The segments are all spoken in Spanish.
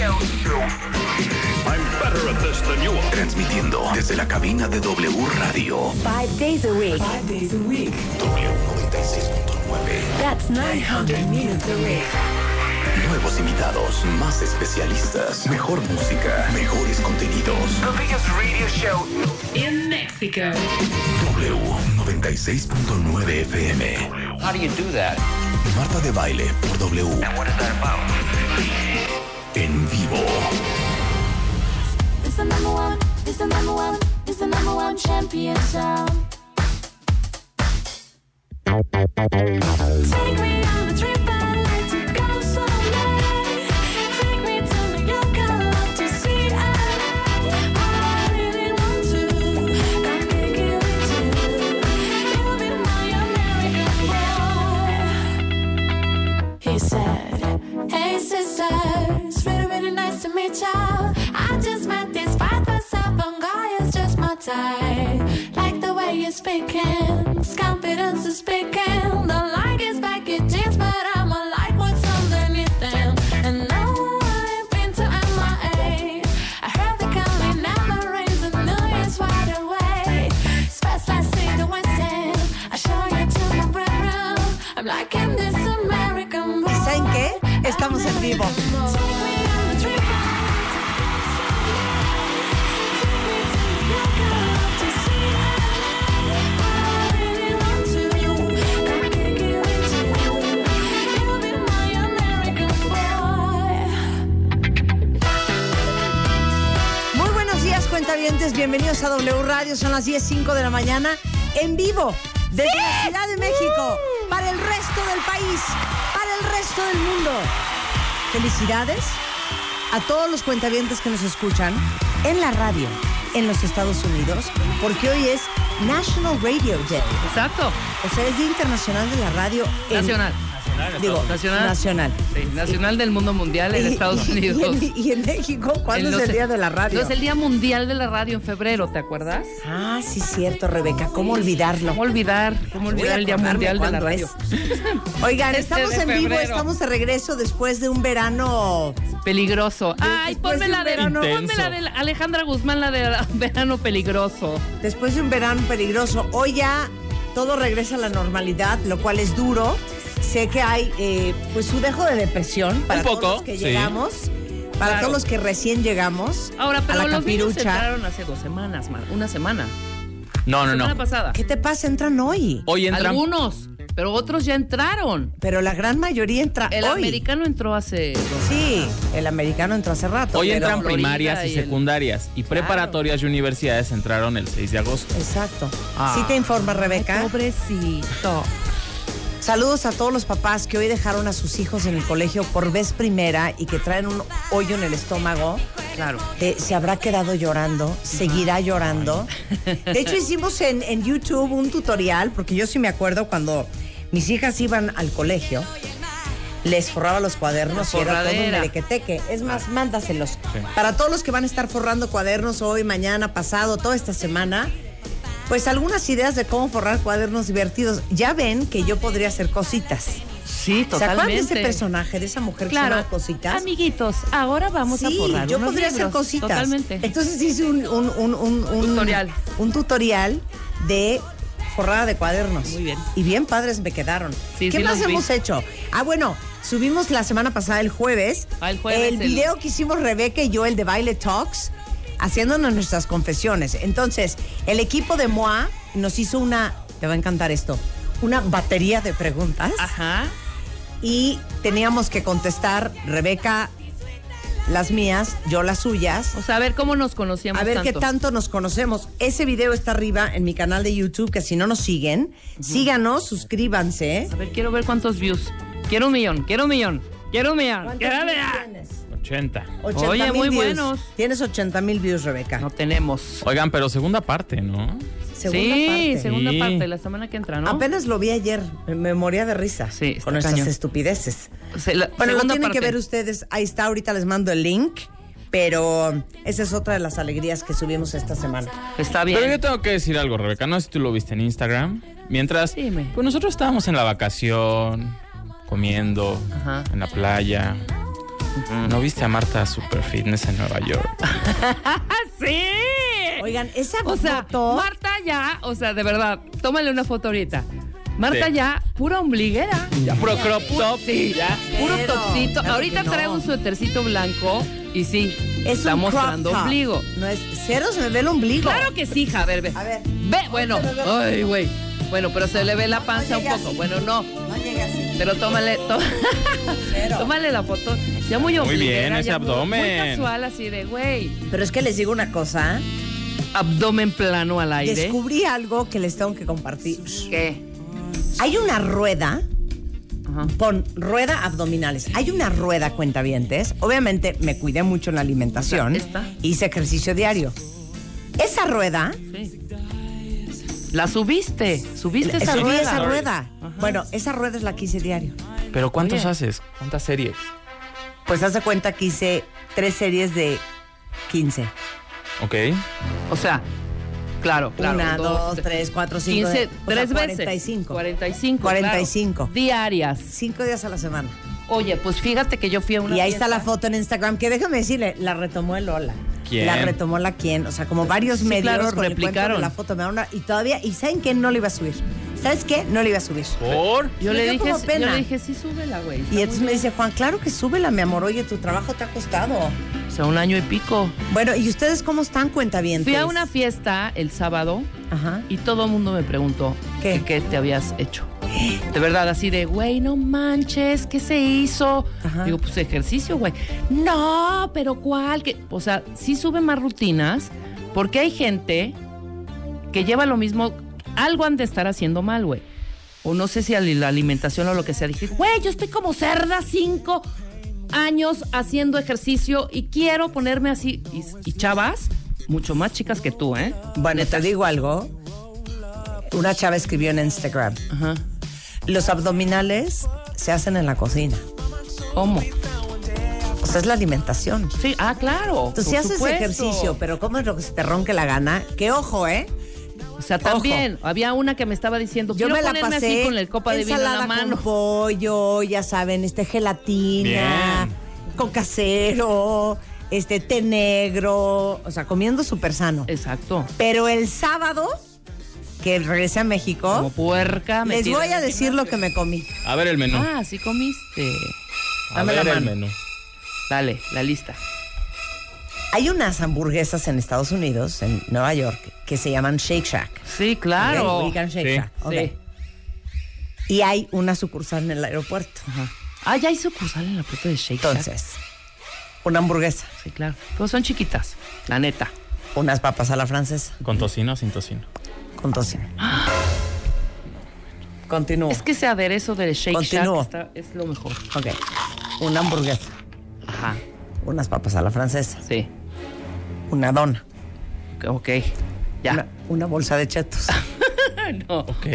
Show. I'm better at this than you are. Transmitiendo desde la cabina de W Radio. Five days a week. Five days a week. W96.9. That's 900 minutes a week. Nuevos invitados, más especialistas, mejor música, mejores contenidos. The biggest radio show. In Mexico. W96.9 FM. How do you do that? Marta de baile por W. And what is that about? En vivo. It's the number one, it's the number one, it's the number one champion sound. Take me on really nice to meet ya. I just met this five foot seven guy, is just my type. Like the way you're speaking, his confidence is speaking. The like his baggy jeans, but I'm a like what's underneath them. And now I ain't been to MIA. I heard the Cali never rains and New Year's wide away. Express I see the West End. I show you to my bedroom. I'm liking this American boy. ¿Y saben qué? Estamos en vivo. Cuentavientes. Bienvenidos a W Radio. Son las 10.05 de la mañana en vivo desde la Ciudad de México para el resto del país, para el resto del mundo. Felicidades a todos los cuentavientes que nos escuchan en la radio en los Estados Unidos, porque hoy es National Radio Day. Exacto. O sea, es Día Internacional de la Radio en- Nacional. Digo, Nacional. nacional. Sí, nacional del mundo mundial en Y- Estados y- y Unidos. en- Y en, México, ¿cuándo En es el Día de la Radio? No, es el Día Mundial de la Radio en febrero, ¿te acuerdas? Ah, sí, cierto, Rebeca. ¿Cómo olvidarlo? ¿Cómo olvidar? ¿Cómo olvidar el Día Mundial de la Radio? es. Oigan, Este estamos en vivo, estamos de regreso después de un verano. Peligroso. Ay, ponme la de, verano- ponme la de Alejandra Guzmán, la de verano peligroso. Después de un verano peligroso. Hoy ya todo regresa a la normalidad, lo cual es duro. Sé que hay eh, pues su dejo de depresión para Un poco, todos los que sí. llegamos, para Claro. todos los que recién llegamos Ahora, a pero la los niños entraron hace dos semanas, Mar. Una semana. No, no, semana no. pasada. ¿Qué te pasa? Entran hoy. Hoy entran. Algunos, pero otros ya entraron. Pero la gran mayoría entra El hoy. americano entró hace dos Sí, el americano entró hace rato. Hoy entran Florida primarias y y el- secundarias. Y preparatorias y universidades entraron el 6 de agosto. Exacto. Ah. ¿Sí te informa, Rebeca? Pobrecito. Saludos a todos los papás que hoy dejaron a sus hijos en el colegio por vez primera y que traen un hoyo en el estómago. Claro. Se habrá quedado llorando, seguirá llorando. De hecho, hicimos en, en YouTube un tutorial, porque yo sí me acuerdo cuando mis hijas iban al colegio, les forraba los cuadernos y era todo un merequeteque. Es más, mándaselos. Para todos los que van a estar forrando cuadernos hoy, mañana, pasado, toda esta semana, pues algunas ideas de cómo forrar cuadernos divertidos. Ya ven que yo podría hacer cositas. Sí, ¿Se acuerdan de totalmente. ese personaje, de esa mujer que se Claro. llama Cositas? Amiguitos, ahora vamos a Sí, forrar yo unos podría hacer cositas. Totalmente. Entonces hice un, un, un, un- un- Tutorial. Un tutorial de forrada de cuadernos. Muy bien. Y bien padres me quedaron. Sí, ¿Qué sí más vi. hemos hecho? Ah, bueno, subimos la semana pasada, el jueves, Ah, el jueves, el el- video que hicimos Rebeca y yo, el de Baile Talks, haciéndonos nuestras confesiones. Entonces, el equipo de MOA nos hizo una, te va a encantar esto, una batería de preguntas Ajá. y teníamos que contestar, Rebeca, las mías, yo las suyas. O sea, a ver cómo nos conocíamos A ver tanto. qué tanto nos conocemos. Ese video está arriba en mi canal de YouTube, que si no nos siguen, síganos, suscríbanse. A ver, quiero ver cuántos views. Quiero un millón, quiero un millón, quiero un millón. ¿Cuántos Quiero views ver. Tienes? 80. 80 Oye, muy views. buenos. Tienes 80 mil views, Rebeca. No tenemos. Oigan, pero segunda parte, ¿no? Segunda sí, parte. segunda Sí. parte, la semana que entra, ¿no? Apenas lo vi ayer, me moría de risa Sí, está con nuestras cañón. estupideces. Se- la- Bueno, lo tienen que ver ustedes. Ahí está, ahorita les mando el link. Pero esa es otra de las alegrías que subimos esta semana. Está bien. Pero yo tengo que decir algo, Rebeca. No sé si tú lo viste en Instagram. Mientras, Dime. pues nosotros estábamos en la vacación, comiendo, Ajá. en la playa. ¿No viste a Marta Super Fitness en Nueva York? ¡Ah, sí! Oigan, esa O sea, foto... Marta ya, o sea, de verdad, tómale una foto ahorita. Marta Sí. ya, pura ombliguera. Ya, puro crop top. Sí, ya. Puro. Claro Ahorita no. trae un suétercito blanco y sí, Es está un crop mostrando top. ombligo. No es cero, se me ve el ombligo. Claro que sí, hija, a ver, ve. A ver. Ve, bueno. Ay, güey. Bueno, pero se le ve la panza un poco. así. Bueno, no. No llega así. Pero tómale, tó- tómale la foto. Ya muy ombliguera. bien, ese ya muy- Muy abdomen. casual, así de, güey. Pero es que les digo una cosa. Abdomen plano al aire. Descubrí algo que les tengo que compartir. ¿Qué? Hay una rueda, Ajá. pon rueda abdominales. Hay una rueda, cuentavientes. Obviamente me cuidé mucho en la alimentación. ¿Esta? Hice ejercicio diario. Esa rueda, Sí. La subiste. Subiste esa subí rueda. esa rueda. Ajá. Bueno, esa rueda es la que hice diario. ¿Pero cuántos Oye. haces? ¿Cuántas series? Pues hace cuenta que hice tres series de 15. Ok. O sea, claro, claro. Una, dos, tres, cuatro, cinco. 15, o sea, tres veces. 45. 45. 45. claro. Diarias. Cinco días a la semana. Oye, pues fíjate que yo fui a una y ahí está la foto en Instagram, que déjame decirle, la retomó el Lola. ¿Quién? La retomó la quién, o sea, como varios Sí, medios claro, con el cuento replicaron. de la foto me una- y todavía, y ¿saben qué? No le iba a subir. ¿Sabes qué? No le iba a subir. ¿Por? Yo le dije, como pena. yo le dije, sí, súbela, güey. Y entonces me bien". dice, Juan, claro que súbela, mi amor. Oye, tu trabajo te ha costado. O sea, un año y pico. Bueno, ¿y ustedes cómo están, cuentavientes? Fui a una fiesta el sábado Ajá. y todo el mundo me preguntó ¿Qué? qué te habías hecho. De verdad, así de, güey, no manches, ¿qué se hizo? Ajá. Digo, pues ejercicio, güey. No, pero ¿cuál? Que, o sea, sí sube más rutinas porque hay gente que lleva lo mismo. Algo han de estar haciendo mal, güey. O no sé si la alimentación o lo que sea. Dije, güey, yo estoy como cerda cinco años haciendo ejercicio y quiero ponerme así. Y, y chavas, mucho más chicas que tú, ¿eh? Bueno, te digo algo. Una chava escribió en Instagram. Ajá. Los abdominales se hacen en la cocina. ¿Cómo? O sea, es la alimentación. Sí, ah, claro. Entonces, si haces supuesto. ejercicio, pero comes lo que se te ronque la gana, que ojo, ¿eh? O sea, también, había una que me estaba diciendo, Yo me la ponerme pasé así con el copa de vino en la mano. con pollo, ya saben, este gelatina, con casero, este té negro, o sea, comiendo súper sano. Exacto. Pero el sábado que regresé a México, Como puerca. les voy a el decir lo que me comí. A ver el menú. Ah, sí comiste. a ver la el mano. menú. Dale, la lista. Hay unas hamburguesas en Estados Unidos, en Nueva York, que se llaman Shake Shack. Sí, claro. ¿ok? Ubican Shake Sí. Shack. ok. Sí. Y hay una sucursal en el aeropuerto. Ajá. Ah, ya hay sucursal en la puerta de Shake Shack. Entonces, una hamburguesa, Sí, claro. Pero son chiquitas, la neta. unas papas a la francesa ¿Con tocino o sin tocino? Con tocino. Continúo. Es que ese aderezo del Shake Continúo. Shack está- es lo mejor. Ok. Una hamburguesa, Ajá. unas papas a la francesa, Sí. una dona, Ok. Ya. una, una bolsa de chetos, No. Ok.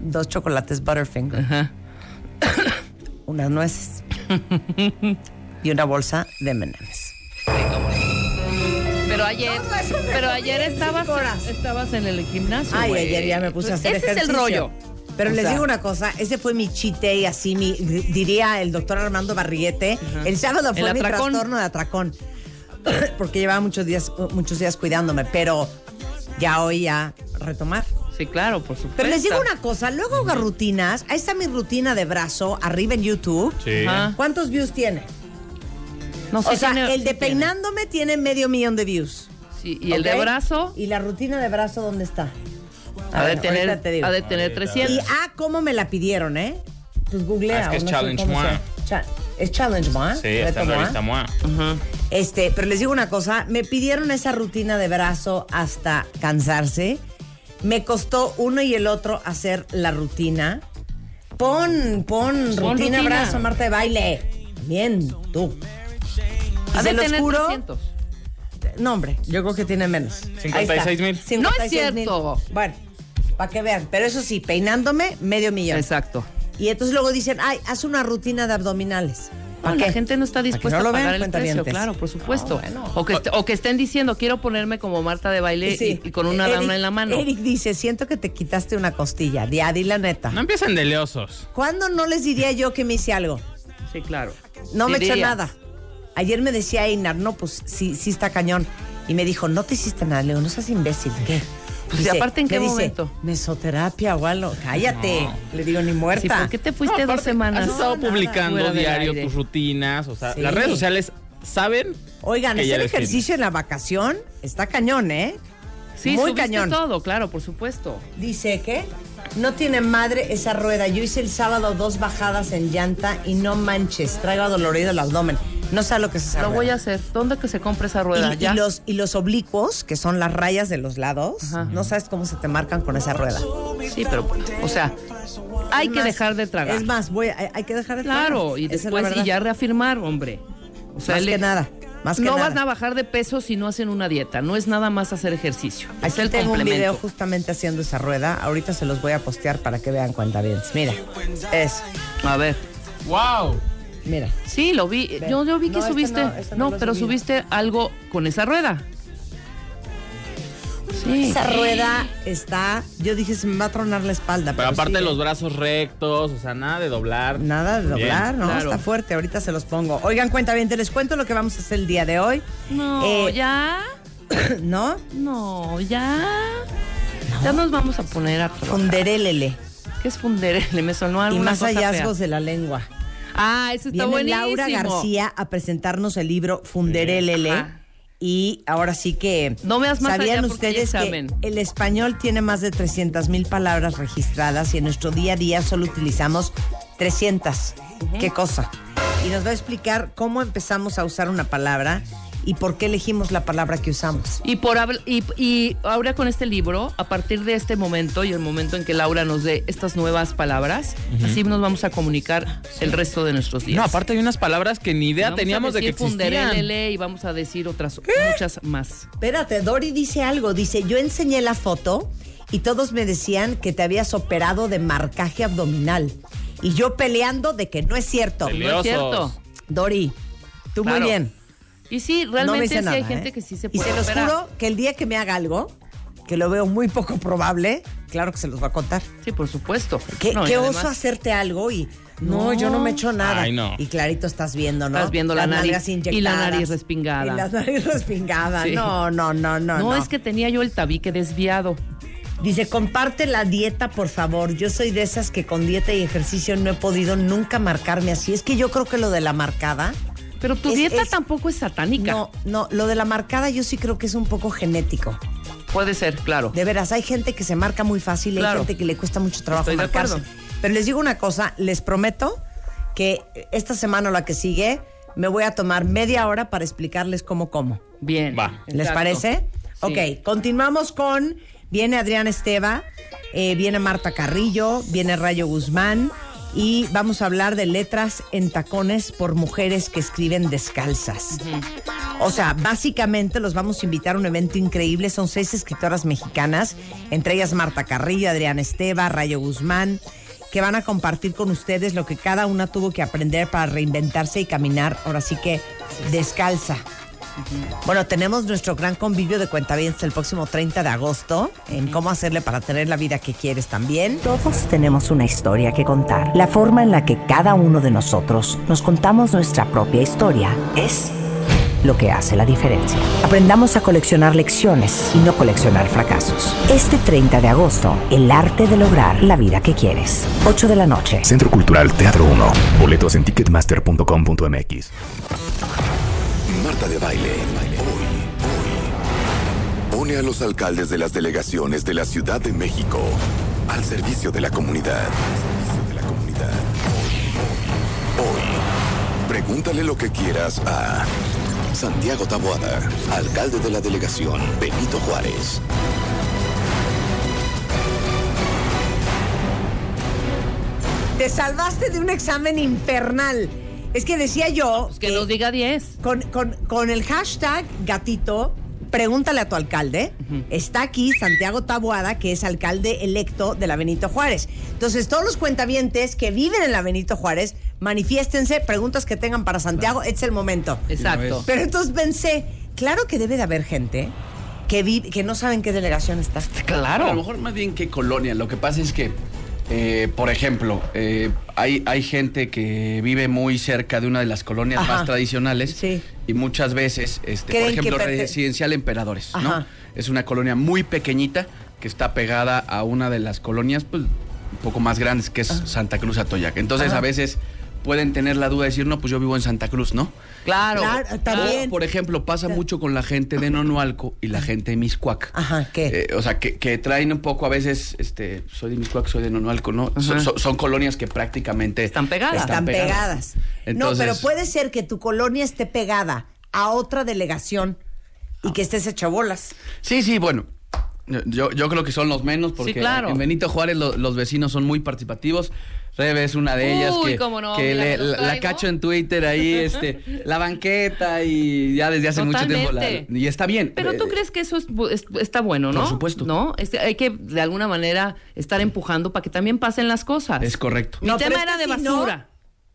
dos chocolates Butterfinger, Ajá. unas nueces y una bolsa de M&M's. Pero ayer, pero ayer estabas, estabas en el gimnasio. Ay, güey. ayer ya me puse a hacer Ese ejercicio. es el rollo. Pero O les sea, digo una cosa, ese fue mi cheat day, así mi, diría el doctor Armando Barriguete. El sábado fue El mi trastorno de atracón. Porque llevaba muchos días, muchos días cuidándome, pero ya hoy ya retomar. Sí, claro, por supuesto. Pero les digo una cosa, luego hago rutinas. Ahí está mi rutina de brazo arriba en YouTube. Sí. ¿Cuántos views tiene? No sé, o sea, tiene- el de sí tiene. peinándome tiene medio millón de views. Sí, y el ¿ok? de brazo ¿Y la rutina de brazo dónde está? ha de ver, tener, ahorita te digo. ha de tener Y 300. ah, ¿cómo me la pidieron, eh? Pues googlea. Ah, es que o es no sé challenge cómo moi. sea. Cha- es challenge moi. Sí, está en Reto moi. revista MOA. Ajá. Este, pero les digo una cosa, me pidieron esa rutina de brazo hasta cansarse. Me costó uno y el otro hacer la rutina. Pon, pon, rutina, rutina. brazo, Marta de baile. Bien, tú. Ha de los tener juro, 300. no hombre, yo creo que tiene menos. Ahí está. 56,000. 56,000. No es cierto. Bueno, para que vean, pero eso sí, peinándome, medio millón. Exacto. Y entonces luego dicen, ay, haz una rutina de abdominales. No, ¿Para la gente no está dispuesta no a vean, pagar el precio, claro, por supuesto. Bueno. o, que o que estén diciendo, quiero ponerme como Marta de baile Sí. y, y con una Eric- dama en la mano. Eric dice, siento que te quitaste una costilla. Ah, di la neta. No empiecen de leosos. ¿Cuándo no les diría yo que me hice algo? Sí, claro. No me Dirías. nada. Ayer me decía Einar, no, pues sí, sí está cañón. Y me dijo, no te hiciste nada. Le digo, no seas imbécil, ¿qué? Pues, ¿y aparte en qué me dice, momento? mesoterapia o algo. Cállate. Le digo, ni muerta. Sí, ¿por qué te fuiste No, dos semanas? Has estado No, publicando diario tus rutinas. O sea, Sí. las redes sociales saben. Oigan, que ya hacer ejercicio en la vacación está cañón, ¿eh? Sí, Muy cañón. todo, claro, por supuesto. Dice que no tiene madre esa rueda. Yo hice el sábado dos bajadas en llanta y no manches, traigo dolorido el abdomen. No sé lo que es esa Lo rueda. voy a hacer. ¿Dónde que se compre esa rueda? Y, los, y los oblicuos, que son las rayas de los lados, Ajá. no sabes cómo se te marcan con esa rueda. Sí, pero, o sea, hay Es que más, dejar de tragar. Es más, voy, hay, hay que dejar de tragar. Claro, y es después, y ya reafirmar, hombre. O sea, Más el- que nada, más que no nada. vas a bajar de peso si no hacen una dieta. No es nada más hacer ejercicio. es Aquí el tengo un video justamente haciendo esa rueda. Ahorita se los voy a postear para que vean cuánta bien. Mira, es, A ver. ¡Wow! Mira. Sí, lo vi. Yo, yo vi que No, este subiste. no, No, este no lo pero subí. subiste algo con esa rueda. Sí. Esa rueda está, yo dije, se me va a tronar la espalda. Pero aparte sí, los brazos rectos, o sea, nada de doblar. Nada de Bien. doblar, ¿no? Claro. Está fuerte, ahorita se los pongo. Oigan, cuenta bien, te les cuento lo que vamos a hacer el día de hoy. No, Eh, ya. ¿No? No, ya. Ya nos vamos a poner a trabajar. ¿Qué es funderele? Me sonó Y alguna más cosa hallazgos fea. de la lengua. Ah, eso está Viene buenísimo. Laura García a presentarnos el libro Funderélele. Ajá. Y ahora sí que. No más ¿Sabían ustedes que el español tiene más de 300 mil palabras registradas y en nuestro día a día solo utilizamos 300? ¿Qué cosa? Y nos va a explicar cómo empezamos a usar una palabra y por qué elegimos la palabra que usamos. Y por y, y ahora con este libro, a partir de este momento y el momento en que Laura nos dé estas nuevas palabras, así nos vamos a comunicar el resto de nuestros días. No, aparte hay unas palabras que ni idea Vamos a teníamos de que existían. y vamos a decir otras muchas más. Espérate, Dori dice algo. Dice, yo enseñé la foto y todos me decían que te habías operado de marcaje abdominal. Y yo peleando de que no es cierto. No es cierto. Dori, tú Claro. muy bien. Y sí, no me realmente dice sí nada, hay gente ¿eh? que sí se Y puede se los operar. juro que el día que me haga algo, que lo veo muy poco probable, claro que se los va a contar. Sí, por supuesto. Qué, No, y qué además- oso hacerte algo y no, No. yo no me echo nada. Ay, no. Y clarito estás viendo, ¿no? Estás viendo la Las nariz nalgas y la inyectadas. nariz respingada. Y la nariz respingada. Sí. No, no, no, no, No, no. es que tenía yo el tabique desviado. Dice, comparte la dieta, por favor. Yo soy de esas que con dieta y ejercicio no he podido nunca marcarme así. Es que yo creo que lo de la marcada... Pero tu Es- dieta es- tampoco es satánica. No, no, lo de la marcada yo sí creo que es un poco genético. Puede ser, claro. De veras, hay gente que se marca muy fácil, hay Claro. gente que le cuesta mucho trabajo Estoy de marcarse. acuerdo. Pero les digo una cosa, les prometo que esta semana o la que sigue me voy a tomar media hora para explicarles cómo como. Bien. Va. ¿Les Exacto. parece? Sí. Ok, continuamos con. Viene Adrián Esteva, eh, viene Marta Carrillo, viene Rayo Guzmán y vamos a hablar de letras en tacones por mujeres que escriben descalzas. O sea, básicamente los vamos a invitar a un evento increíble. Son seis escritoras mexicanas, entre ellas Marta Carrillo, Adrián Esteva, Rayo Guzmán, que van a compartir con ustedes lo que cada una tuvo que aprender para reinventarse y caminar, ahora sí que descalza. Bueno, tenemos nuestro gran convivio de cuentavientes el próximo 30 de agosto en cómo hacerle para tener la vida que quieres también. Todos tenemos una historia que contar. La forma en la que cada uno de nosotros nos contamos nuestra propia historia es lo que hace la diferencia. Aprendamos a coleccionar lecciones y no coleccionar fracasos. Este 30 de agosto, el arte de lograr la vida que quieres. 8 de la noche. Centro Cultural Teatro 1. Boletos en ticketmaster.com.mx. Marta de Baile. Hoy, hoy. Pone a los alcaldes de las delegaciones de la Ciudad de México al servicio de la comunidad. De la comunidad. Hoy. Pregúntale lo que quieras a Santiago Taboada, alcalde de la delegación Benito Juárez. Te salvaste de un examen infernal. Es que decía yo Pues que nos diga 10. con, con- con el hashtag gatito, pregúntale a tu alcalde. Está aquí Santiago Taboada, que es alcalde electo de la Benito Juárez. Entonces, todos los cuentavientes que viven en la Benito Juárez, manifiéstense, preguntas que tengan para Santiago, es el momento. Exacto. Pero entonces pensé, claro que debe de haber gente que, vi- que no saben qué delegación está. A lo mejor más bien que colonia. Lo que pasa es que Eh, por ejemplo, eh, hay, hay gente que vive muy cerca de una de las colonias Ajá. más tradicionales Sí. y muchas veces, este, por ejemplo, residencial Emperadores, ¿no? Es una colonia muy pequeñita que está pegada a una de las colonias pues, un poco más grandes que es Santa Cruz Atoyac. Entonces a veces pueden tener la duda de decir, no, pues yo vivo en Santa Cruz, ¿no? Claro. Claro, también. O, por ejemplo, pasa mucho con la gente de Nonualco y la gente de Miscuac. Ajá, ¿qué? Eh, o sea, que, que traen un poco a veces, este, soy de Miscuac, soy de Nonualco, ¿no? Son, colonias que prácticamente Están pegadas. Están pegadas. no, pero puede ser que tu colonia esté pegada a otra delegación y que estés hecha bolas. Sí, sí, bueno. Yo, yo creo que son los menos porque Sí, claro. en Benito Juárez lo- los vecinos son muy participativos. Rebe es una de ellas Uy, que, cómo no, que mira, le- la, cacho en Twitter ahí, este, la banqueta y ya desde hace mucho tiempo. la- y está bien. Pero tú Eh, crees que eso es está bueno, ¿no? Por supuesto. ¿No? Es que hay que de alguna manera estar empujando para que también pasen las cosas. Es correcto. Mi No, tema era de si no- basura.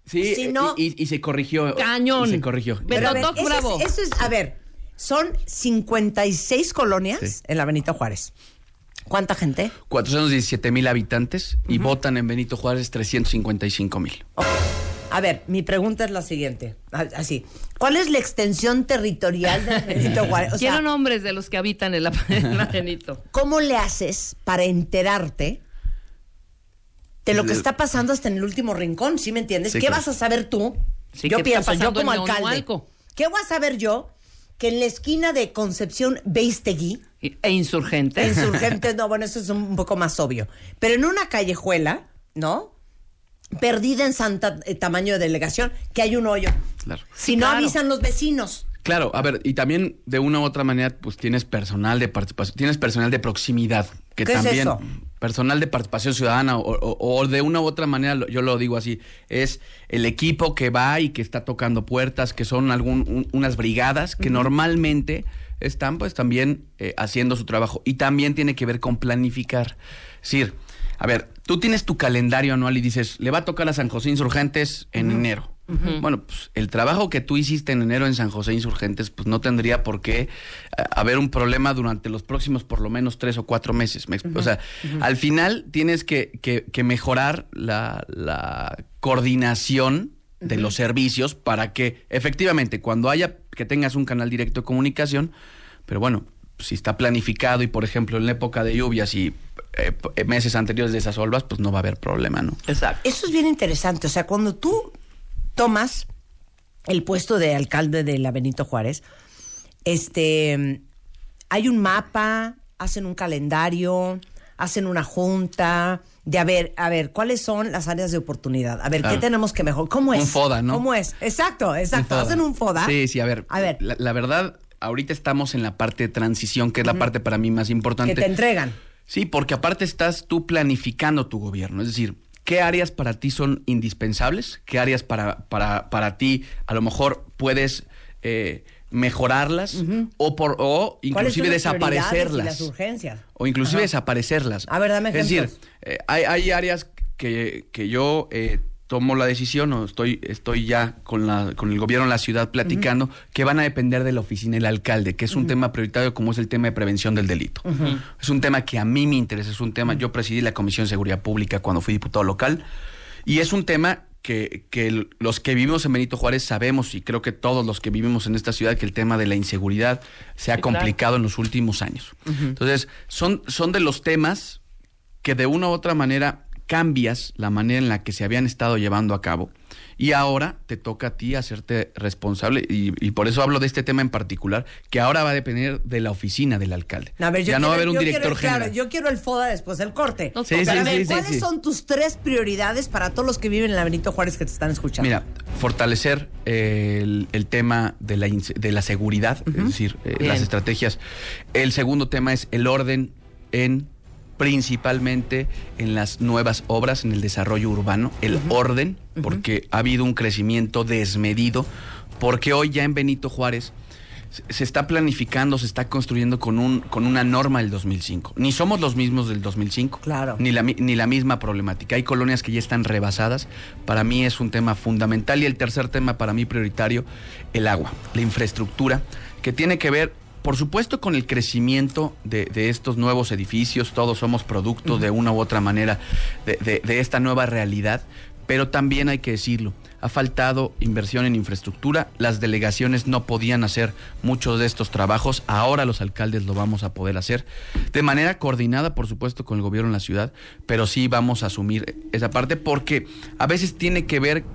Sí, Si no- y, y- y se corrigió. Cañón. Y se corrigió. Pero ver, eso Bravo. Es, eso es, a ver, son 56 colonias Sí. en la Benito Juárez. ¿Cuánta gente? 417 mil habitantes y votan en Benito Juárez 355 mil. A ver, mi pregunta es la siguiente. Así. ¿Cuál es la extensión territorial de Benito Juárez? O sea, Quiero nombres de los que habitan en la en la Benito. ¿cómo le haces para enterarte de lo que está pasando hasta en el último rincón? ¿Sí me entiendes? Sí, ¿Qué claro. vas a saber tú? Sí, yo ¿qué está pienso, yo como alcalde. ¿Qué voy a saber yo que en la esquina de Concepción Beistegui, E insurgentes. insurgentes, no, bueno, eso es un poco más obvio, pero en una callejuela, ¿no? Perdida en Santa eh, tamaño de delegación, que hay un hoyo. Claro. Si no claro. avisan los vecinos. Claro, a ver, y también de una u otra manera, pues tienes personal de participación, tienes personal de proximidad, que ¿Qué es también, eso? Personal de participación ciudadana, o, o- o de una u otra manera, yo lo digo así, es el equipo que va y que está tocando puertas, que son algún, un- unas brigadas que normalmente están pues también eh, haciendo su trabajo. Y también tiene que ver con planificar. Es decir, a ver, tú tienes tu calendario anual y dices, le va a tocar a San José Insurgentes en enero. Bueno, pues el trabajo que tú hiciste en enero en San José Insurgentes, pues no tendría por qué eh, haber un problema durante los próximos por lo menos tres o cuatro meses. Me O sea, al final tienes que, que- que mejorar la, la coordinación de los servicios para que efectivamente cuando haya que tengas un canal directo de comunicación, pero bueno, si está planificado y por ejemplo en la época de lluvias y eh, meses anteriores de esas olvas, pues no va a haber problema, ¿no? Exacto. Eso es bien interesante. O sea, cuando tú tomas el puesto de alcalde de la Benito Juárez, este, hay un mapa, hacen un calendario, hacen una junta de a ver, a ver, ¿cuáles son las áreas de oportunidad? A ver, ¿qué tenemos que mejorar? ¿Cómo es? Un FODA, ¿no? ¿Cómo es? Exacto, exacto. Un. Hacen un FODA. Sí, sí, a ver. A ver. La, la verdad, ahorita estamos en la parte de transición, que es la parte para mí más importante. Que te entregan. Sí, porque aparte estás tú planificando tu gobierno. Es decir, ¿qué áreas para ti son indispensables? ¿Qué áreas para, para, para ti a lo mejor puedes eh, mejorarlas? O por o ¿Cuáles son inclusive desaparecerlas. las urgencias? O inclusive Ajá. desaparecerlas. A ver, dame Es decir, eh, hay, hay áreas que, que yo eh, tomo la decisión o estoy, estoy ya con, la, con el gobierno de la ciudad platicando que van a depender de la oficina del alcalde, que es un tema prioritario como es el tema de prevención del delito. Es un tema que a mí me interesa, es un tema, yo presidí la Comisión de Seguridad Pública cuando fui diputado local y es un tema que, que los que vivimos en Benito Juárez sabemos y creo que todos los que vivimos en esta ciudad que el tema de la inseguridad se ha Sí, claro. complicado en los últimos años. Entonces, son, son de los temas que de una u otra manera cambias la manera en la que se habían estado llevando a cabo y ahora te toca a ti hacerte responsable y, y por eso hablo de este tema en particular que ahora va a depender de la oficina del alcalde. A ver, yo ya no va a quiero- haber un director quiero- general. Claro, yo quiero el FODA después del corte. Sí, a ver, sí, ¿cuáles sí. son tus tres prioridades para todos los que viven en la Benito Juárez que te están escuchando? Mira, fortalecer eh, el, el tema de la, de la seguridad, es decir, eh, las estrategias. El segundo tema es el orden en principalmente en las nuevas obras, en el desarrollo urbano, el orden, porque ha habido un crecimiento desmedido, porque hoy ya en Benito Juárez se- está planificando, se está construyendo con, un, con una norma del 2005. Ni somos los mismos del 2005, Claro. ni la, ni la misma problemática. Hay colonias que ya están rebasadas. Para mí es un tema fundamental. Y el tercer tema para mí prioritario, el agua, la infraestructura, que tiene que ver por supuesto, con el crecimiento de, de estos nuevos edificios, todos somos producto de una u otra manera de, de- de esta nueva realidad, pero también hay que decirlo, ha faltado inversión en infraestructura, las delegaciones no podían hacer muchos de estos trabajos, ahora los alcaldes lo vamos a poder hacer, de manera coordinada, por supuesto, con el gobierno en la ciudad, pero sí vamos a asumir esa parte porque a veces tiene que ver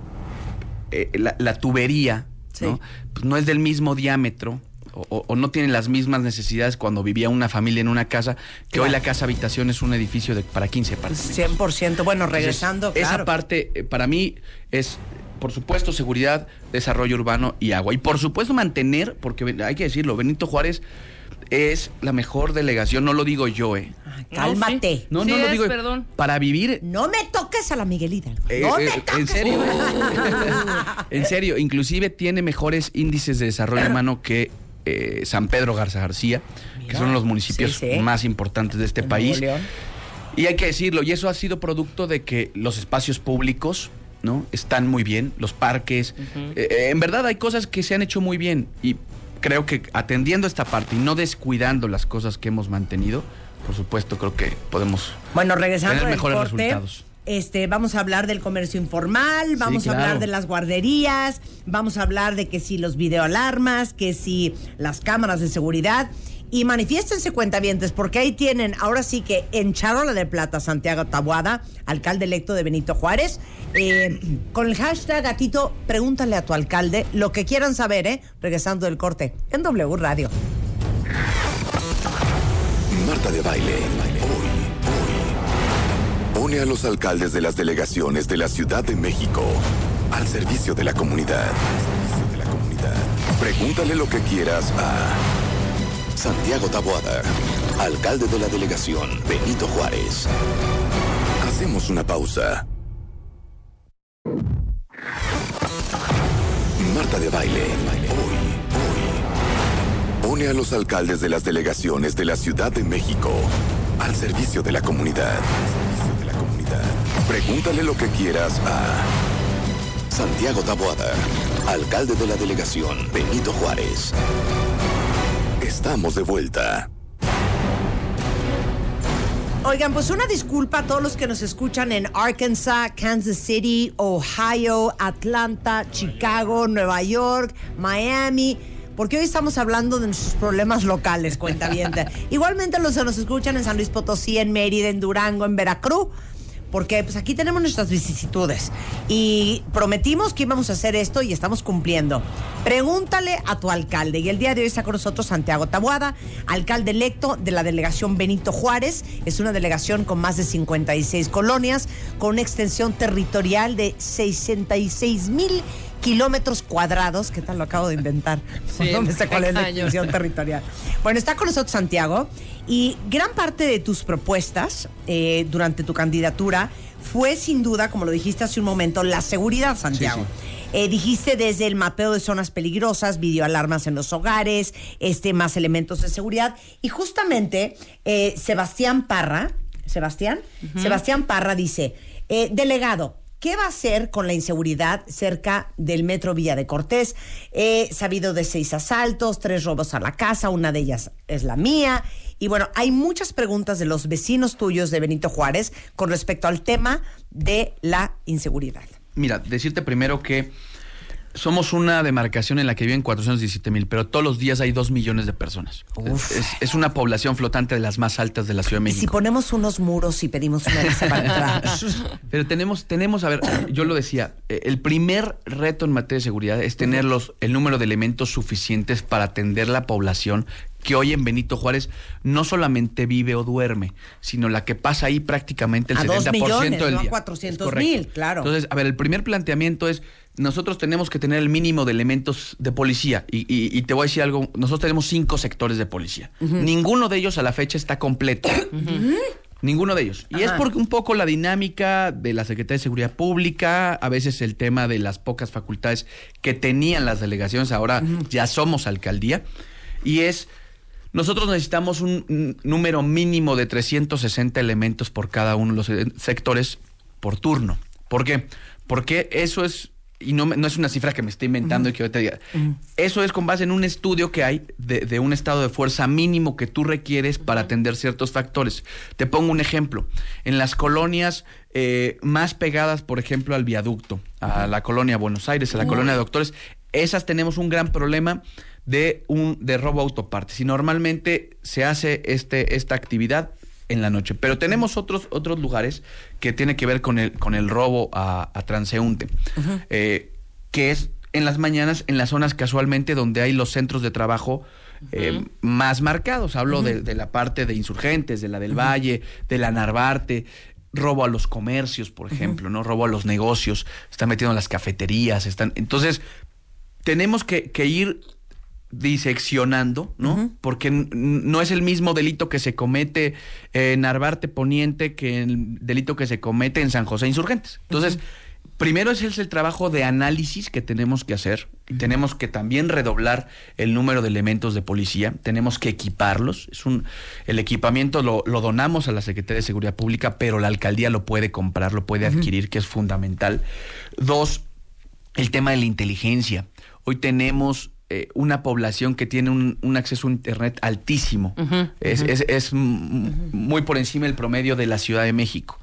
eh, la, la tubería, ¿no? Pues no es del mismo diámetro. O, no tiene las mismas necesidades cuando vivía una familia en una casa, que hoy la casa habitación es un edificio de, para 15 apartamentos. 100%. Bueno, Entonces, regresando, Esa parte, eh, para mí, es, por supuesto, seguridad, desarrollo urbano y agua. Y por supuesto, mantener, porque hay que decirlo, Benito Juárez es la mejor delegación, no lo digo yo, ¿eh? Cálmate. No, Sí no lo es, digo. perdón. Para vivir No me toques a la Miguelita. eh, No eh, me toques. en serio. en serio, inclusive tiene mejores índices de desarrollo humano que eh, San Pedro Garza García, que son los municipios sí, sí. más importantes de este En país. Y hay que decirlo, y eso ha sido producto de que los espacios públicos, ¿no? Están muy bien, los parques. Eh, eh, en verdad hay cosas que se han hecho muy bien y creo que atendiendo esta parte y no descuidando las cosas que hemos mantenido, por supuesto creo que podemos Bueno, regresando tener mejores corte, resultados. Este, vamos a hablar del comercio informal, vamos a claro. hablar de las guarderías, vamos a hablar de que si los videoalarmas, que si las cámaras de seguridad. Y manifiéstense cuentavientes, porque ahí tienen, ahora sí que en Charola de Plata, Santiago Tabuada, alcalde electo de Benito Juárez, eh, con el hashtag gatito, pregúntale a tu alcalde lo que quieran saber, ¿eh? Regresando del corte, en W Radio. Marta de Baile. Pone a los alcaldes de las delegaciones de la Ciudad de México. Al servicio de la comunidad. Pregúntale lo que quieras a Santiago Taboada, alcalde de la delegación Benito Juárez. Hacemos una pausa. Marta de Baile. Hoy, hoy. Pone a los alcaldes de las delegaciones de la Ciudad de México al servicio de la comunidad. Pregúntale lo que quieras a Santiago Taboada, alcalde de la delegación Benito Juárez. Estamos de vuelta. Oigan, pues una disculpa a todos los que nos escuchan en Arkansas, Kansas City, Ohio, Atlanta, Chicago, Nueva York, Miami, porque hoy estamos hablando de nuestros problemas locales, cuenta Igualmente los que nos escuchan en San Luis Potosí, en Mérida, en Durango, en Veracruz. Porque pues aquí tenemos nuestras vicisitudes y prometimos que íbamos a hacer esto y estamos cumpliendo. Pregúntale a tu alcalde. Y el día de hoy está con nosotros Santiago Tabuada, alcalde electo de la delegación Benito Juárez. Es una delegación con más de 56 colonias, con una extensión territorial de 66 mil kilómetros cuadrados. ¿Qué tal lo acabo de inventar? Sí, no me sé cuál es la extensión territorial. Bueno, está con nosotros Santiago y gran parte de tus propuestas eh, durante tu candidatura fue sin duda, como lo dijiste hace un momento, la seguridad, Santiago. Eh, dijiste desde el mapeo de zonas peligrosas, videoalarmas en los hogares, este, más elementos de seguridad. Y justamente eh, Sebastián Parra, Sebastián, Sebastián Parra dice, eh, delegado, ¿Qué va a hacer con la inseguridad cerca del metro Villa de Cortés? He sabido de seis asaltos, tres robos a la casa, una de ellas es la mía. Y bueno, hay muchas preguntas de los vecinos tuyos de Benito Juárez con respecto al tema de la inseguridad. Mira, decirte primero que somos una demarcación en la que viven 417 mil, pero todos los días hay 2 millones de personas. Es, es- es una población flotante de las más altas de la Ciudad de Y si México. ponemos unos muros y pedimos una visa para entrar. Pero tenemos, tenemos, a ver, yo lo decía, eh, el primer reto en materia de seguridad es tener los, el número de elementos suficientes para atender la población que hoy en Benito Juárez no solamente vive o duerme, sino la que pasa ahí prácticamente el A 70% dos millones, del no a día. 400 Es correcto. mil, claro. Entonces, a ver, el primer planteamiento es, nosotros tenemos que tener el mínimo de elementos de policía. Y, y- y te voy a decir algo, nosotros tenemos cinco sectores de policía. Ninguno de ellos a la fecha está completo. Ninguno de ellos. Y es porque un poco la dinámica de la Secretaría de Seguridad Pública, a veces el tema de las pocas facultades que tenían las delegaciones, ahora ya somos alcaldía. Y es, nosotros necesitamos un, número mínimo de 360 elementos por cada uno de los sectores por turno. ¿Por qué? Porque eso es y no, no es una cifra que me esté inventando y que ahorita diga. Eso es con base en un estudio que hay de, de un estado de fuerza mínimo que tú requieres para atender ciertos factores. Te pongo un ejemplo. En las colonias eh, más pegadas, por ejemplo, al viaducto, a la colonia Buenos Aires, a la colonia de doctores, esas tenemos un gran problema de un de robo autopartes. Y normalmente se hace este, esta actividad en la noche. Pero tenemos otros, otros lugares que tiene que ver con el, con el robo a, a transeúnte, eh, que es en las mañanas, en las zonas casualmente donde hay los centros de trabajo eh, más marcados. Hablo de, de la parte de insurgentes, de la del Valle, de la Narvarte. Robo a los comercios, por ejemplo, ¿no? Robo a los negocios, están metiendo en las cafeterías, están. Entonces, tenemos que, que ir diseccionando, ¿no? Porque no es el mismo delito que se comete en Narvarte Poniente que el delito que se comete en San José Insurgentes. Entonces, primero ese es el trabajo de análisis que tenemos que hacer. Tenemos que también redoblar el número de elementos de policía. Tenemos que equiparlos. Es un, el equipamiento lo, lo donamos a la Secretaría de Seguridad Pública, pero la alcaldía lo puede comprar, lo puede adquirir, que es fundamental. Dos, el tema de la inteligencia. Hoy tenemos eh, una población que tiene un, un acceso a Internet altísimo. es es- es, muy por encima del promedio de la Ciudad de México.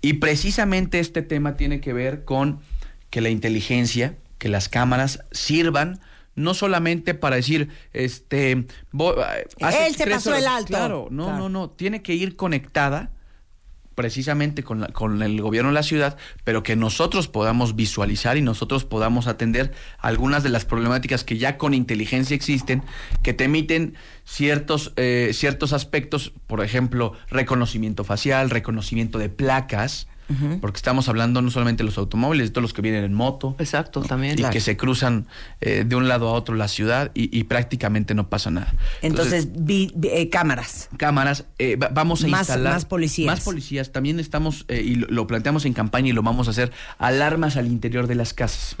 Y precisamente este tema tiene que ver con que la inteligencia, que las cámaras sirvan no solamente para decir, este, vo- hace Él se pasó el alto. Claro, no, Claro. no, no, tiene que ir conectada precisamente con, la- con el gobierno de la ciudad, pero que nosotros podamos visualizar y nosotros podamos atender algunas de las problemáticas que ya con inteligencia existen, que te emiten ciertos, eh, ciertos aspectos, por ejemplo, reconocimiento facial, reconocimiento de placas, porque estamos hablando no solamente de los automóviles, de todos los que vienen en moto. Exacto, también. Y que se cruzan eh, de un lado a otro la ciudad y, y prácticamente no pasa nada. Entonces, vi- vi- eh, cámaras. cámaras, eh, va- vamos a Más- instalar más policías. Más policías. También estamos, y lo, lo planteamos en campaña y lo vamos a hacer, alarmas al interior de las casas.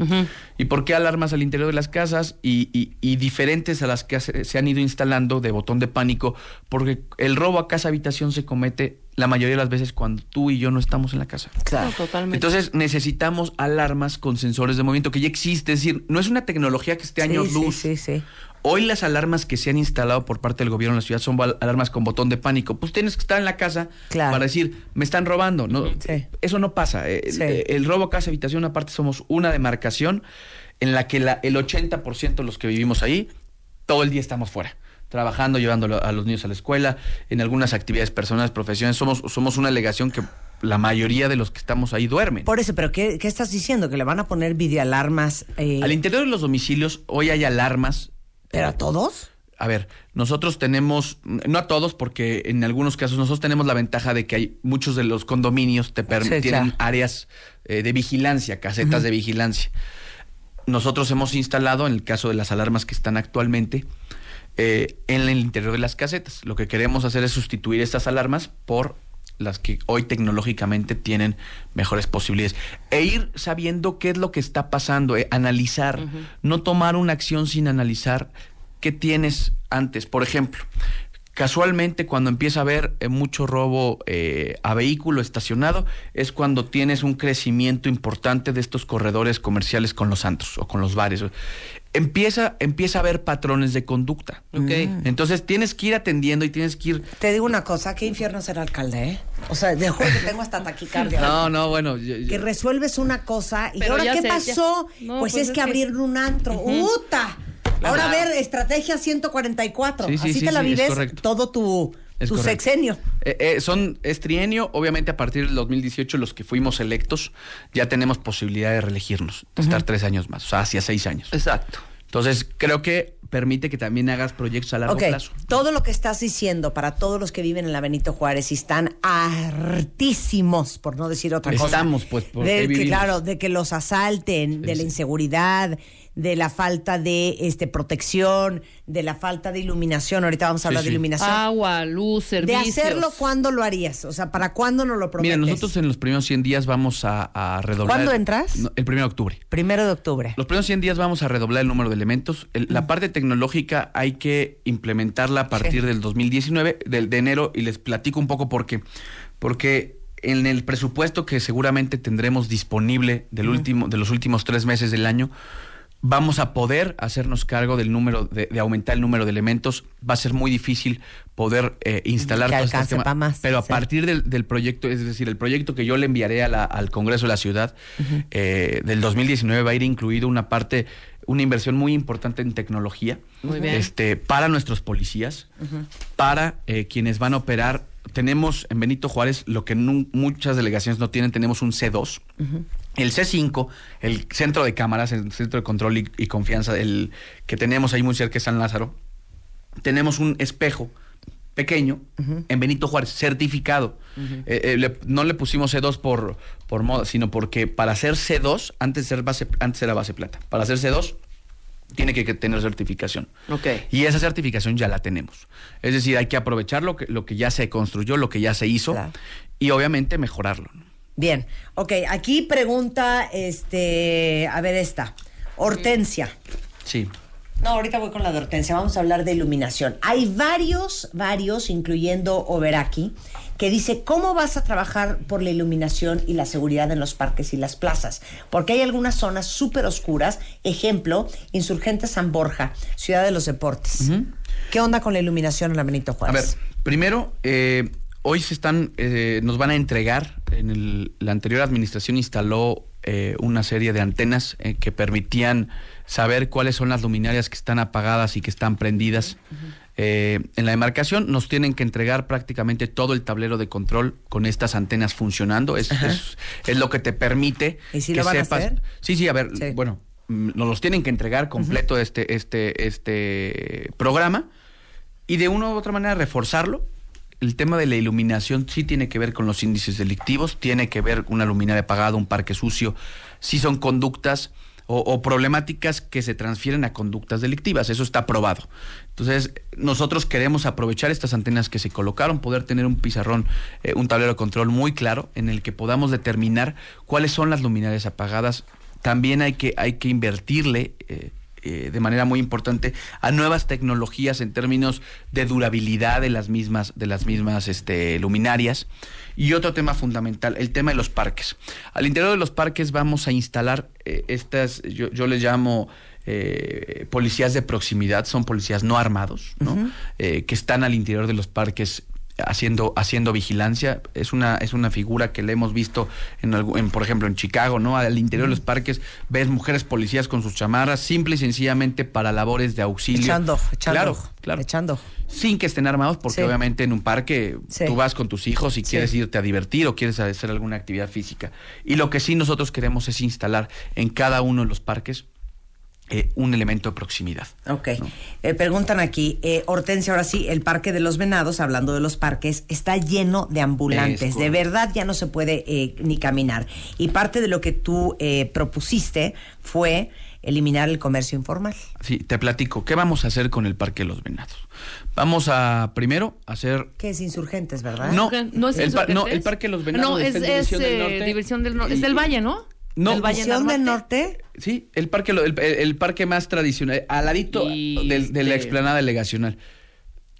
¿Y por qué alarmas al interior de las casas? Y, y- y diferentes a las que se, se han ido instalando de botón de pánico, porque el robo a casa habitación se comete la mayoría de las veces cuando tú y yo no estamos en la casa. Claro. totalmente. Entonces necesitamos alarmas con sensores de movimiento que ya existe, es decir, no es una tecnología que esté años sí, luz. Sí, sí, sí. Hoy las alarmas que se han instalado por parte del gobierno en la ciudad son alarmas con botón de pánico. Pues tienes que estar en la casa Claro. para decir, me están robando. No, Sí. Eso no pasa. Eh, El, Sí. eh, el robo casa habitación, aparte, somos una demarcación en la que la- el 80% de los que vivimos ahí, todo el día estamos fuera. Trabajando, llevando a los niños a la escuela, en algunas actividades personales, profesiones. Somos, somos una alegación que la mayoría de los que estamos ahí duermen. Por eso, pero ¿qué, qué estás diciendo? ¿Que le van a poner videoalarmas? eh, Al interior de los domicilios, hoy hay alarmas ¿Pero a todos? A ver, nosotros tenemos, no a todos, porque en algunos casos nosotros tenemos la ventaja de que hay muchos de los condominios te per- Sí, tienen claro. áreas eh, de vigilancia, casetas de vigilancia. Nosotros hemos instalado, en el caso de las alarmas que están actualmente, eh, en el interior de las casetas. Lo que queremos hacer es sustituir estas alarmas por las que hoy tecnológicamente tienen mejores posibilidades. E ir sabiendo qué es lo que está pasando, eh, analizar, no tomar una acción sin analizar qué tienes antes. Por ejemplo, casualmente cuando empieza a haber eh, mucho robo eh, a vehículo estacionado, es cuando tienes un crecimiento importante de estos corredores comerciales con los antros o con los bares. Empieza, empieza a haber patrones de conducta. Ok. Entonces tienes que ir atendiendo y tienes que ir Te digo una cosa, qué infierno ser alcalde, ¿eh? O sea, de que tengo hasta taquicardia. No, no, bueno. yo- yo- Que resuelves una cosa y Pero ahora qué sé, ya- pasó? No, pues, pues es es que que- abrieron un antro. ¡Uta! Ahora a ver, estrategia 144. Sí, sí, Así sí, te la vives todo tu, Es tu correcto. sexenio. Eh, eh, son, es trienio, obviamente a partir del 2018 los que fuimos electos ya tenemos posibilidad de reelegirnos, de estar tres años más, o sea, hacia seis años. Exacto. Entonces, creo que permite que también hagas proyectos a largo plazo. todo lo que estás diciendo para todos los que viven en la Benito Juárez y están hartísimos, por no decir otra cosa. Estamos, pues, porque de que, claro, de que los asalten, de la sí. inseguridad, de la falta de este protección, de la falta de iluminación. Ahorita vamos a hablar sí. de iluminación. Agua, luz, de servicios. hacerlo, ¿cuándo lo harías? O sea, ¿para cuándo nos lo prometes? Mira, nosotros en los primeros 100 días vamos a, a redoblar. ¿Cuándo entras? El primero de octubre. Primero de octubre. Los primeros 100 días vamos a redoblar el número de elementos. El- La parte tecnológica hay que implementarla a partir Sí. del 2019, del, de enero, y les platico un poco por qué. Porque en el presupuesto que seguramente tendremos disponible del último, de los últimos tres meses del año, vamos a poder hacernos cargo del número, de, de aumentar el número de elementos. Va a ser muy difícil poder eh, instalar alcance temas, pa' más, Pero a sí. partir del, del proyecto, es decir, el proyecto que yo le enviaré a la- al Congreso de la Ciudad eh, del 2019 va a ir incluido una parte, una inversión muy importante en tecnología. Muy bien. Este, para nuestros policías, para eh, quienes van a operar. Tenemos en Benito Juárez lo que muchas delegaciones no tienen, tenemos un C2. El C5, el centro de cámaras, el centro de control y, y confianza, el que tenemos ahí muy cerca de San Lázaro, tenemos un espejo pequeño en Benito Juárez, certificado. Eh, eh, le- no le pusimos C2 por, por moda, sino porque para hacer C2, antes, de ser base, antes era base plata. Para hacer C2, tiene que, que tener certificación. Ok. Y esa certificación ya la tenemos. Es decir, hay que aprovechar lo que, lo que ya se construyó, lo que ya se hizo Claro. y obviamente mejorarlo. Bien, ok, aquí pregunta, este, a ver esta, Hortensia. Sí. No, ahorita voy con la de Hortensia, vamos a hablar de iluminación. Hay varios, varios, incluyendo Overaki, que dice, ¿cómo vas a trabajar por la iluminación y la seguridad en los parques y las plazas? Porque hay algunas zonas súper oscuras, ejemplo, Insurgente San Borja, Ciudad de los Deportes. ¿Qué onda con la iluminación en la Benito A Juárez? ver, primero, eh, hoy se están, eh, nos van a entregar, en el- la anterior administración instaló eh, una serie de antenas eh, que permitían saber cuáles son las luminarias que están apagadas y que están prendidas. Eh, en la demarcación nos tienen que entregar prácticamente todo el tablero de control con estas antenas funcionando. Es, es, es lo que te permite ¿Y si que lo van a sepas. hacer? Sí, sí, a ver, Sí. bueno, mm, nos los tienen que entregar completo este, este, este programa y de una u otra manera reforzarlo. El tema de la iluminación sí tiene que ver con los índices delictivos, tiene que ver una luminaria apagada, un parque sucio, sí son conductas o, problemáticas que se transfieren a conductas delictivas, eso está probado. Entonces, nosotros queremos aprovechar estas antenas que se colocaron, poder tener un pizarrón, eh, un tablero de control muy claro en el que podamos determinar cuáles son las luminarias apagadas. También hay que, hay que invertirle eh, eh, de manera muy importante a nuevas tecnologías en términos de durabilidad de las mismas, de las mismas este, luminarias. Y otro tema fundamental, el tema de los parques. Al interior de los parques vamos a instalar eh, estas, yo, yo les llamo eh, policías de proximidad, son policías no armados, ¿no? Eh, que están al interior de los parques haciendo haciendo vigilancia es una es una figura que le hemos visto en, por ejemplo en Chicago no al interior de los parques ves mujeres policías con sus chamarras simple y sencillamente para labores de auxilio Echando, echando, claro claro echando. sin que estén armados porque Sí. obviamente en un parque Sí. tú vas con tus hijos y Sí. quieres irte a divertir o quieres hacer alguna actividad física y lo que sí nosotros queremos es instalar en cada uno de los parques eh, un elemento de proximidad Ok. Eh, preguntan aquí, eh, Hortensia, ahora sí, el Parque de los Venados, hablando de los parques, está lleno de ambulantes. Es De verdad ya no se puede eh, ni caminar. Y parte de lo que tú eh, propusiste fue eliminar el comercio informal. Sí, te platico. ¿Qué vamos a hacer con el Parque de los Venados? Vamos a, primero, hacer... Que es insurgentes, ¿verdad? No, ¿No es el, par- no, Insurgentes? el Parque de los Venados No, es, es División del eh, Norte. División del Norte. Es del Valle, ¿no? No, Valle División del Norte. Sí, el parque, lo- el, el- el parque más tradicional, al ladito Y del- de, la este- explanada delegacional.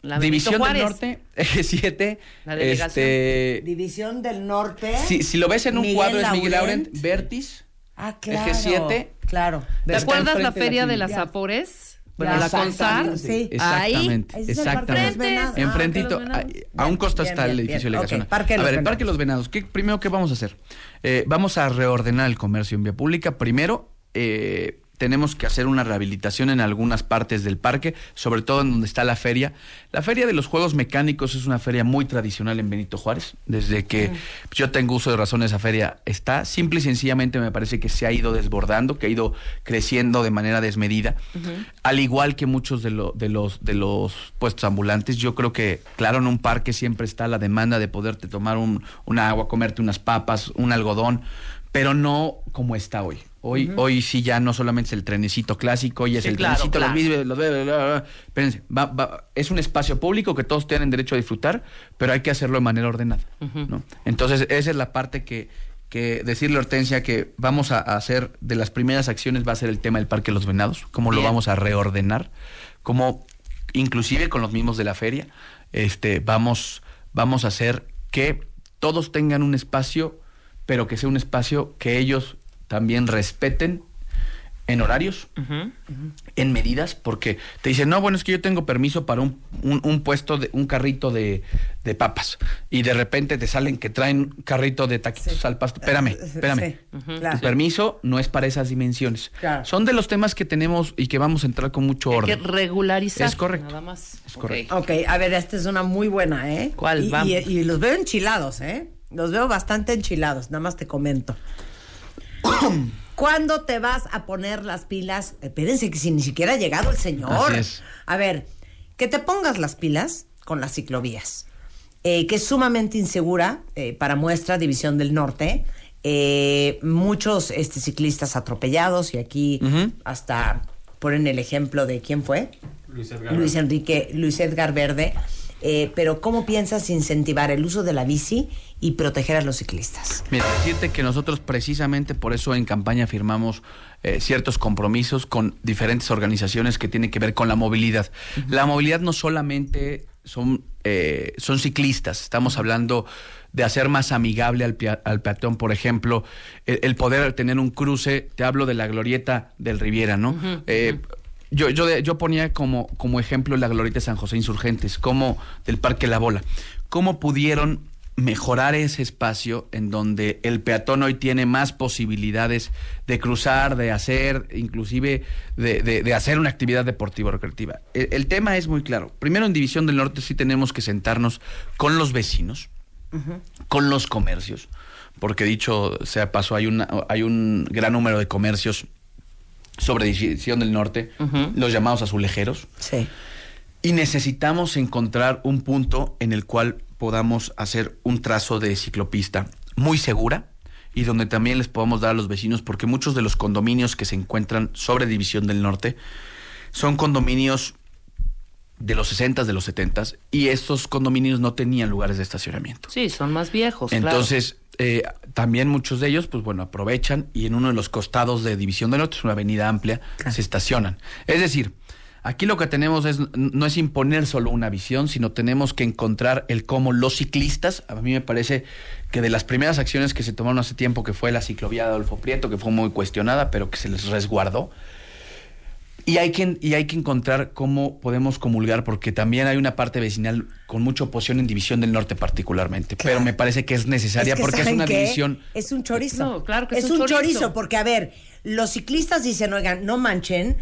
La División del. Norte, eje 7. La delegación. Este, División del Norte. si, si lo ves en un Miguel cuadro es Miguel Laurent. Vértiz, Ah, claro. eje 7. Claro. ¿Te acuerdas la enfrente de la feria de las. Bueno, la exactamente. CONSAR. Sí. Exactamente, Ahí. Es exactamente. Ah, Enfrentito, los a, un costo Bien, está el edificio bien. delegacional. Ok, Parque de a los ver, el Venados. Parque de los Venados. ¿qué, primero, ¿qué vamos a hacer? Eh, vamos a reordenar el comercio en vía pública. Primero, eh, tenemos que hacer una rehabilitación en algunas partes del parque, sobre todo en donde está la feria. La feria de los juegos mecánicos es una feria muy tradicional en Benito Juárez. Desde que yo tengo uso de razón, esa feria está. Simple y sencillamente me parece que se ha ido desbordando, que ha ido creciendo de manera desmedida. Al igual que muchos de, lo- de los, de los puestos ambulantes, yo creo que, claro, en un parque siempre está la demanda de poderte tomar un, un agua, comerte unas papas, un algodón, pero no como está hoy. Hoy, hoy sí ya no solamente es el trenecito clásico, hoy es Sí, el claro, trenecito, claro. los. Espérense, va- va- es un espacio público que todos tienen derecho a disfrutar, pero hay que hacerlo de manera ordenada. ¿no? Entonces, esa es la parte que, que decirle a Hortensia que vamos a, hacer, de las primeras acciones va a ser el tema del Parque de los Venados, cómo lo vamos a reordenar, cómo inclusive con los mismos de la feria, este, vamos, vamos a hacer que todos tengan un espacio, pero que sea un espacio que ellos también respeten en horarios, en medidas, porque te dicen, no, bueno, es que yo tengo permiso para un, un- un puesto, de, un carrito de, de papas, y de repente te salen que traen carrito de taquitos al pasto. Espérame, espérame. Sí, claro. Tu permiso no es para esas dimensiones. Claro. Son de los temas que tenemos y que vamos a entrar con mucho Hay que orden. regularizar. Es correcto. Nada más. Es correcto. Ok, a ver, esta es una muy buena, ¿eh? ¿Cuál? Y, Vamos. y- y los veo enchilados, ¿eh? Los veo bastante enchilados, nada más te comento. ¿Cuándo te vas a poner las pilas? Espérense que si ni siquiera ha llegado el señor. Así es. A ver, que te pongas las pilas con las ciclovías, eh, que es sumamente insegura eh, para muestra División del Norte. Eh, muchos este, ciclistas atropellados y aquí hasta ponen el ejemplo de quién fue. Luis Enrique, Luis Edgar Verde. Eh, pero ¿cómo piensas incentivar el uso de la bici y proteger a los ciclistas? Mira, decirte que nosotros precisamente por eso en campaña firmamos eh, ciertos compromisos con diferentes organizaciones que tienen que ver con la movilidad. La movilidad no solamente son, eh, son ciclistas, estamos hablando de hacer más amigable al, al peatón, por ejemplo, el, el poder tener un cruce, te hablo de la glorieta del Riviera, ¿no? Eh, yo, yo, yo ponía como, como ejemplo la glorieta de San José Insurgentes, como del Parque La Bola. ¿Cómo pudieron mejorar ese espacio en donde el peatón hoy tiene más posibilidades de cruzar, de hacer, inclusive de, de- de hacer una actividad deportiva o recreativa? El, el tema es muy claro. Primero en División del Norte sí tenemos que sentarnos con los vecinos, con los comercios, porque dicho sea paso, hay, una, hay un gran número de comercios sobre División del Norte, los llamados azulejeros, Sí. y necesitamos encontrar un punto en el cual podamos hacer un trazo de ciclopista muy segura y donde también les podamos dar a los vecinos, porque muchos de los condominios que se encuentran sobre División del Norte son condominios de los 60 de los 70 y estos condominios no tenían lugares de estacionamiento. Sí, son más viejos. claro. Entonces, eh, también muchos de ellos, pues bueno, aprovechan y en uno de los costados de División del Norte, es una avenida amplia, se estacionan. Es decir, aquí lo que tenemos es no es imponer solo una visión, sino tenemos que encontrar el cómo los ciclistas, a mí me parece que de las primeras acciones que se tomaron hace tiempo, que fue la ciclovía de Adolfo Prieto, que fue muy cuestionada, pero que se les resguardó, y hay, que, y hay que encontrar cómo podemos comulgar, porque también hay una parte vecinal con mucha oposición en División del Norte particularmente. Pero me parece que es necesaria Es que, porque es ¿saben una qué? división... Es un chorizo. No, claro que es es un un chorizo. chorizo. porque a ver, los ciclistas dicen, oigan, no manchen,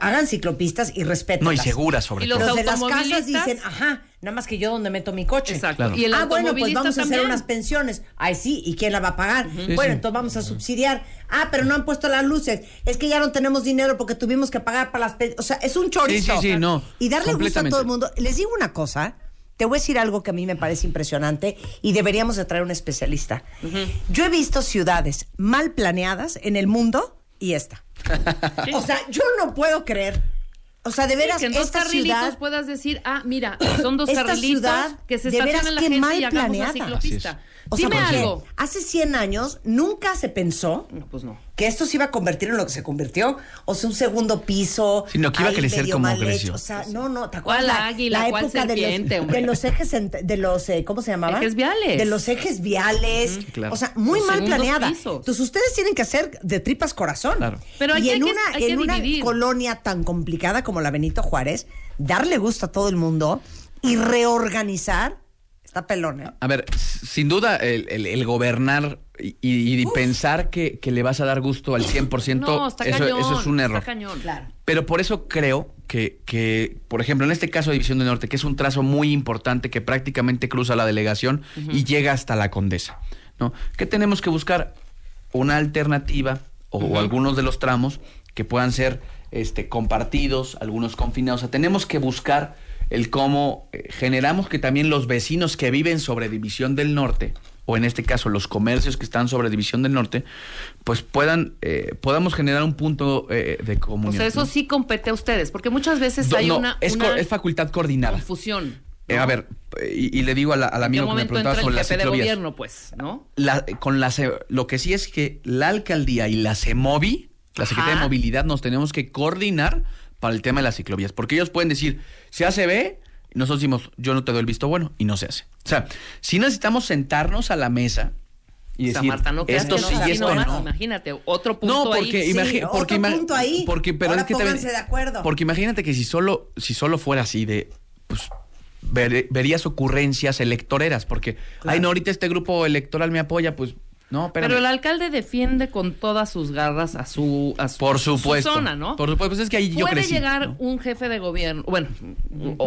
hagan ciclopistas y respeten. No, y segura sobre Y los todo. Los de las casas dicen, ajá, nada más que yo donde meto mi coche. Exacto. Claro. Y el ah, bueno, pues vamos a hacer unas pensiones. Ay, sí, ¿y quién la va a pagar? Sí, bueno, sí. entonces vamos a subsidiar. Ah, pero no han puesto las luces. Es que ya no tenemos dinero porque tuvimos que pagar para las pensiones. O sea, es un chorizo. Sí, sí, sí, no, Y darle gusto a todo el mundo. Les digo una cosa. Te voy a decir algo que a mí me parece impresionante y deberíamos de traer un especialista. Yo he visto ciudades mal planeadas en el mundo y esta. O sea, yo no puedo creer. O sea, de Sí, veras, que en dos esta carrilitos ciudad puedas decir, ah, mira, son dos Esta carrilitos ciudad, que se de veras, estacionan la gente mal y hagamos planeada. la ciclopista. O sea, Dime porque algo. hace 100 años nunca se pensó No, pues no. que esto se iba a convertir en lo que se convirtió. O sea, un segundo piso. Sino que iba a crecer como creció. O sea, no, no, ¿te acuerdas? ¿Cuál la- águila? la ¿Cuál época de los, de los ejes, de los, eh, ¿cómo se llamaba? Ejes viales. De los ejes viales. claro. O sea, muy Los mal planeada. pisos. Entonces, ustedes tienen que hacer de tripas corazón. Claro. Pero hay y que- en que- una, hay que en una dividir. colonia tan complicada como la Benito Juárez, darle gusto a todo el mundo y reorganizar, está pelón, ¿eh? A ver, sin duda el, el- el gobernar y, y pensar que, que le vas a dar gusto al 100%, No, está eso, cañón. eso es un error. Está cañón. Claro. Pero por eso creo que, que, por ejemplo, en este caso de División del Norte, que es un trazo muy importante que prácticamente cruza la delegación y llega hasta la Condesa, ¿no? ¿Qué tenemos que buscar? Una alternativa o, o algunos de los tramos que puedan ser este, compartidos, algunos confinados. O sea, tenemos que buscar el cómo eh, generamos que también los vecinos que viven sobre División del Norte, o en este caso los comercios que están sobre División del Norte, pues puedan, eh, podamos generar un punto eh, de O comunión. sea, eso ¿no? sí compete a ustedes, porque muchas veces Do- hay no, una, es, una es facultad coordinada. confusión. Eh, a ver, y, y le digo a la- al ¿En qué amigo que me preguntaba sobre las ciclovías. gobierno, pues, no? La- con la, lo que sí es que la alcaldía y la CEMOVI, la Secretaría de. Movilidad, nos tenemos que coordinar para el tema de las ciclovías. Porque ellos pueden decir, se hace B Y nosotros decimos, yo no te doy el visto bueno y no se hace. O sea, si necesitamos sentarnos a la mesa y O sea, decir, Marta, no esto que no sí y esto no. más. Imagínate, otro punto No, porque ahí. imagi- Sí, porque otro punto ahí. Porque, pero Ahora es que te- pónganse de acuerdo. Porque imagínate que si solo, si solo fuera así de, pues, ver- verías ocurrencias electoreras, porque, ay, no, ahorita este grupo electoral me apoya, pues, no, espérame. Pero el alcalde defiende con todas sus garras a su, a su, Por su supuesto. zona, ¿no? Por supuesto, pues es que ahí yo Puede crecí. llegar ¿no? un jefe de gobierno, bueno,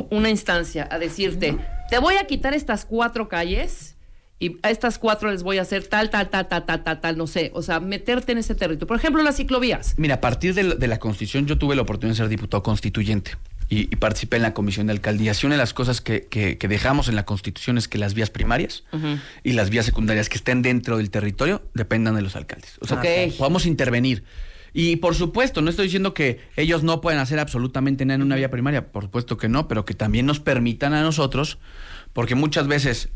una instancia a decirte, te voy a quitar estas cuatro calles y a estas cuatro les voy a hacer tal, tal, tal, tal, tal, tal, tal, no sé, o sea, meterte en ese territorio. Por ejemplo, las ciclovías. Mira, a partir de la, de la Constitución yo tuve la oportunidad de ser diputado constituyente y, y participé en la Comisión de Alcaldías. Y una de las cosas que, que- que dejamos en la Constitución es que las vías primarias y las vías secundarias que estén dentro del territorio dependan de los alcaldes. O sea, Ok. podamos intervenir. Y por supuesto, no estoy diciendo que ellos no pueden hacer absolutamente nada en una vía primaria, por supuesto que no, pero que también nos permitan a nosotros, porque muchas veces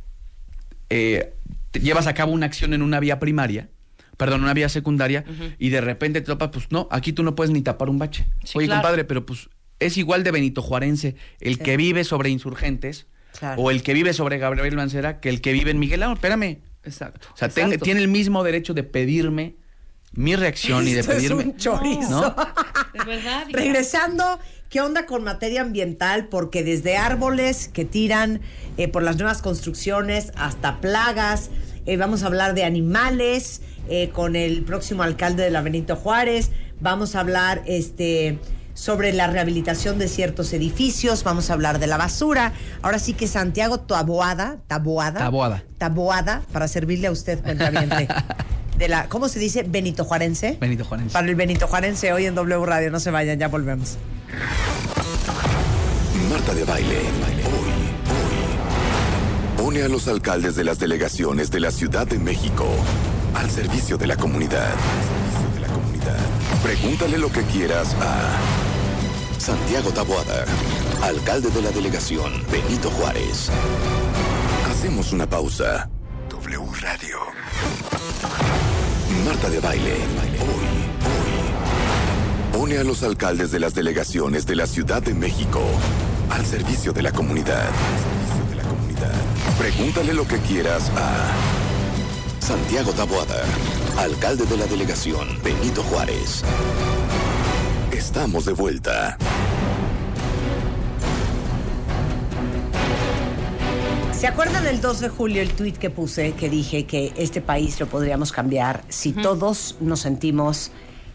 eh, te llevas a cabo una acción en una vía primaria, perdón, una vía secundaria, y de repente te topas, pues no, aquí tú no puedes ni tapar un bache. Sí, Oye, claro. compadre, pero pues es igual de Benito Juarense el que vive sobre insurgentes Claro. o el que vive sobre Gabriel Mancera que el que vive en Miguel Ángel. Espérame. Exacto. O sea, ten- tiene el mismo derecho de pedirme mi reacción y de Esto es pedirme. un chorizo. ¿no? De verdad. Regresando, ¿qué onda con materia ambiental? Porque desde árboles que tiran eh, por las nuevas construcciones hasta plagas, eh, vamos a hablar de animales eh, con el próximo alcalde de la Benito Juárez, vamos a hablar este sobre la rehabilitación de ciertos edificios, vamos a hablar de la basura. Ahora sí que Santiago Taboada, Taboada, Taboada. Taboada, para servirle a usted. De la, ¿Cómo se dice? Benito Juarense. Benito Juarense. Para el Benito Juarense hoy en W Radio. No se vayan, ya volvemos. Marta de Baile. Hoy, hoy. Pone a los alcaldes de las delegaciones de la Ciudad de México al servicio de la comunidad. Al servicio de la comunidad. Pregúntale lo que quieras a Santiago Taboada, alcalde de la delegación Benito Juárez. Hacemos una pausa. W Radio. Marta de Baile. Hoy, hoy. Pone a los alcaldes de las delegaciones de la Ciudad de México al servicio de la comunidad. Pregúntale lo que quieras a Santiago Taboada, alcalde de la delegación Benito Juárez. Estamos de vuelta. ¿Se acuerdan el 2 de julio el tuit que puse que dije que este país lo podríamos cambiar si todos nos sentimos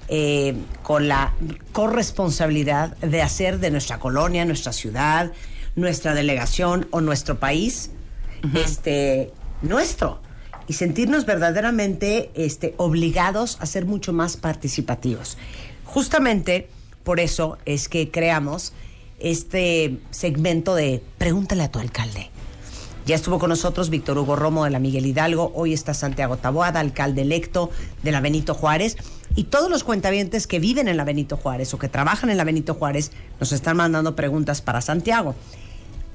eh, con la corresponsabilidad de hacer de nuestra colonia, nuestra ciudad, nuestra delegación o nuestro país este nuestro y sentirnos verdaderamente este, obligados a ser mucho más participativos. Justamente por eso es que creamos este segmento de Pregúntale a tu alcalde. Ya estuvo con nosotros Víctor Hugo Romo de la Miguel Hidalgo, hoy está Santiago Taboada, alcalde electo de la Benito Juárez, y todos los cuentavientes que viven en la Benito Juárez o que trabajan en la Benito Juárez nos están mandando preguntas para Santiago.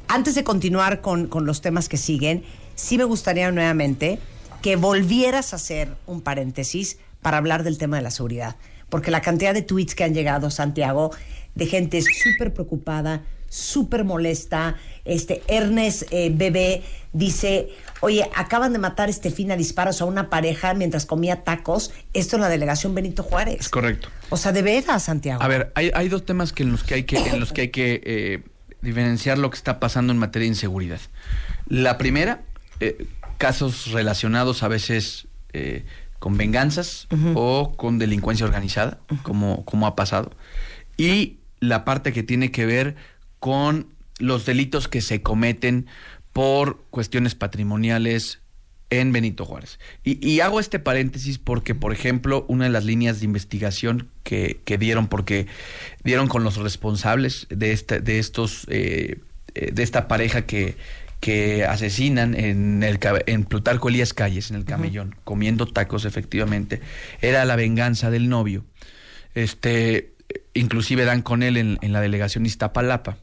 Antes de continuar con, con los temas que siguen, sí me gustaría nuevamente que volvieras a hacer un paréntesis para hablar del tema de la seguridad. Porque la cantidad de tweets que han llegado, Santiago, de gente súper preocupada, súper molesta. Este, Ernest eh, Bebé dice, oye, acaban de matar este fin a disparos a una pareja mientras comía tacos. Esto en la delegación Benito Juárez. Es correcto. O sea, de veras, Santiago. A ver, hay, hay dos temas que en los que hay que, en los que, hay que eh, diferenciar lo que está pasando en materia de inseguridad. La primera, eh, casos relacionados a veces eh, con venganzas o con delincuencia organizada, como, como ha pasado. Y la parte que tiene que ver con los delitos que se cometen por cuestiones patrimoniales en Benito Juárez. Y, y hago este paréntesis porque, por ejemplo, una de las líneas de investigación que, que dieron, porque dieron con los responsables de, esta, de estos, eh, eh, de esta pareja que, que asesinan en, el, en Plutarco Elías Calles, en el camellón, comiendo tacos, efectivamente, era la venganza del novio. Este, inclusive dan con él en, en la delegación Iztapalapa.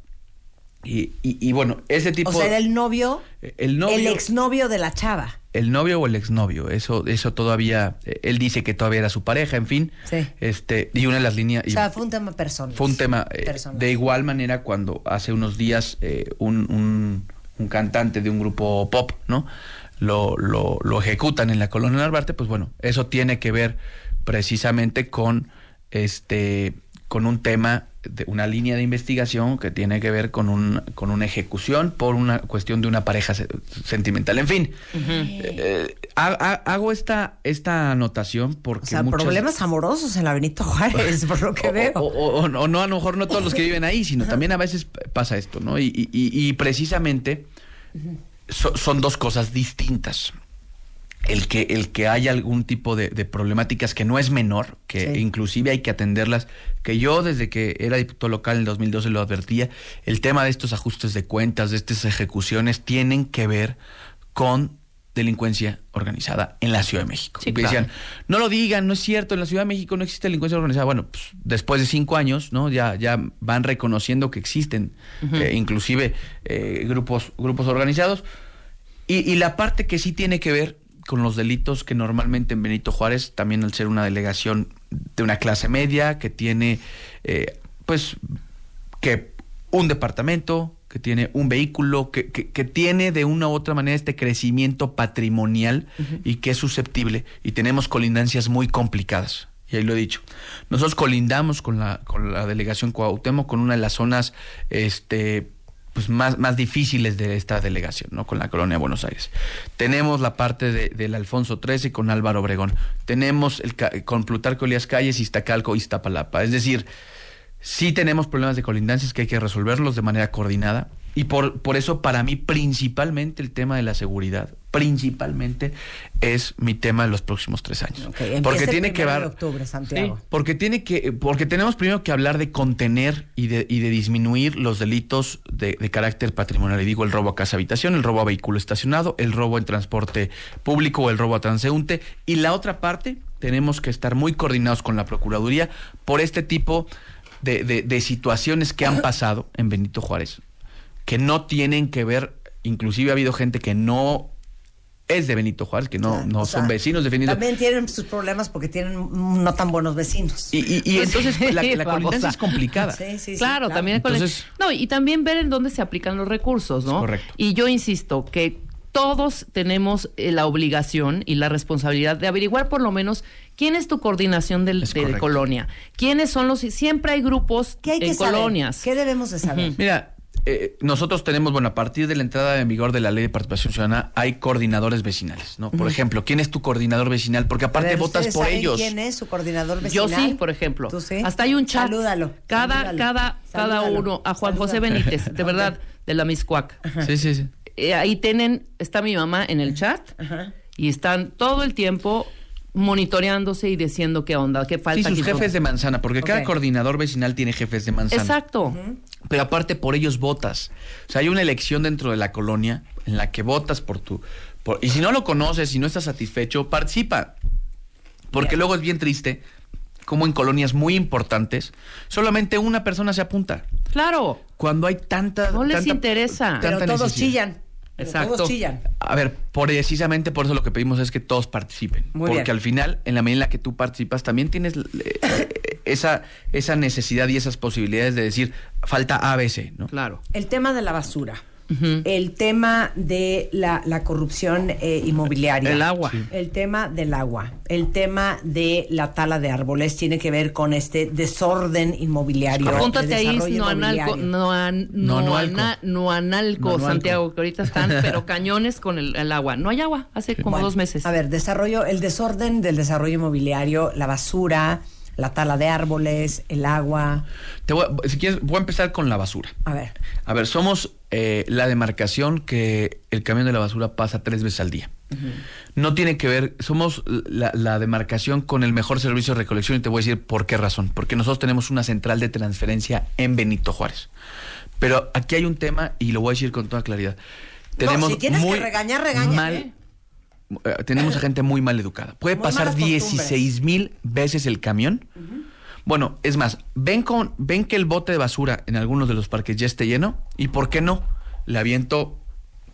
Y, y, y bueno, ese tipo... o sea, era el novio, el novio... el exnovio de la chava. el novio o el exnovio. Eso, eso todavía, eh, él dice que todavía era su pareja, en fin. Sí. Este, y una de las líneas. O sea, fue un tema personal. Fue un tema eh, Personal. de igual manera cuando hace unos días eh, un, un- un cantante de un grupo pop, ¿no? Lo, lo, lo ejecutan en la colonia Narvarte, pues bueno, eso tiene que ver precisamente con este con un tema de una línea de investigación que tiene que ver con un con una ejecución por una cuestión de una pareja se- sentimental. En fin, eh, ha- ha- hago esta esta anotación porque O sea, muchas- problemas amorosos en la Benito Juárez, por lo que o, veo. o- o- o no, a lo mejor no todos los que viven ahí, sino también a veces pasa esto, ¿no? Y, y- y- y precisamente so- son dos cosas distintas. El que, el que haya algún tipo de, de problemáticas que no es menor, que Sí. inclusive hay que atenderlas, que yo desde que era diputado local en el 2012 lo advertía, el tema de estos ajustes de cuentas, de estas ejecuciones, tienen que ver con delincuencia organizada en la Ciudad de México. Sí, Y decían, no lo digan, no es cierto, en la Ciudad de México no existe delincuencia organizada. Bueno, pues, después de cinco años, ¿no? Ya, ya van reconociendo que existen, eh, inclusive eh, grupos, grupos organizados. Y, y la parte que sí tiene que ver con los delitos que normalmente en Benito Juárez, también al ser una delegación de una clase media, que tiene, eh, pues, que un departamento, que tiene un vehículo, que, que- que tiene de una u otra manera este crecimiento patrimonial y que es susceptible. Y tenemos colindancias muy complicadas. Y ahí lo he dicho. Nosotros colindamos con la, con la delegación Cuauhtémoc, con una de las zonas este, pues más, más difíciles de esta delegación, ¿no? Con la colonia de Buenos Aires. Tenemos la parte de- del Alfonso XIII con Álvaro Obregón. Tenemos el, con Plutarco Elías Calles, Iztacalco, Iztapalapa. Es decir, sí tenemos problemas de colindancias que hay que resolverlos de manera coordinada. Y por, por eso, para mí, principalmente el tema de la seguridad, principalmente es mi tema de los próximos tres años. Porque tiene que ver. octubre, Santiago. Porque tiene que, porque tenemos primero que hablar de contener y de, y de disminuir los delitos de, de carácter patrimonial. Y digo el robo a casa habitación, el robo a vehículo estacionado, el robo en transporte público o el robo a transeúnte. Y la otra parte, tenemos que estar muy coordinados con la Procuraduría por este tipo de, de- de situaciones que han pasado en Benito Juárez, que no tienen que ver, inclusive ha habido gente que no es de Benito Juárez, que no, Claro, no son sea, vecinos de Benito También tienen sus problemas porque tienen no tan buenos vecinos. y, y- y entonces la, la colindancia es complicada. Sí, sí, sí, claro, también Entonces- no y también ver en dónde se aplican los recursos, ¿no? Correcto. Y yo insisto que todos tenemos eh, la obligación y la responsabilidad de averiguar por lo menos quién es tu coordinación del- Es de, correcto. colonia, quiénes son los siempre hay grupos ¿Qué hay en que saber? colonias. ¿Qué debemos de saber? Mira, eh, nosotros tenemos, bueno, a partir de la entrada en vigor de la ley de participación ciudadana, hay coordinadores vecinales, ¿no? Por ejemplo, ¿quién es tu coordinador vecinal? Porque aparte ver, votas ¿ustedes por saben ellos. ¿Quién es su coordinador Yo vecinal? sí, por ejemplo. ¿Tú sí? Hasta hay un chat. Salúdalo. Cada, salúdalo, cada, cada uno. A Juan José. Benítez, de verdad, de la Miscuac. Sí, sí, sí. Eh, ahí tienen, está mi mamá en el chat y están todo el tiempo monitoreándose y diciendo qué onda, qué Sí, falta. sus qué jefes de manzana, porque cada coordinador vecinal tiene jefes de manzana. Exacto. Pero aparte por ellos votas. O sea, hay una elección dentro de la colonia en la que votas por tu... por- y si no lo conoces, si no estás satisfecho, participa. Porque Bien. luego es bien triste como en colonias muy importantes, solamente una persona se apunta. Claro. Cuando hay tanta... No les tanta- interesa. Pero todos necesidad. chillan. Pero Exacto. Todos chillan. A ver, precisamente por eso lo que pedimos es que todos participen. Muy porque bien. al final, en la medida en la que tú participas, también tienes eh, esa, esa necesidad y esas posibilidades de decir, falta ABC, ¿no? Claro. El tema de la basura. El tema de la, la corrupción eh, inmobiliaria. El agua. Sí. El tema del agua. El tema de la tala de árboles tiene que ver con este desorden inmobiliario. Apúntate de ahí, No, Noanalco, Noanalco. Santiago, que ahorita están, pero cañones con el, el agua. No hay agua, hace como Bueno, dos meses. A ver, desarrollo, el desorden del desarrollo inmobiliario, la basura, la tala de árboles, el agua. Te voy si quieres, voy a empezar con la basura. A ver, A ver, somos eh, la demarcación que el camión de la basura pasa tres veces al día. No tiene que ver, somos la, la demarcación con el mejor servicio de recolección y te voy a decir por qué razón. Porque nosotros tenemos una central de transferencia en Benito Juárez. Pero aquí hay un tema y lo voy a decir con toda claridad. Tenemos si tienes que muy regañar, regáñame. mal- eh, tenemos a gente muy mal educada. Puede Muy pasar malas costumbres. 16 mil veces el camión. Bueno, es más, ven con, ven que el bote de basura en algunos de los parques ya esté lleno y por qué no le aviento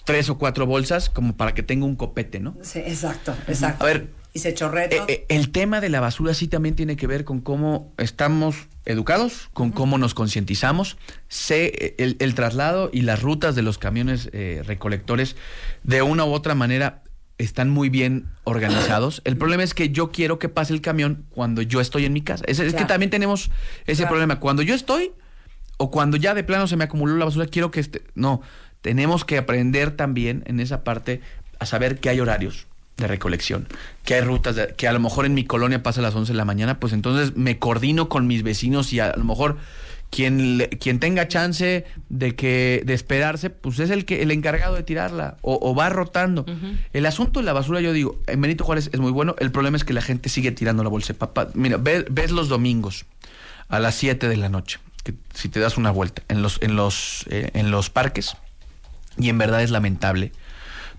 tres o cuatro bolsas como para que tenga un copete, ¿no? Sí, exacto, exacto. A ver, y se chorrea Eh, eh, el tema de la basura sí también tiene que ver con cómo estamos educados, con cómo nos concientizamos. Sé eh, el, el traslado y las rutas de los camiones eh, recolectores de una u otra manera están muy bien organizados. El problema es que yo quiero que pase el camión cuando yo estoy en mi casa. Es, es que también tenemos ese Claro. problema. Cuando yo estoy o cuando ya de plano se me acumuló la basura, quiero que este... No, tenemos que aprender también en esa parte a saber que hay horarios de recolección, que hay rutas, de- que a lo mejor en mi colonia pasa a las 11 de la mañana, pues entonces me coordino con mis vecinos y a, lo mejor quien, le- quien tenga chance de que de esperarse, pues es el que el encargado de tirarla o, o va rotando. El asunto de la basura, yo digo, en Benito Juárez es muy bueno, el problema es que la gente sigue tirando la bolsa de papa. Mira, ve- ves los domingos a las 7 de la noche, que si te das una vuelta en los, en los, eh, en los parques, y en verdad es lamentable.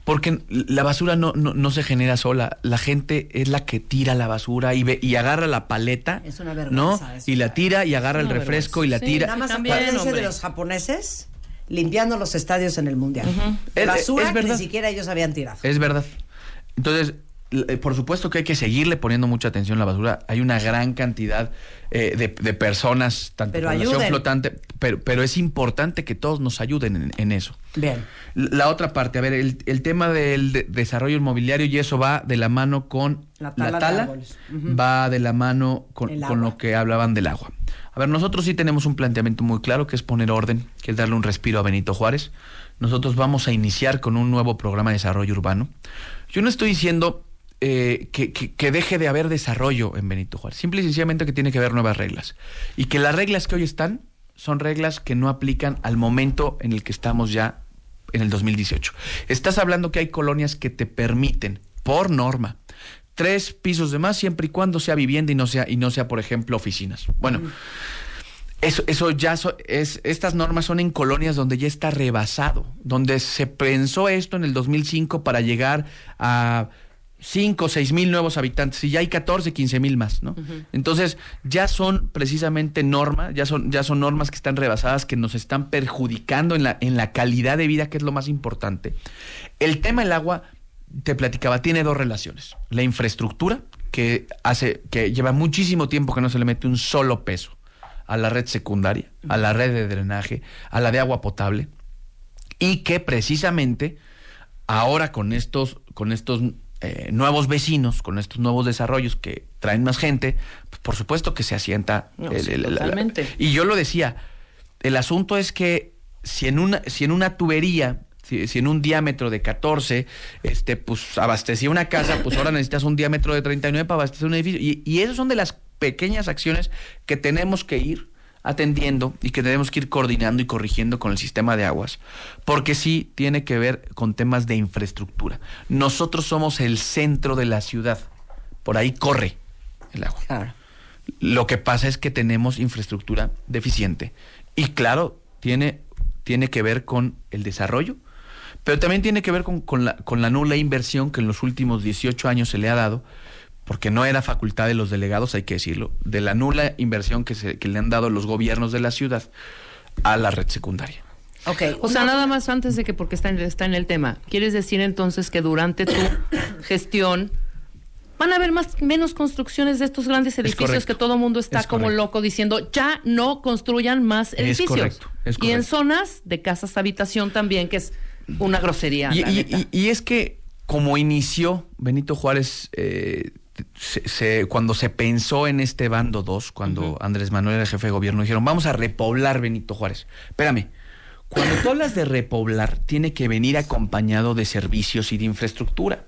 Porque la basura no, no, no se genera sola. La gente es la que tira la basura y ve, y agarra la paleta. Es una ¿no? vergüenza eso. Y la tira y agarra el refresco y la. Sí, tira. Nada más También, acuérdense de los japoneses limpiando los estadios en el mundial. Basura es que ni siquiera ellos habían tirado. Es verdad. Entonces, por supuesto que hay que seguirle poniendo mucha atención a la basura. Hay una gran cantidad eh, de, de personas, tanto Pero población ayuden. flotante, pero, pero es importante que todos nos ayuden en, en eso. Bien. La otra parte, a ver, el, el tema del de- desarrollo inmobiliario y eso va de la mano con La la tala de va de la mano con, con lo que hablaban del agua. A ver, nosotros sí tenemos un planteamiento muy claro que es poner orden, que es darle un respiro a Benito Juárez. Nosotros vamos a iniciar con un nuevo programa de desarrollo urbano. Yo no estoy diciendo eh, que, que- que deje de haber desarrollo en Benito Juárez, simple y sencillamente que tiene que haber nuevas reglas. Y que las reglas que hoy están son reglas que no aplican al momento en el que estamos ya en el 2018. Estás hablando que hay colonias que te permiten, por norma, tres pisos de más siempre y cuando sea vivienda y no sea, y no sea por ejemplo, oficinas. Bueno, eso, eso ya so- es, estas normas son en colonias donde ya está rebasado, donde se pensó esto en el 2005 para llegar a 5 o 6 mil nuevos habitantes y ya hay 14, 15 mil más, ¿no? Entonces ya son precisamente normas, ya son, ya son normas que están rebasadas, que nos están perjudicando en la, en la calidad de vida, que es lo más importante. El tema del agua, te platicaba, tiene dos relaciones. La infraestructura, que hace, que lleva muchísimo tiempo que no se le mete un solo peso a la red secundaria, a la red de drenaje, a la de agua potable, y que precisamente ahora con estos, con estos eh, nuevos vecinos, con estos nuevos desarrollos que traen más gente, pues, por supuesto que se asienta. No, el- sí, el- la- la- totalmente. y yo lo decía, el asunto es que si en una, si en una tubería, si, si en un diámetro de 14, este, pues abastecía una casa, pues ahora necesitas un diámetro de 39 para abastecer un edificio. Y, y esas son de las pequeñas acciones que tenemos que ir atendiendo y que tenemos que ir coordinando y corrigiendo con el sistema de aguas, porque sí tiene que ver con temas de infraestructura. Nosotros somos el centro de la ciudad, por ahí corre el agua. Claro. Lo que pasa es que tenemos infraestructura deficiente. Y claro, tiene, tiene que ver con el desarrollo, pero también tiene que ver con, con la, con la nula inversión que en los últimos 18 años se le ha dado, porque no era facultad de los delegados, hay que decirlo, de la nula inversión que, se, que le han dado los gobiernos de la ciudad a la red secundaria. Ok. O sea, nada más antes de que, porque está en, está en el tema, ¿quieres decir entonces que durante tu gestión van a haber más menos construcciones de estos grandes edificios correcto. que todo el mundo está Es como correcto. loco diciendo ya no construyan más Es edificios? correcto, es Y en correcto. zonas de casas habitación también, que es una grosería. Y, la y- neta. y- y es que como inició Benito Juárez, eh, se- se- cuando se pensó en este bando 2, cuando Andrés Manuel era jefe de gobierno, dijeron, vamos a repoblar Benito Juárez. Espérame, cuando tú hablas de repoblar, tiene que venir acompañado de servicios y de infraestructura.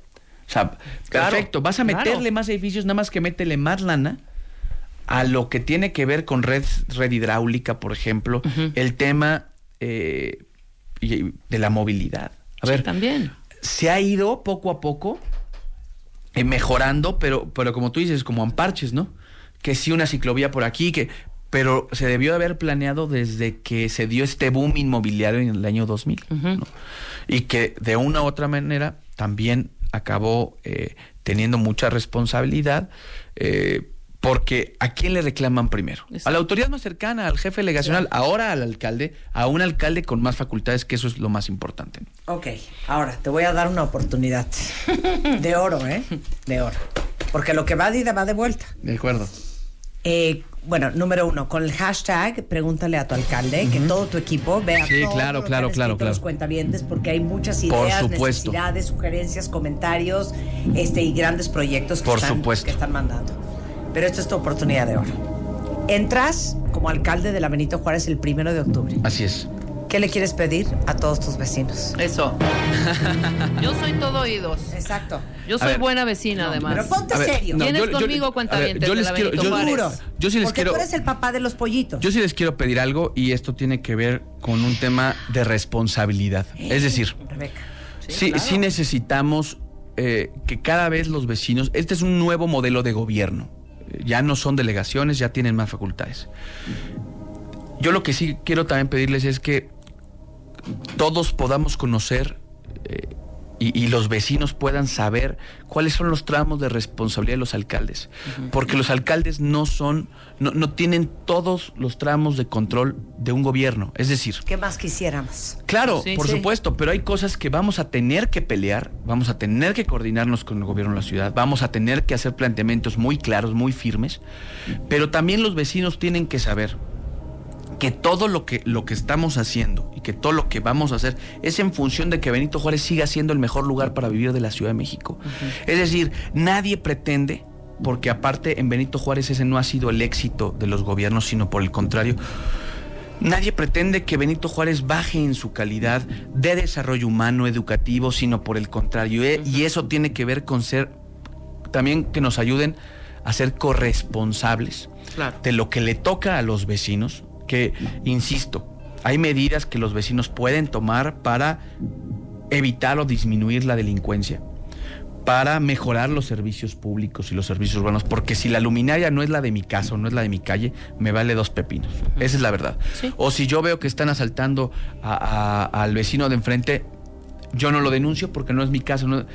O sea, Claro, perfecto, vas a claro. meterle más edificios, nada más que métele más lana a lo que tiene que ver con red, red hidráulica, por ejemplo, el tema eh, de la movilidad. A Sí, ver, también. se ha ido poco a poco eh, mejorando, pero, pero como tú dices, como en parches, ¿no? Que sí una ciclovía por aquí, que pero se debió de haber planeado desde que se dio este boom inmobiliario en el año 2000, ¿no? Y que de una u otra manera también acabó eh, teniendo mucha responsabilidad, eh, porque ¿a quién le reclaman primero? A la autoridad más cercana, al jefe delegacional, ahora al alcalde, a un alcalde con más facultades, que eso es lo más importante. Ok, ahora te voy a dar una oportunidad. De oro, ¿eh? De oro. Porque lo que va de ida va de vuelta. De acuerdo. Eh, bueno, número uno, con el hashtag pregúntale a tu alcalde, que todo tu equipo vea Sí, todo claro, lo que claro, han claro, escrito los claro. cuentavientes, porque hay muchas ideas, necesidades, sugerencias, comentarios, este y grandes proyectos que, Por están, supuesto. que están mandando. Pero esta es tu oportunidad de oro. Entras como alcalde de la Benito Juárez el primero de octubre. Así es. ¿Qué le quieres pedir a todos tus vecinos? Eso. Yo soy todo oídos. Exacto. Yo soy ver. buena vecina, además. Pero ponte ver, serio. no, ¿Tienes yo- yo- conmigo a ver, cuentavientes yo de les la quiero- yo- Juárez? Seguro. Yo sí les Porque quiero- tú eres el papá de los pollitos. Yo sí les quiero pedir algo y esto tiene que ver con un tema de responsabilidad. Es decir, Rebeca. sí, claro. sí necesitamos eh, que cada vez los vecinos, este es un nuevo modelo de gobierno, Eh, ya no son delegaciones, ya tienen más facultades. Yo lo que sí quiero también pedirles es que todos podamos conocer eh, y, y los vecinos puedan saber cuáles son los tramos de responsabilidad de los alcaldes. Porque los alcaldes no son, no, no tienen todos los tramos de control de un gobierno. Es decir, ¿Qué más quisiéramos? Claro, Sí. por Sí. supuesto, pero hay cosas que vamos a tener que pelear, vamos a tener que coordinarnos con el gobierno de la ciudad, vamos a tener que hacer planteamientos muy claros, muy firmes, pero también los vecinos tienen que saber que todo lo que, lo que estamos haciendo y que todo lo que vamos a hacer es en función de que Benito Juárez siga siendo el mejor lugar para vivir de la Ciudad de México. Es decir, nadie pretende, porque aparte en Benito Juárez ese no ha sido el éxito de los gobiernos, sino por el contrario, Nadie pretende que Benito Juárez baje en su calidad de desarrollo humano, educativo, sino por el contrario. eh, Y eso tiene que ver con ser, también que nos ayuden a ser corresponsables Claro. de lo que le toca a los vecinos, que, insisto, hay medidas que los vecinos pueden tomar para evitar o disminuir la delincuencia para mejorar los servicios públicos y los servicios urbanos, porque si la luminaria no es la de mi casa o no es la de mi calle, me vale dos pepinos. Esa es la verdad. Sí. O si yo veo que están asaltando a- a- al vecino de enfrente, yo no lo denuncio porque no es mi caso. no-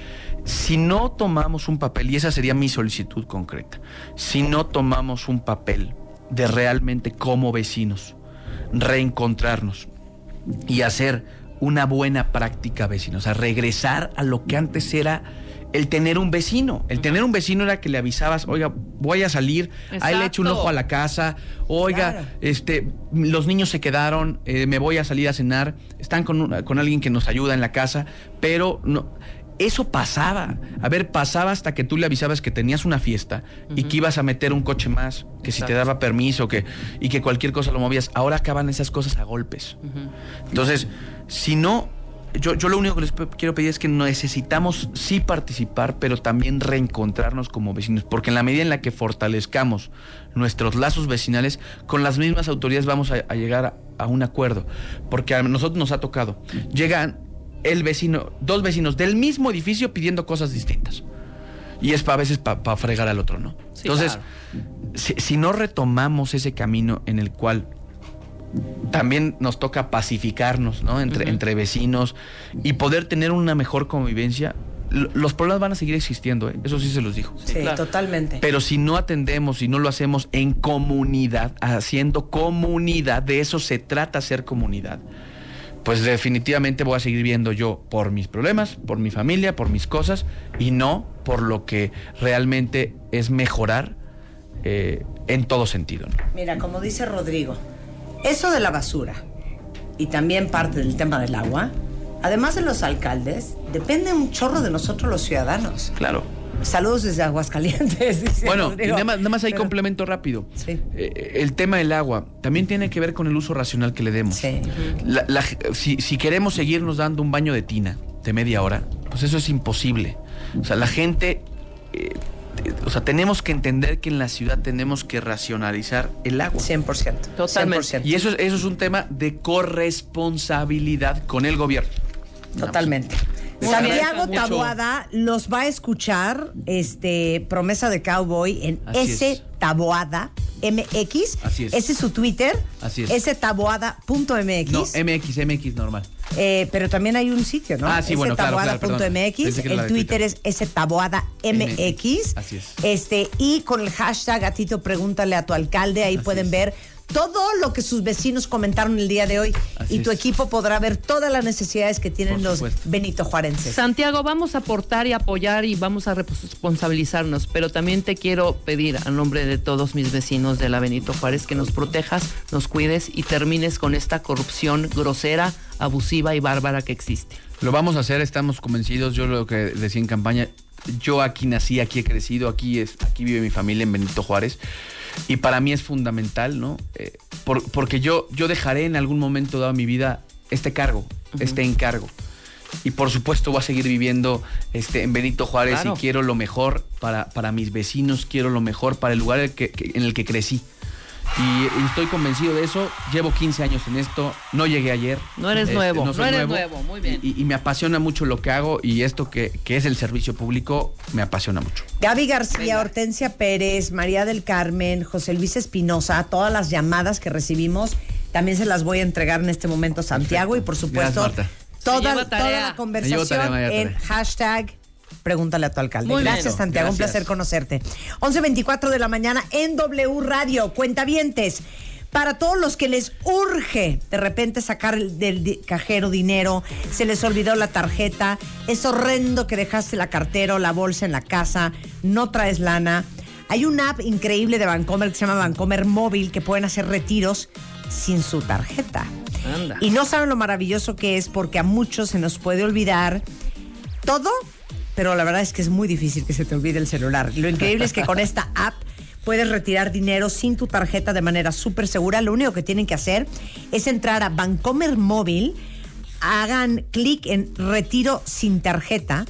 Si no tomamos un papel, y esa sería mi solicitud concreta, si no tomamos un papel de realmente como vecinos, reencontrarnos y hacer una buena práctica vecina, o sea, regresar a lo que antes era el tener un vecino. El tener un vecino era que le avisabas, oiga, voy a salir, ahí le echo un Exacto. ojo a la casa, oiga, Claro. este, los niños se quedaron, eh, me voy a salir a cenar, están con, con alguien que nos ayuda en la casa, pero no. Eso pasaba. A ver, pasaba hasta que tú le avisabas que tenías una fiesta y que ibas a meter un coche más, que si te daba permiso que, y que cualquier cosa lo movías. Ahora acaban esas cosas a golpes. Entonces, si no, yo, yo lo único que les quiero pedir es que necesitamos sí participar, pero también reencontrarnos como vecinos, porque en la medida en la que fortalezcamos nuestros lazos vecinales, con las mismas autoridades vamos a, a llegar a, a un acuerdo, porque a nosotros nos ha tocado. Llegan el vecino, dos vecinos del mismo edificio pidiendo cosas distintas. Y es para a veces para fregar al otro, ¿no? Sí, Entonces, claro. si, si no retomamos ese camino en el cual también nos toca pacificarnos, ¿no? Entre, entre vecinos y poder tener una mejor convivencia, los problemas van a seguir existiendo, ¿eh? eso sí se los dijo. Sí, claro. totalmente. Pero si no atendemos, si no lo hacemos en comunidad, haciendo comunidad, de eso se trata ser comunidad, pues definitivamente voy a seguir viendo yo por mis problemas, por mi familia, por mis cosas, y no por lo que realmente es mejorar eh, en todo sentido. ¿no? Mira, como dice Rodrigo, eso de la basura y también parte del tema del agua, además de los alcaldes, depende un chorro de nosotros los ciudadanos. Claro. Saludos desde Aguascalientes. dice Bueno, y nada más, nada más hay Pero- complemento rápido. Sí. Eh, el tema del agua también tiene que ver con el uso racional que le demos. Sí. La- la- si, si queremos seguirnos dando un baño de tina de media hora, pues eso es imposible. O sea, la gente, eh, eh, o sea, tenemos que entender que en la ciudad tenemos que racionalizar el agua. 100%. Totalmente. 100%. Y eso, es- eso es un tema de corresponsabilidad con el gobierno. Totalmente. Santiago. Taboada los va a escuchar, este, promesa de cowboy en Así S es. Taboada MX. Así es. Ese es su Twitter. Así es. staboada.mx. No, MX, MX normal. Eh, pero también hay un sitio, ¿no? Ah, sí, bueno, claro, claro, perdón. El Twitter, es staboada MX. Así es. Este, y con el hashtag gatito pregúntale a tu alcalde, ahí Así pueden es. ver todo lo que sus vecinos comentaron el día de hoy. Así y tu es. equipo podrá ver todas las necesidades que tienen los. Benito Juarenses. Santiago, vamos a aportar y apoyar y vamos a responsabilizarnos, pero también te quiero pedir a nombre de todos mis vecinos de la Benito Juárez que nos protejas, nos cuides y termines con esta corrupción grosera, abusiva y bárbara que existe. Lo vamos a hacer, estamos convencidos. Yo lo que decía en campaña, yo aquí nací, aquí he crecido, aquí es, aquí vive mi familia en Benito Juárez. Y para mí es fundamental, ¿no? Eh, por- porque yo, yo dejaré en algún momento dado de mi vida este cargo, este encargo. Y por supuesto voy a seguir viviendo este, en Benito Juárez Claro. y quiero lo mejor para, para mis vecinos, quiero lo mejor para el lugar en el que, que- en el que crecí. Y, y estoy convencido de eso. Llevo 15 años en esto. No llegué ayer. No eres Este, nuevo, no, soy eres nuevo. muy bien. Y, y me apasiona mucho lo que hago y esto que, que es el servicio público me apasiona mucho. Gaby García, Hortensia Pérez, María del Carmen, José Luis Espinosa, todas las llamadas que recibimos, también se las voy a entregar en este momento a Santiago y por supuesto Gracias, toda, toda la conversación tarea, en hashtag Pregúntale a tu alcalde. Muy bien. Gracias, Santiago. Un placer conocerte. 11.24 de la mañana en W Radio. Cuentavientes. Para todos los que les urge de repente sacar el- del cajero dinero, se les olvidó la tarjeta, es horrendo que dejaste la cartera o la bolsa en la casa, no traes lana. Hay una app increíble de Bancomer que se llama Bancomer Móvil que pueden hacer retiros sin su tarjeta. Anda. Y no saben lo maravilloso que es porque a muchos se nos puede olvidar todo, pero la verdad es que es muy difícil que se te olvide el celular. Lo increíble es que con esta app puedes retirar dinero sin tu tarjeta de manera súper segura. Lo único que tienen que hacer es entrar a Bancomer Móvil, hagan clic en retiro sin tarjeta,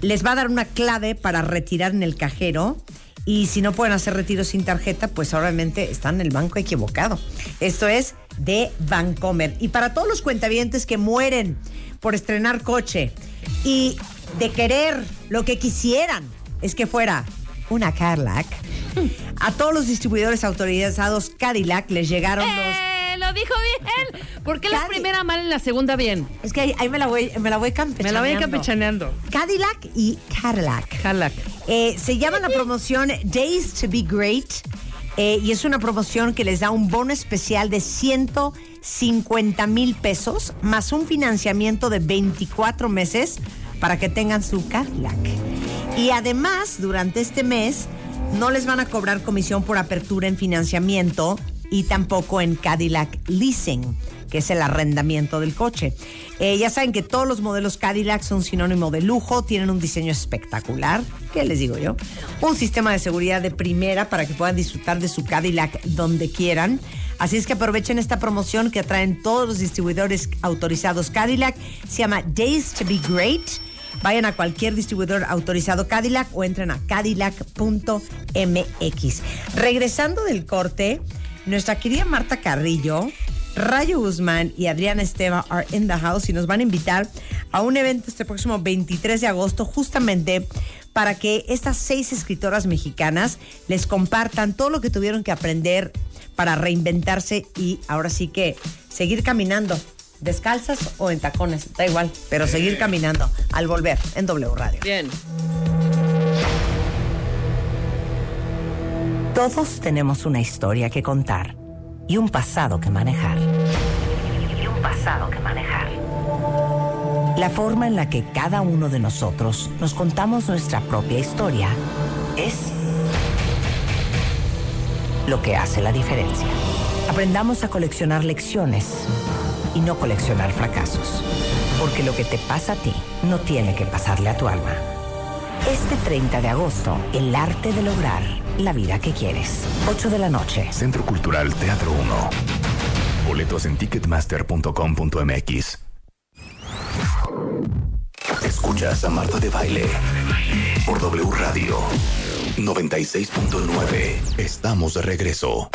les va a dar una clave para retirar en el cajero. Y si no pueden hacer retiro sin tarjeta, pues obviamente están en el banco equivocado. Esto es de Bancomer. Y para todos los cuentavientes que mueren por estrenar coche y de querer lo que quisieran es que fuera una Cadillac, a todos los distribuidores autorizados Cadillac les llegaron los... ¡Eh! Lo dijo bien. ¿Por qué la Cadi- primera mal y la segunda bien? Es que ahí, ahí me la voy, me la voy campechaneando. Me la voy campechaneando. Cadillac y Cadillac. Cadillac. Eh, se llama la promoción Days to Be Great eh, y es una promoción que les da un bono especial de 150 mil pesos más un financiamiento de 24 meses para que tengan su Cadillac. Y además, durante este mes, no les van a cobrar comisión por apertura en financiamiento y tampoco en Cadillac Leasing, que es el arrendamiento del coche. Eh, ya saben que todos los modelos Cadillac son sinónimo de lujo, tienen un diseño espectacular. ¿Qué les digo yo? Un sistema de seguridad de primera para que puedan disfrutar de su Cadillac donde quieran. Así es que aprovechen esta promoción que traen todos los distribuidores autorizados Cadillac. Se llama Days to Be Great. Vayan a cualquier distribuidor autorizado Cadillac o entren a cadillac.mx. Regresando del corte, nuestra querida Marta Carrillo, Rayo Guzmán y Adriana Esteva are in the house y nos van a invitar a un evento este próximo 23 de agosto justamente para que estas seis escritoras mexicanas les compartan todo lo que tuvieron que aprender para reinventarse y ahora sí que seguir caminando descalzas o en tacones, da igual, pero seguir caminando al volver en W Radio. Bien. Todos tenemos una historia que contar y un pasado que manejar. Y un pasado que manejar. La forma en la que cada uno de nosotros nos contamos nuestra propia historia es lo que hace la diferencia. Aprendamos a coleccionar lecciones y no coleccionar fracasos. Porque lo que te pasa a ti no tiene que pasarle a tu alma. Este 30 de agosto, el arte de lograr la vida que quieres. 8 de la noche. Centro Cultural Teatro 1. Boletos en ticketmaster.com.mx. Escuchas a Marta de Baile por W Radio 96.9. Estamos de regreso.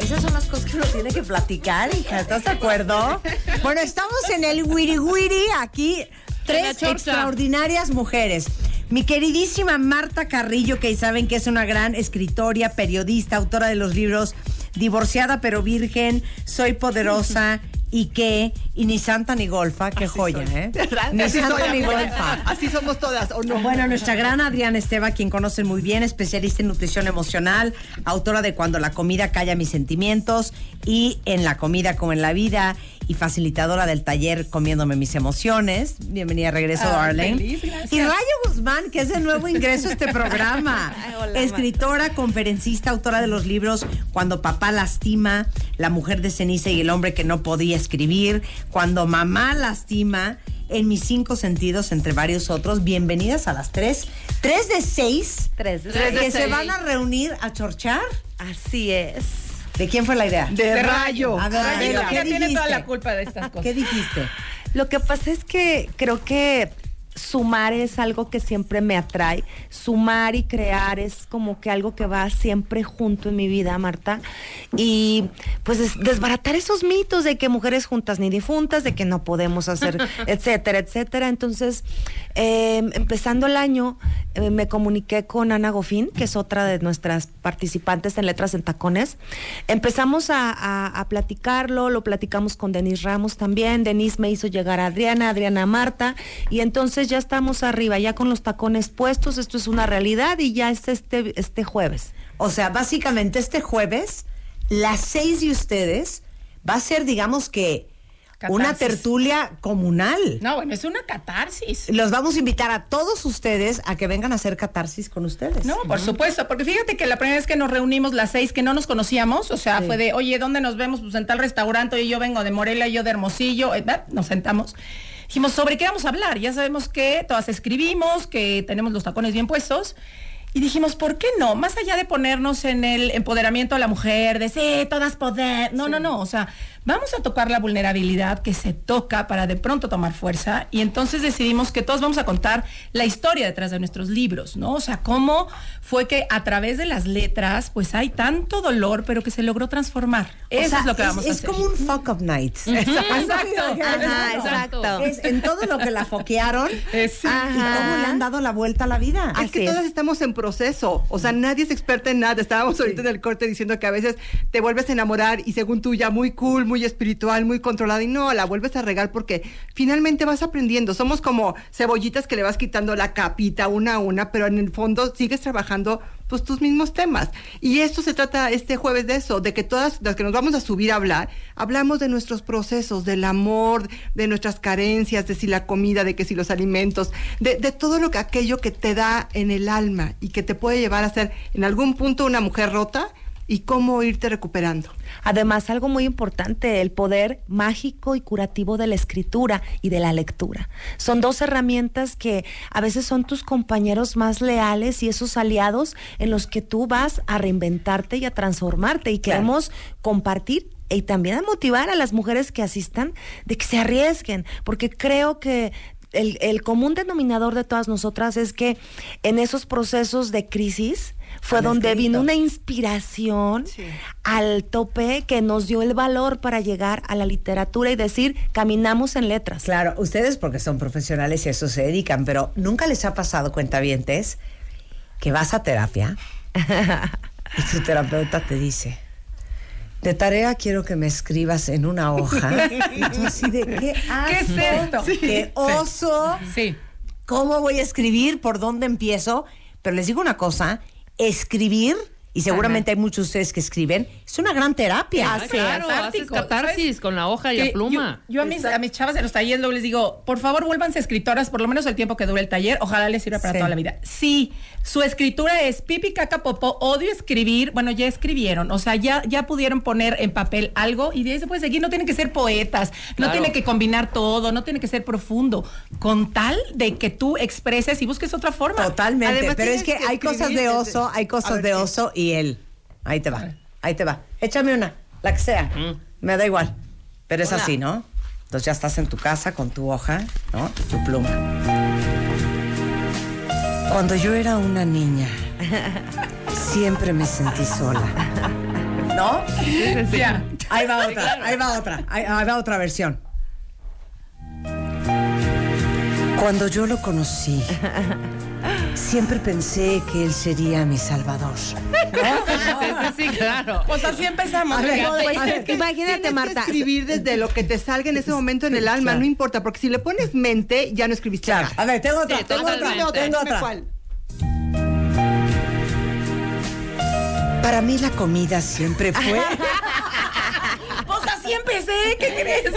Esas son las cosas que uno tiene que platicar, hija. ¿Estás de acuerdo? Bueno, estamos en el Wiri Wiri aquí. Tres extraordinarias mujeres. Mi queridísima Marta Carrillo, que saben que es una gran escritora, periodista, autora de los libros Divorciada pero Virgen, Soy Poderosa Ike y ni Santa ni Golfa. Qué joya, ¿eh? Ni Así Santa soy, ni. Golfa. Así somos todas, ¿o no? Bueno, nuestra gran Adriana Esteva, quien conocen muy bien, especialista en nutrición emocional, autora de Cuando la comida calla mis sentimientos y En la comida como en la vida y facilitadora del taller Comiéndome mis emociones. Bienvenida, regreso, Ah, Darlene. feliz, y Rayo Guzmán, que es de nuevo ingreso a este programa. Ay, hola, Escritora, conferencista, autora de los libros Cuando papá lastima, La mujer de ceniza y el hombre que no podía escribir, Cuando mamá lastima, En mis cinco sentidos, entre varios otros. Bienvenidas a las tres. Tres de seis. Tres de que seis. se van a reunir a chorchar. Así es. ¿De quién fue la idea? De rayo. A ver, Rayo, Adela, ¿qué ya tiene toda la culpa de estas cosas. ¿Qué dijiste? Lo que pasa es que creo que sumar es algo que siempre me atrae. Sumar y crear es como que algo que va siempre junto en mi vida, Marta. Y pues es- desbaratar esos mitos de que mujeres juntas ni difuntas, de que no podemos hacer, etcétera, etcétera. Entonces, eh, empezando el año, eh, me comuniqué con Ana Gofín, que es otra de nuestras participantes en Letras en Tacones. Empezamos a, a- a platicarlo, lo platicamos con Denise Ramos también. Denise me hizo llegar a Adriana, Adriana a Marta, y entonces ya estamos arriba, ya con los tacones puestos. Esto es una realidad y ya es este, este jueves. O sea, básicamente este jueves, las seis de ustedes va a ser, digamos que, una tertulia comunal. No, bueno, es una catarsis. Los vamos a invitar a todos ustedes a que vengan a hacer catarsis con ustedes. No, por supuesto, porque fíjate que la primera vez que nos reunimos las seis que no nos conocíamos, o sea, Sí. fue de, oye, ¿dónde nos vemos? Pues en tal restaurante, y yo vengo de Morelia, yo de Hermosillo, eh, nos sentamos. Dijimos, ¿sobre qué vamos a hablar? Ya sabemos que todas escribimos, que tenemos los tacones bien puestos. Y dijimos, ¿por qué no? Más allá de ponernos en el empoderamiento de la mujer, de sí, todas poder. No, no, no. O sea, vamos a tocar la vulnerabilidad que se toca para de pronto tomar fuerza. Y entonces decidimos que todos vamos a contar la historia detrás de nuestros libros, ¿no? O sea, cómo fue que a través de las letras, pues hay tanto dolor, pero que se logró transformar. O Eso sea, es lo que es, vamos a es hacer. como un fuck up night. Exacto. Ajá, exacto. Es en todo lo que la foquearon sí. y cómo le han dado la vuelta a la vida. Ah, Así es que es. todas estamos en proceso. O sea, nadie es experta en nada. Estábamos ahorita en el corte diciendo que a veces te vuelves a enamorar y según tú ya muy cool, muy espiritual, muy controlada. Y no, la vuelves a regar porque finalmente vas aprendiendo. Somos como cebollitas que le vas quitando la capita una a una, pero en el fondo sigues trabajando pues tus mismos temas. Y esto se trata este jueves de eso, de que todas las que nos vamos a subir a hablar, hablamos de nuestros procesos, del amor, de nuestras carencias, de si la comida, de que si los alimentos, de, de todo lo que aquello que te da en el alma y que te puede llevar a ser en algún punto una mujer rota y cómo irte recuperando. Además, algo muy importante, el poder mágico y curativo de la escritura y de la lectura. Son dos herramientas que a veces son tus compañeros más leales y esos aliados en los que tú vas a reinventarte y a transformarte y Claro. queremos compartir y también a motivar a las mujeres que asistan de que se arriesguen, porque creo que el, el común denominador de todas nosotras es que en esos procesos de crisis fue Han donde escrito. vino una inspiración Sí. al tope que nos dio el valor para llegar a la literatura y decir, caminamos en letras. Claro, ustedes porque son profesionales y a eso se dedican, pero nunca les ha pasado, cuentavientes, que vas a terapia y tu terapeuta te dice, de tarea quiero que me escribas en una hoja. Y tú así de, ¿qué ¿Qué es esto? Sí. ¿Qué oso? Sí. ¿Cómo voy a escribir? ¿Por dónde empiezo? Pero les digo una cosa, escribir, y seguramente hay muchos de ustedes que escriben, es una gran terapia. Ah, claro, haces catarsis ¿sabes? con la hoja y Que la pluma. Yo, yo a, mis, a mis chavas de los talleres luego les digo, por favor, vuélvanse escritoras por lo menos el tiempo que dure el taller. Ojalá les sirva para Sí. toda la vida. Sí, su escritura es pipi, caca, popó, odio escribir. Bueno, ya escribieron. O sea, ya, ya pudieron poner en papel algo y de ahí se puede seguir. No tienen que ser poetas, no tiene que combinar todo, no tiene que ser profundo. Con tal de que tú expreses y busques otra forma. Totalmente, Además, pero es que, hay cosas de oso, hay cosas ver, de oso y él. Ahí te va, ahí te va. Échame una, la que sea. Me da igual. Pero es Hola. así, ¿no? Entonces ya estás en tu casa con tu hoja, ¿no? Tu pluma. Cuando yo era una niña, siempre me sentí sola. ¿No? Ya. Ahí va otra, ahí va otra, ahí, ahí va otra versión. Cuando yo lo conocí, siempre pensé que él sería mi salvador. sí, sí, claro. Pues así empezamos. A ver, es que imagínate, tienes que Marta. escribir desde lo que te salga en ese momento en el alma, no importa, porque si le pones mente, ya no escribiste Claro. nada. A ver, tengo otra, Sí, tengo otra, tengo otra. cuál. Para mí la comida siempre fue... Pues así empecé, ¿qué crees?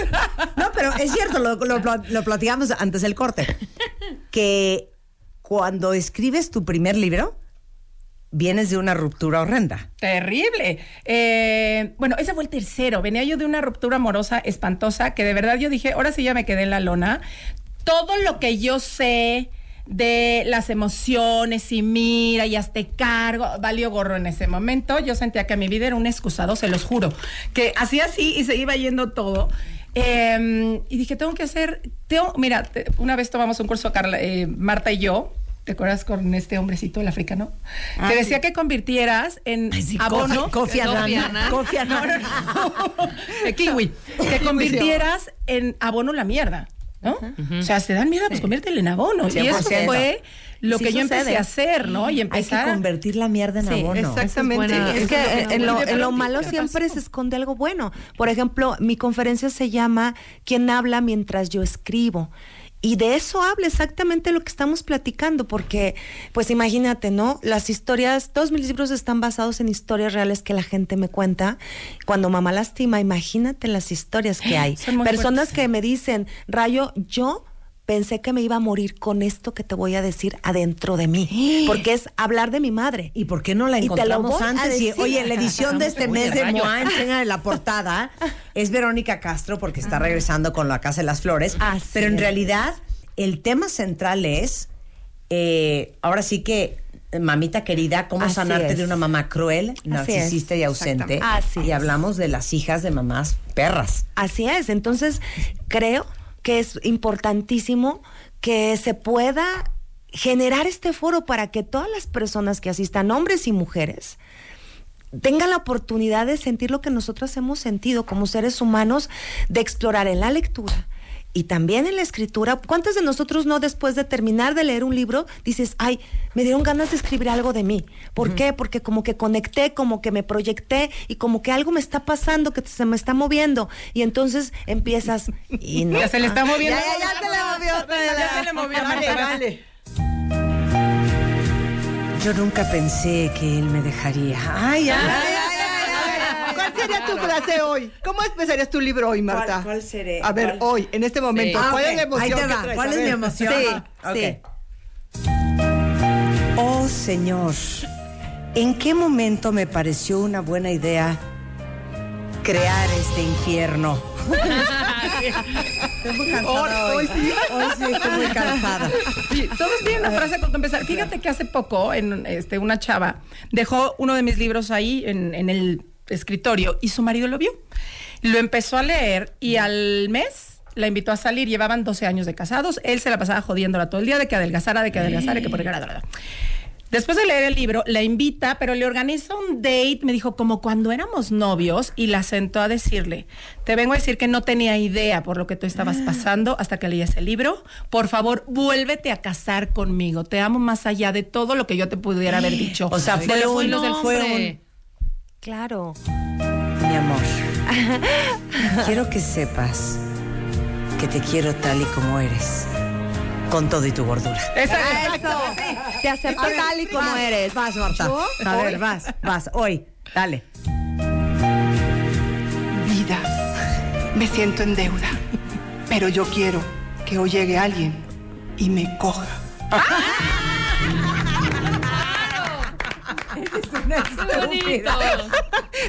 No, pero es cierto, lo, lo, lo platicamos antes del corte. Que cuando escribes tu primer libro, vienes de una ruptura horrenda. Terrible. Eh, bueno, ese fue el tercero. Venía yo de una ruptura amorosa espantosa que de verdad yo dije, ahora sí ya me quedé en la lona. Todo lo que yo sé de las emociones y mira y hazte cargo, valió gorro en ese momento. Yo sentía que mi vida era un excusado, se los juro, que hacía así y se iba yendo todo. Eh, y dije, tengo que hacer, tengo, mira, te- una vez tomamos un curso, Carla, eh, Marta y yo, ¿te acuerdas con este hombrecito, el africano? Ah, que sí. decía que convirtieras en Ay, sí, abono. Kofi Annan. Kofi Annan. de kiwi. Que convirtieras en abono la mierda. ¿No? O sea, si te dan mierda, pues conviértelo en abono. Y eso 100%. fue lo Sí que yo sucede. empecé a hacer, ¿no? Y Hay empezar. que a- convertir la mierda en Sí, abono. Exactamente. Es que lo en, lo, en malo ¿qué siempre pasó? se esconde algo bueno. Por ejemplo, mi conferencia se llama ¿Quién habla mientras yo escribo? Y de eso habla exactamente lo que estamos platicando, porque, pues imagínate, ¿no? Las historias, todos mis libros están basados en historias reales que la gente me cuenta. Cuando mamá lastima, imagínate las historias que hay. Personas fuertes. que me dicen, Rayo, yo pensé que me iba a morir con esto que te voy a decir adentro de mí, porque es hablar de mi madre. ¿Y por qué no la encontramos antes? Y, oye, la edición de este mes de rayo. Moa, enseña en la portada, es Verónica Castro porque está regresando con la Casa de las Flores. Así pero en es. realidad, el tema central es, eh, ahora sí que, mamita querida, cómo Así sanarte es. de una mamá cruel, narcisista y ausente. Así y es. hablamos de las hijas de mamás perras. Así es. Entonces, creo que es importantísimo que se pueda generar este foro para que todas las personas que asistan, hombres y mujeres, tengan la oportunidad de sentir lo que nosotros hemos sentido como seres humanos, de explorar en la lectura. Y también en la escritura, ¿cuántos de nosotros no después de terminar de leer un libro dices, ay, me dieron ganas de escribir algo de mí? ¿Por qué? Porque como que conecté, como que me proyecté y como que algo me está pasando, que se me está moviendo. Y entonces empiezas y no. Ya se le está moviendo. Ya, ya, ya se le movió. Ya se le movió. Vale, vale. Yo nunca pensé que él me dejaría. Ay, ay, ay, ay, ay, ay. ¿Cuál sería tu frase hoy? ¿Cómo empezarías tu libro hoy, Marta? ¿Cuál- cuál seré? A ver, ¿Cuál? hoy, en este momento. Ah, ¿Cuál es la emoción Ahí te va. traes? ¿Cuál es mi emoción? Sí, Ok. sí. Oh Señor, ¿en qué momento me pareció una buena idea crear este infierno? Estoy muy cansada hoy. Hoy- hoy sí. Hoy sí estoy muy cansada. Sí, todos tienen una frase que empezar. Fíjate que hace poco, en este, una chava dejó uno de mis libros ahí en, en el escritorio y su marido lo vio. Lo empezó a leer y al mes la invitó a salir. Llevaban 12 años de casados. Él se la pasaba jodiéndola todo el día de que adelgazara, de que adelgazara, de que por Después de leer el libro, la invita, pero le organiza un date, me dijo, como cuando éramos novios, y la sentó a decirle, te vengo a decir que no tenía idea por lo que tú estabas pasando hasta que leías el libro. Por favor, vuélvete a casar conmigo. Te amo más allá de todo lo que yo te pudiera haber dicho. O sea, De fue los del fue hombre. Claro. Mi amor, quiero que sepas que te quiero tal y como eres, con todo y tu gordura. Exacto. Eso. Te acepto tal y como Vas, eres. Vas, Marta. ¿Yo? A Hoy. ver, vas, vas. Hoy, dale. Vida, me siento en deuda, pero yo quiero que hoy llegue alguien y me coja.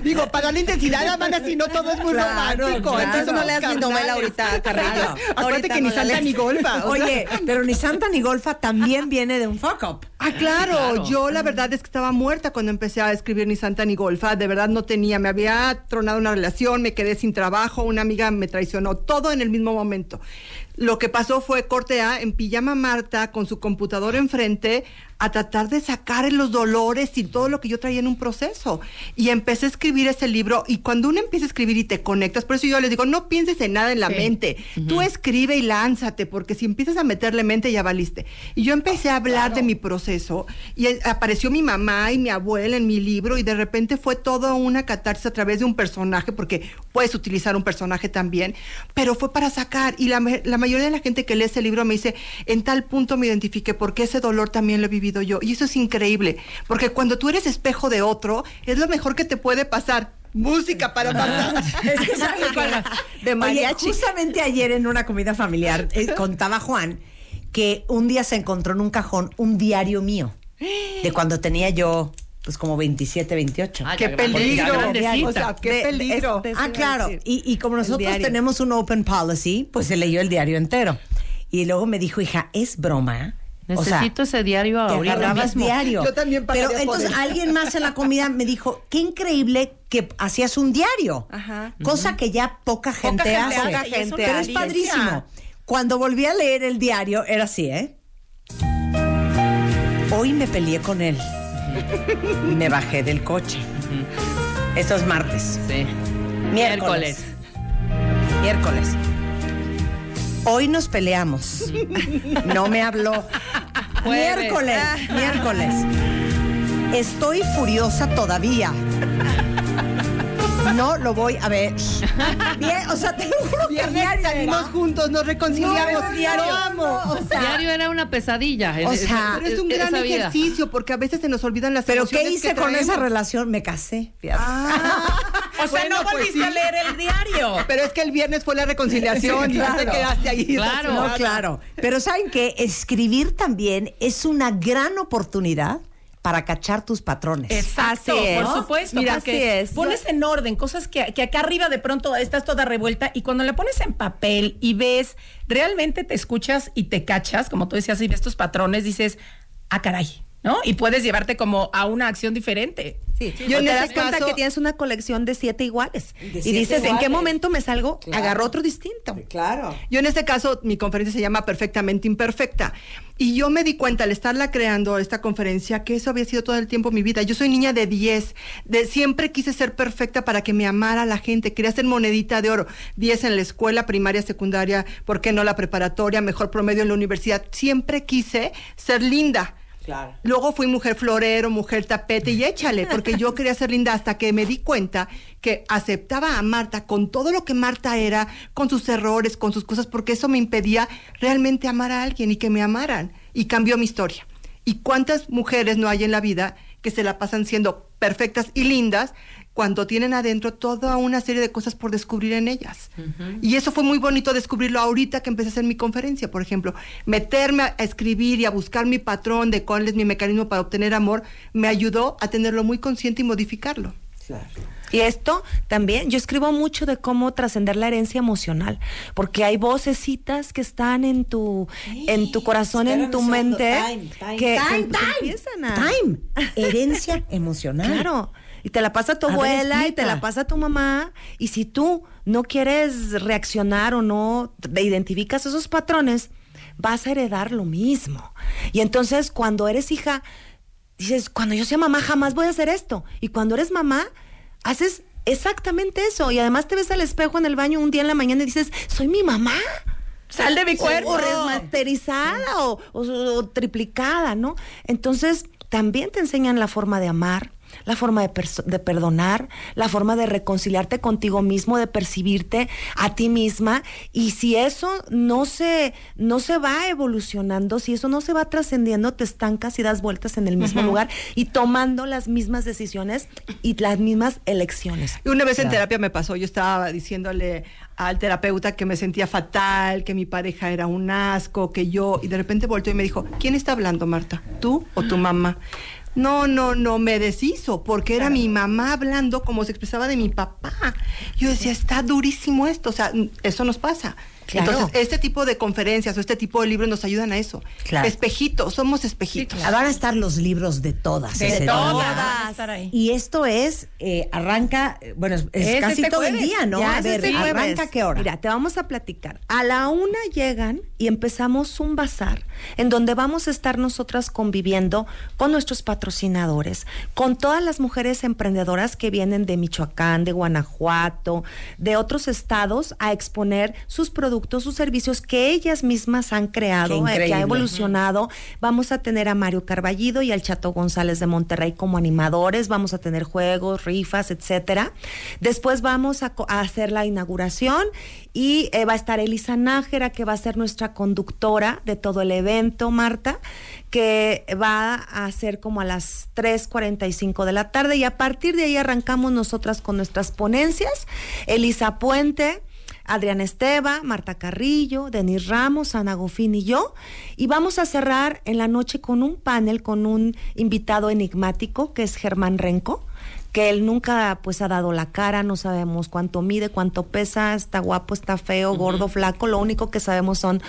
Digo, para la intensidad, la banda, si no todo es muy Claro, romántico. claro. Entonces no leas mi novela ahorita, Carrillo. Acuérdate que no ni Santa ni Golfa. o sea. Oye, pero ni Santa ni Golfa también viene de un fuck up. Ah, claro. Yo la verdad es que estaba muerta cuando empecé a escribir ni Santa ni Golfa. De verdad no tenía, me había tronado una relación, me quedé sin trabajo, una amiga me traicionó, todo en el mismo momento. Lo que pasó fue corte A en pijama Marta con su computadora enfrente a tratar de sacar los dolores y todo lo que yo traía en un proceso. Y empecé a escribir ese libro y cuando uno empieza a escribir y te conectas, por eso yo les digo, no pienses en nada en la Sí. mente. Tú escribe y lánzate, porque si empiezas a meterle mente ya valiste. Y yo empecé a hablar de mi proceso y apareció mi mamá y mi abuela en mi libro y de repente fue toda una catarsis a través de un personaje, porque puedes utilizar un personaje también, pero fue para sacar. Y la, la mayoría de la gente que lee ese libro me dice, en tal punto me identifiqué porque ese dolor también lo he vivido yo. Y eso es increíble, porque cuando tú eres espejo de otro, es lo mejor que te puede pasar. Música para Marta. Es que ¿saben qué? De Oye, mariachi. justamente ayer en una comida familiar eh, contaba Juan que un día se encontró en un cajón un diario mío de cuando tenía yo pues como 27, 28. Ah, ¡Qué peligro! O sea, ¡qué De- peligro! de- Ah, claro. Y, y como nosotros tenemos un open policy, pues se leyó el diario entero. Y luego me dijo, hija, es broma. O sea, Necesito ese diario ahorita mismo. diario. Yo también Pero entonces alguien más en la comida me dijo, qué increíble que hacías un diario. Ajá. Cosa que ya poca gente gente hace. Poca es Pero es padrísimo. Cuando volví a leer el diario, era así, ¿eh? Hoy me peleé con él. Me bajé del coche. Esto es martes. Sí. Miércoles. Miércoles. Hoy nos peleamos. No me habló. Miércoles. Miércoles. Estoy furiosa todavía. No lo voy a ver. Bien, o sea, te lo juro que Viernes diario salimos juntos, nos reconciliamos. No, diario. Lo amo. O sea, Diario era una pesadilla. O sea, Pero es un gran vida. ejercicio porque a veces se nos olvidan las ¿Pero qué emociones hice que con esa relación? Me casé. fíjate. Ah, O sea, bueno, no pues volviste sí. a leer el diario. Pero es que el viernes fue la reconciliación y ya te quedaste ahí. Claro. No, claro. Pero ¿saben qué? Escribir también es una gran oportunidad para cachar tus patrones. Exacto, Así es. por supuesto. Mira, porque así es. Pones en orden cosas que, que acá arriba de pronto estás toda revuelta y cuando la pones en papel y ves, realmente te escuchas y te cachas, como tú decías, y ves tus patrones, dices, ah, caray, ¿no? Y puedes llevarte como a una acción diferente. Sí. Yo Yo te das cuenta caso- que tienes una colección de siete iguales. y siete dices, ¿en qué momento me salgo? Claro. Agarro otro distinto. Claro. Yo en este caso, mi conferencia se llama Perfectamente Imperfecta. Y yo me di cuenta al estarla creando, esta conferencia, que eso había sido todo el tiempo mi vida. Yo soy niña de 10. De, siempre quise ser perfecta para que me amara la gente. Quería ser monedita de oro. 10 en la escuela, primaria, secundaria, ¿por qué no la preparatoria? Mejor promedio en la universidad. Siempre quise ser linda. Luego fui mujer florero, mujer tapete y échale, porque yo quería ser linda hasta que me di cuenta que aceptaba a Marta con todo lo que Marta era, con sus errores, con sus cosas, porque eso me impedía realmente amar a alguien y que me amaran. Y cambió mi historia. ¿Y cuántas mujeres no hay en la vida que se la pasan siendo perfectas y lindas cuando tienen adentro toda una serie de cosas por descubrir en ellas? Y eso fue muy bonito descubrirlo ahorita que empecé a hacer mi conferencia, por ejemplo. Meterme a escribir y a buscar mi patrón de cuál es mi mecanismo para obtener amor, me ayudó a tenerlo muy consciente y modificarlo. Y esto también, yo escribo mucho de cómo trascender la herencia emocional, porque hay vocecitas que están en tu, en tu corazón, en tu mente, Time, time, que, time, que time, empiezan a... Time. Herencia emocional. Claro. Y te la pasa tu A ver, abuela y te la pasa tu mamá. Y si tú no quieres reaccionar o no te identificas esos patrones, vas a heredar lo mismo. Y entonces cuando eres hija, dices, cuando yo sea mamá jamás voy a hacer esto. Y cuando eres mamá, haces exactamente eso. Y además te ves al espejo en el baño un día en la mañana y dices, soy mi mamá. Sal de mi cuerpo. O remasterizada o, o- o triplicada, ¿no? Entonces, también te enseñan la forma de amar, la forma de, de perdonar, la forma de reconciliarte contigo mismo, de percibirte a ti misma. Y si eso no se, no se va evolucionando, si eso no se va trascendiendo, te estancas y das vueltas en el mismo lugar y tomando las mismas decisiones y las mismas elecciones. Y una vez en terapia me pasó, yo estaba diciéndole al terapeuta que me sentía fatal, que mi pareja era un asco, que yo, y de repente volteó y me dijo, ¿quién está hablando, Marta? ¿Tú o tu mamá? No, no, no, me deshizo, porque era mi mamá hablando como se expresaba de mi papá. Yo decía, está durísimo esto, o sea, eso nos pasa. Claro. Entonces, este tipo de conferencias o este tipo de libros nos ayudan a eso. Claro. Espejitos, somos espejitos. Van a estar los libros de todas. De ese todas. día. Van a estar ahí. Y esto es, eh, arranca, bueno, es, casi este todo el día, ¿no? Ya a ver, este. ¿arranca a qué hora? Mira, te vamos a platicar. A la una llegan y empezamos un bazar en donde vamos a estar nosotras conviviendo con nuestros patrocinadores, con todas las mujeres emprendedoras que vienen de Michoacán, de Guanajuato, de otros estados a exponer sus productos, sus servicios que ellas mismas han creado, eh, que ha evolucionado. Vamos a tener a Mario Carballido y al Chato González de Monterrey como animadores, vamos a tener juegos, rifas, etcétera. Después vamos a hacer la inauguración y eh, va a estar Elisa Nájera, que va a ser nuestra conductora de todo el evento, Marta, que va a ser como a las 3.45 de la tarde y a partir de ahí arrancamos nosotras con nuestras ponencias. Elisa Puente, Adriana Esteva, Marta Carrillo, Denis Ramos, Ana Gofín y yo. Y vamos a cerrar en la noche con un panel con un invitado enigmático que es Germán Renco que él nunca pues ha dado la cara, no sabemos cuánto mide, cuánto pesa, está guapo, está feo, gordo, flaco, lo único que sabemos son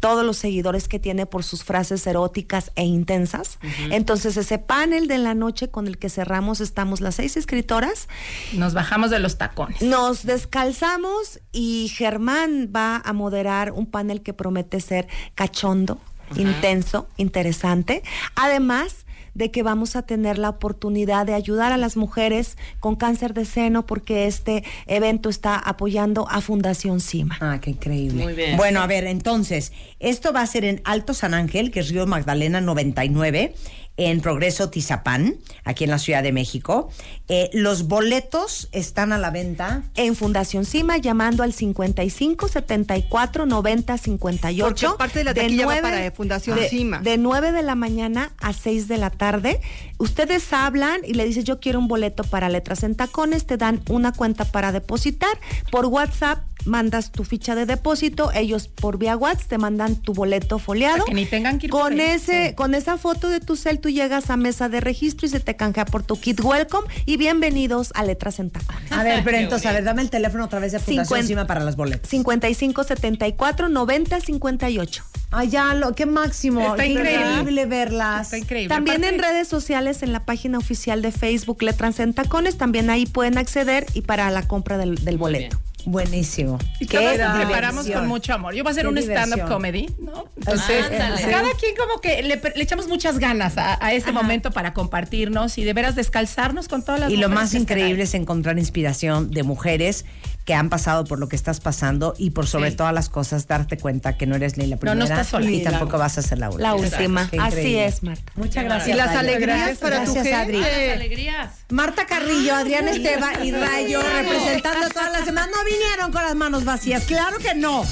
todos los seguidores que tiene por sus frases eróticas e intensas. Entonces ese panel de la noche con el que cerramos estamos las seis escritoras. Nos bajamos de los tacones. Nos descalzamos y Germán va a moderar un panel que promete ser cachondo, intenso, interesante. Además de que vamos a tener la oportunidad de ayudar a las mujeres con cáncer de seno porque este evento está apoyando a Fundación CIMA. Ah, qué increíble. Muy bien. Bueno, a ver, entonces, esto va a ser en Alto San Ángel, que es Río Magdalena 99, en Progreso Tizapán, aquí en la Ciudad de México. Eh, los boletos están a la venta. En Fundación CIMA llamando al 55 74 90 58. Porque parte de la taquilla va para Fundación de, CIMA. De 9 de la mañana a 6 de la tarde. Ustedes hablan y le dices yo quiero un boleto para letras en tacones, te dan una cuenta para depositar. Por WhatsApp mandas tu ficha de depósito, ellos por vía WhatsApp te mandan tu boleto foliado. Que ni tengan que ir por con ahí. ese, con esa foto de tu cel, tú llegas a mesa de registro y se te canjea por tu kit welcome y bienvenidos a Letras en Tacones. A ver, pero entonces, a ver, dame el teléfono otra vez de Fundación Cincuenta- Cima para las boletas. 55 74 90 58. Ay, ya, lo, qué máximo. Está qué increíble. verlas. Está increíble. También Aparte- en redes sociales, en la página oficial de Facebook Letras en Tacones, también ahí pueden acceder y para la compra del, del boleto. Buenísimo. Y todos diversión. preparamos con mucho amor. Yo voy a hacer Qué un stand-up comedy, ¿no? Entonces, cada quien como que le, le echamos muchas ganas a, a este momento para compartirnos y de veras descalzarnos con todas las Y lo más increíble es encontrar inspiración de mujeres que han pasado por lo que estás pasando y por sobre Sí. todas las cosas darte cuenta que no eres ni la No, primera no estás sola. y tampoco vas a ser la última. La última. Así es, Marta. Muchas gracias. Y las Adri. alegrías para tu Gracias, Adri. gente. alegrías. Marta Carrillo, Adrián Esteba y Rayo representando todas las demás. No vinieron con las manos vacías, claro que no.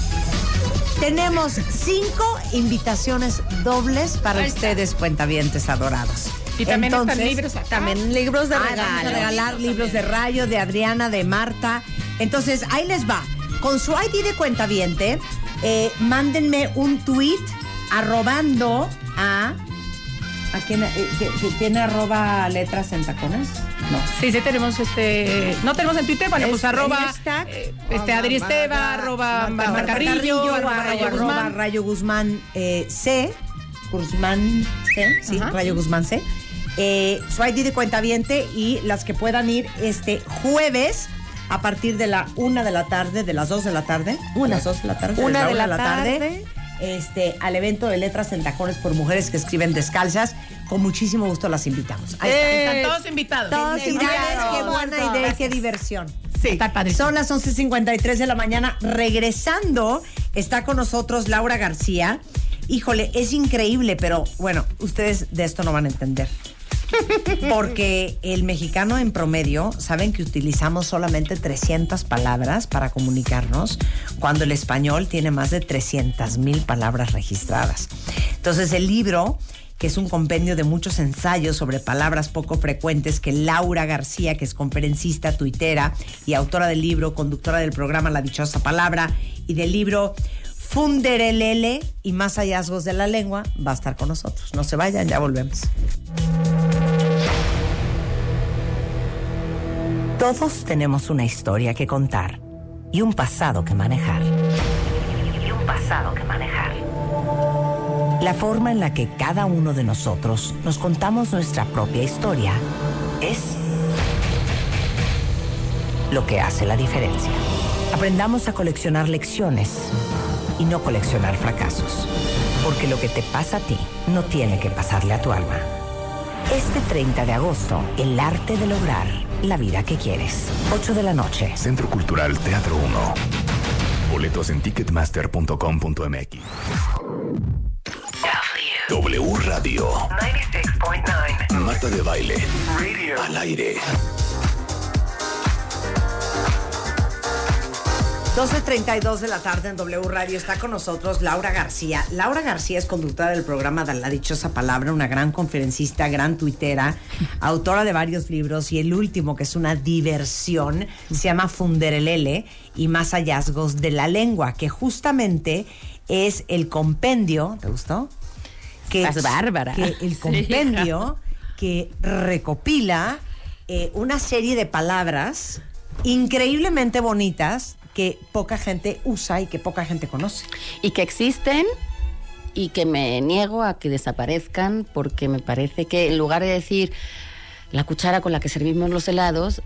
Tenemos cinco invitaciones dobles para ustedes, cuentavientes adorados. Y también están Entonces, libros acá. También libros de Ah, regalo. Vamos a regalar libros de Rayo, de Adriana, de Marta. Entonces, ahí les va. Con su ID de cuentaviente, eh, mándenme un tweet arrobando a... ¿A quién? eh, ¿Tiene arroba letras en tacones? No. Sí, sí tenemos este, no tenemos en Twitter, bueno, pues Es- arroba, hashtag. eh, este Adri Esteva, arroba Marta Marta Carrillo, arroba Rayo arroba Guzmán. Rayo Guzmán eh, C. Guzmán C, sí, Ajá. Rayo Guzmán C. Eh, su ID de cuentaviente y las que puedan ir este jueves a partir de la una de la tarde, de las dos de la tarde, unas dos de la tarde, Una de de la, la una tarde, tarde. este, al evento de letras en tacones por mujeres que escriben descalzas. Con muchísimo gusto las invitamos. Ahí está. Están Eh, todos invitados. todos Felicidades, invitados. qué buena idea qué diversión. Sí. Está padre. Son las 11.53 de la mañana. Regresando, está con nosotros Laura García. Híjole, es increíble, pero bueno, ustedes de esto no van a entender. Porque el mexicano en promedio, saben que utilizamos solamente 300 palabras para comunicarnos, cuando el español tiene más de 300 mil palabras registradas. Entonces el libro que es un compendio de muchos ensayos sobre palabras poco frecuentes que Laura García, que es conferencista, tuitera y autora del libro, conductora del programa La Dichosa Palabra y del libro Funderelele y más hallazgos de la lengua, va a estar con nosotros. No se vayan, ya volvemos. Todos tenemos una historia que contar y un pasado que manejar. pesado que manejar. La forma en la que cada uno de nosotros nos contamos nuestra propia historia es lo que hace la diferencia. Aprendamos a coleccionar lecciones y no coleccionar fracasos. Porque lo que te pasa a ti no tiene que pasarle a tu alma. Este 30 de agosto, el arte de lograr la vida que quieres. 8 de la noche. Centro Cultural Teatro 1. Boletos en ticketmaster.com.mx. W Radio. 96.9. Marta de baile. Radio. Al aire. 12.32 de la tarde en W Radio está con nosotros Laura García. Laura García es conductora del programa de La Dichosa Palabra, una gran conferencista, gran tuitera, autora de varios libros y el último, que es una diversión, se llama Funderelele y más hallazgos de la lengua, que justamente es el compendio, ¿te gustó? Que Estás bárbara. Que el compendio que recopila eh, una serie de palabras increíblemente bonitas que poca gente usa y que poca gente conoce. y que existen y que me niego a que desaparezcan porque me parece que en lugar de decir la cuchara con la que servimos los helados,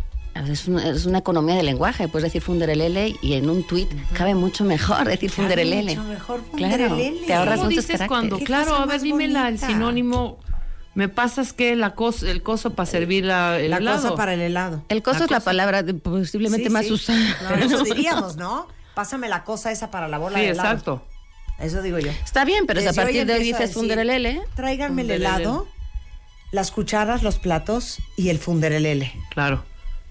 es una, es una economía de lenguaje. Puedes decir funderelele y en un tuit cabe mucho mejor decir funderelele. mucho mejor Claro, funderelele. te ahorras ¿Cómo muchos dices caracteres. cuando? Claro, a ver, más dime la- el sinónimo. Me pasas que la cos, el coso para servir la, el La helado. cosa para el helado. El coso La es la cosa. palabra de- posiblemente Sí, más sí. usada. Eso diríamos, ¿no? Pásame la cosa esa para la bola Sí, de helado. exacto. Eso digo yo. Está bien, pero a Desde hoy partir de hoy a dices decir, funderelele, Tráiganme el helado, las cucharas, los platos y el funderelele. Claro.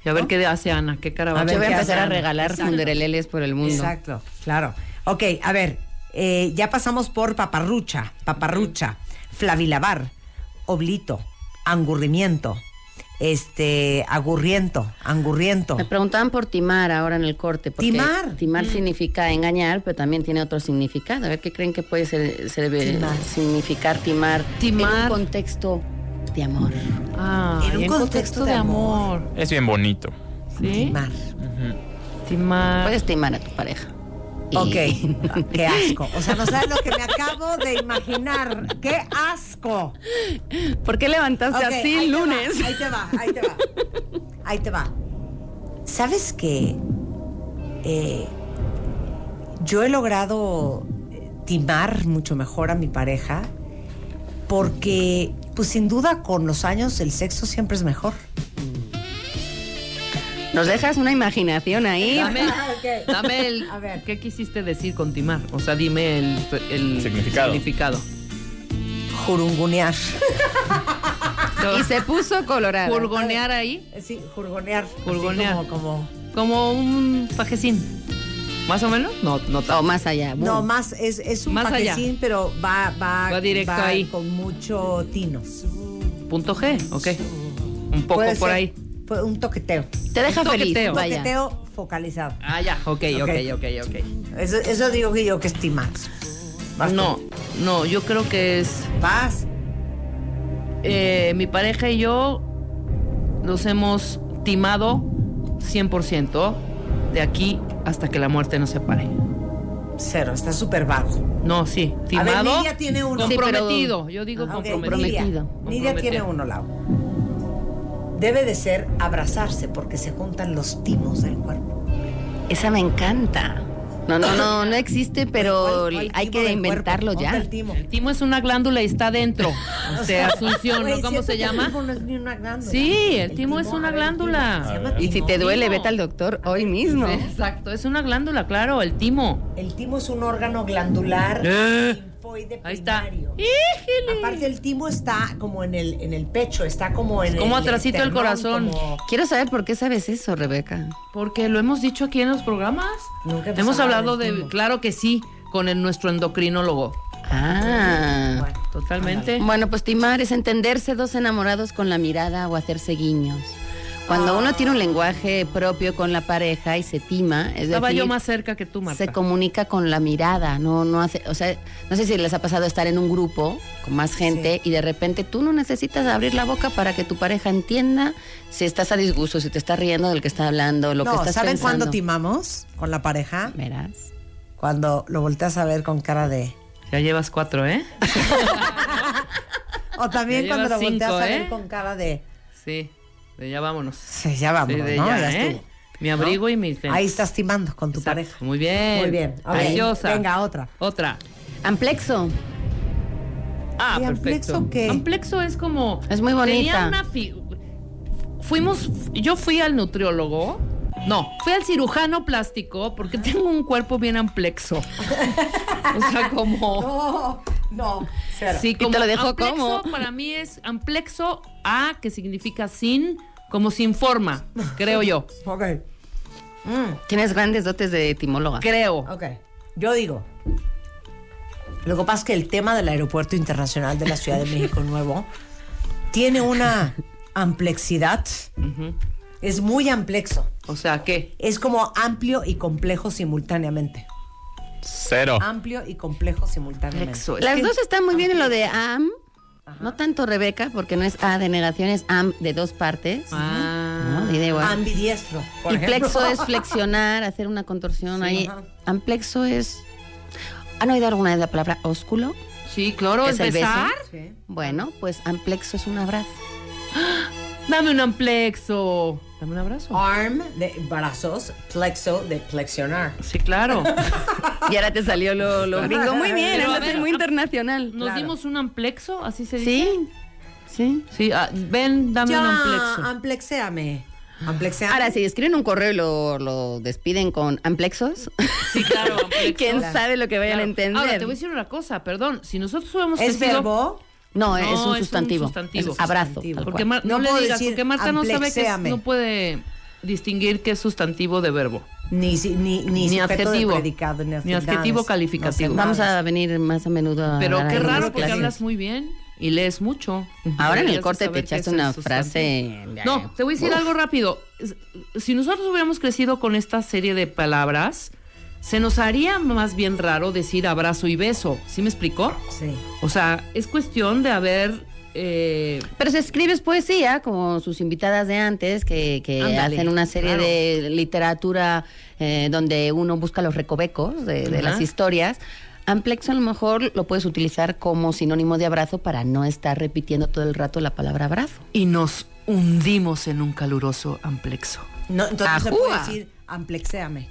Y a ver qué hace Ana, qué cara va A ver yo voy a empezar a regalar Exacto. fundereleles por el mundo. Exacto, claro. Ok, a ver, eh, ya pasamos por paparrucha, paparrucha, flavilabar, oblito, angurrimiento, este, agurriento, angurriento. Me preguntaban por timar ahora en el corte. Porque Timar. Timar significa engañar, pero también tiene otro significado. A ver qué creen que puede ser, ser- Timar. significar timar, Timar. en un contexto de amor. Ah, En un contexto de amor. Es bien bonito. ¿Sí? Timar. Timar. Puedes timar a tu pareja. Ok, qué asco. O sea, no sabes lo que me acabo de imaginar. ¡Qué asco! ¿Por qué levantaste así el te va, lunes? ahí te va, ahí te va. Ahí te va. ¿Sabes qué? Eh, yo he logrado eh, timar mucho mejor a mi pareja porque, pues sin duda, con los años el sexo siempre es mejor. Nos dejas una imaginación ahí. Dame, dame el. A ver. ¿Qué quisiste decir con timar? O sea, dime el, el Significado. significado. Jurungunear. Y se puso colorada. Jurgonear ahí, Sí, jurgonear. Jurgonear. como- como como un fajecín. ¿Más o menos? No, no O más allá. No, más, es, es un Más allá. paquecín, pero va, va, Va directo ahí. con mucho tino. Punto G, ok. Un poco por ser, ahí. Fue un toqueteo. Te deja un feliz. toqueteo. Un Vaya. toqueteo focalizado. Ah, ya, ok, ok, Ok. ok, ok. Eso, eso digo que yo que es timar. Vas No, tú. no, yo creo que es. Vas. eh, mi pareja y yo nos hemos timado 100% de aquí hasta que la muerte nos separe. Cero, está súper vago. No, sí, A ver, timado. Nidia tiene uno. Comprometido, yo digo Ah, comprometido. Nidia. Nidia tiene uno, Lau. Debe de ser abrazarse porque se juntan los timos del cuerpo. Esa me encanta. No, no, no, no existe, pero ¿Cuál- cuál hay que inventarlo ya. El timo. El timo es una glándula y está dentro. O sea, Asunción. ¿cómo se llama? El timo no es ni una glándula. Sí, el timo es una glándula. se llama Y si te duele, vete al doctor hoy mismo. Sí, Exacto, es una glándula, claro, el timo. El timo es un órgano glandular Eh. Ahí está. primario. ¡Híjole! Aparte el timo está como en el, en el pecho, está como en Como el atrasito del esternón, corazón. como- Quiero saber por qué sabes eso, Rebeca. Porque lo hemos dicho aquí en los programas. Nunca hemos hemos hablado de, timo. claro que sí, con el, nuestro endocrinólogo. Ah. Bueno, Totalmente. Bueno, pues timar es entenderse dos enamorados con la mirada o hacerse guiños. Cuando uno tiene un lenguaje propio con la pareja y se tima, es Estaba decir, yo más cerca que tú, Marta. se comunica con la mirada, no, no hace, o sea, no sé si les ha pasado estar en un grupo con más gente y de repente tú no necesitas abrir la boca para que tu pareja entienda si estás a disgusto, si te estás riendo del que está hablando, lo que no, estás ¿saben pensando. cuándo timamos con la pareja? Verás. Cuando lo volteas a ver con cara de. Ya llevas cuatro, ¿eh? O también cuando lo llevas volteas cinco, a ver ¿eh? con cara de. Sí, de ya vámonos. Sí, ya vámonos, de ¿no? ya, Ya ¿eh? Mi abrigo y mis. Ahí estás timando con tu Exacto. pareja. Muy bien. Muy bien. Ok, Preciosa. Venga, otra. Otra. Amplexo. Ah, ¿Y perfecto. amplexo qué? Amplexo es como. Es muy bonita. Tenía una fi- Fuimos. Yo fui al nutriólogo. No, fui al cirujano plástico porque tengo un cuerpo bien amplexo. o sea, como. No, no, cero. Sí, ¿Y te como lo amplexo cómo? para mí es amplexo A, que significa sin, como sin forma, creo yo. Ok. Tienes grandes dotes de etimóloga. Creo. Ok. Yo digo. Lo que pasa es que el tema del Aeropuerto Internacional de la Ciudad de México Nuevo tiene una amplexidad. Es muy amplexo. O sea, ¿qué? Es como amplio y complejo simultáneamente. Cero. Amplio y complejo simultáneamente. Es Las que- dos están muy bien en lo de am. No tanto Rebeca, porque no es A de negación, es am de dos partes. Ah. ¿no? De igual. Ambidiestro. por Y ejemplo. plexo es flexionar, hacer una contorsión Sí, ahí. ajá. Amplexo es. ¿Han oído alguna vez la palabra ósculo? Sí, claro, ¿Es el es beso? Sí. Bueno, pues amplexo es un abrazo. Dame un amplexo. Dame un abrazo. Arm de brazos, plexo de flexionar. Sí, claro. Y ahora te salió lo, lo gringo. Muy bien, muy internacional. ¿Nos Claro. dimos un amplexo? ¿Así se dice? Sí, sí. Sí, ah, ven, dame un amplexo. amplexéame. Amplexéame. Ahora, si escriben un correo y lo, lo despiden con amplexos, Sí, claro, amplexo. quién Claro. sabe lo que vayan a entender. Ahora, te voy a decir una cosa, perdón. Si nosotros hubiéramos ¿Es crecido- verbo? No, es un es un sustantivo. sustantivo. Es abrazo. Sustantivo. tal Porque. Mar- no, No le digas, decir porque Marta no sabe que es- no puede distinguir qué es sustantivo de verbo. Ni, si- ni, ni, adjetivo. predicado, ni, Ni adjetivo calificativo. No sé Vamos a venir más a menudo a Pero qué raro porque clases. hablas muy bien y lees mucho. Ahora en el corte te echaste una sustantivo. frase. No, te voy a decir Uf. algo rápido. Si nosotros hubiéramos crecido con esta serie de palabras, se nos haría más bien raro decir abrazo y beso. ¿Sí me explicó? Sí. O sea, es cuestión de haber... eh, Pero si escribes poesía, como sus invitadas de antes, que, que Ándale, hacen una serie claro. de literatura eh, donde uno busca los recovecos de, las historias, amplexo a lo mejor lo puedes utilizar como sinónimo de abrazo para no estar repitiendo todo el rato la palabra abrazo. y nos hundimos en un caluroso amplexo. No, entonces se puede decir amplexéame.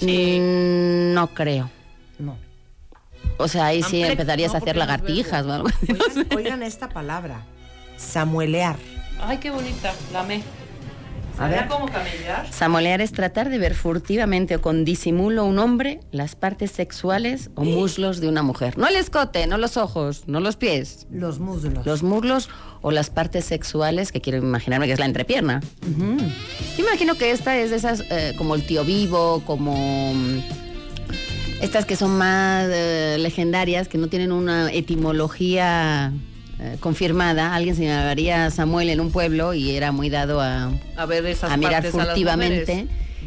Mm, no creo. No. O sea, ahí sí empezarías no, a hacer no lagartijas o algo. Oigan, oigan esta palabra. Samuelear. Ay, qué bonita. La amé. A ver. cómo camellar? Samolear es tratar de ver furtivamente o con disimulo un hombre las partes sexuales o muslos de una mujer. No el escote, no los ojos, no los pies. Los muslos. Los muslos o las partes sexuales, que quiero imaginarme que es la entrepierna. Yo imagino que esta es de esas, eh, como el tío vivo, como mm, estas que son más eh, legendarias, que no tienen una etimología eh, confirmada. Alguien se llamaría Samuel en un pueblo y era muy dado a, A ver esas a mirar a furtivamente.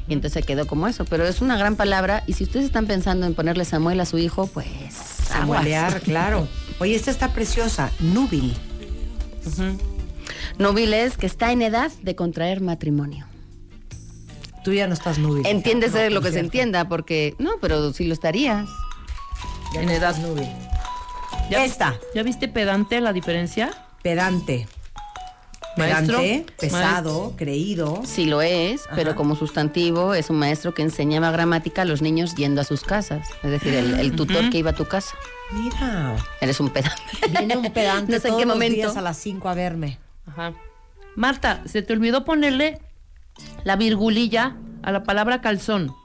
Y entonces quedó como eso. Pero es una gran palabra. Y si ustedes están pensando en ponerle Samuel a su hijo, pues. Samuelear, claro. Oye, esta está preciosa. Núbil. Núbil es que está en edad de contraer matrimonio. Tú ya no estás núbil. Entiéndese No, lo que se entienda, porque. No, pero sí lo estarías. Ya En no edad. núbil. ¿Ya, Esta. ¿Ya viste pedante la diferencia? Pedante. Maestro. Pedante, pesado, creído. Sí lo es, pero como sustantivo es un maestro que enseñaba gramática a los niños yendo a sus casas. Es decir, el, el tutor que iba a tu casa. Mira. Eres un pedante. Viene un pedante No sé en qué los momento. días a las 5 a verme. Ajá. Marta, se te olvidó ponerle la virgulilla a la palabra calzón.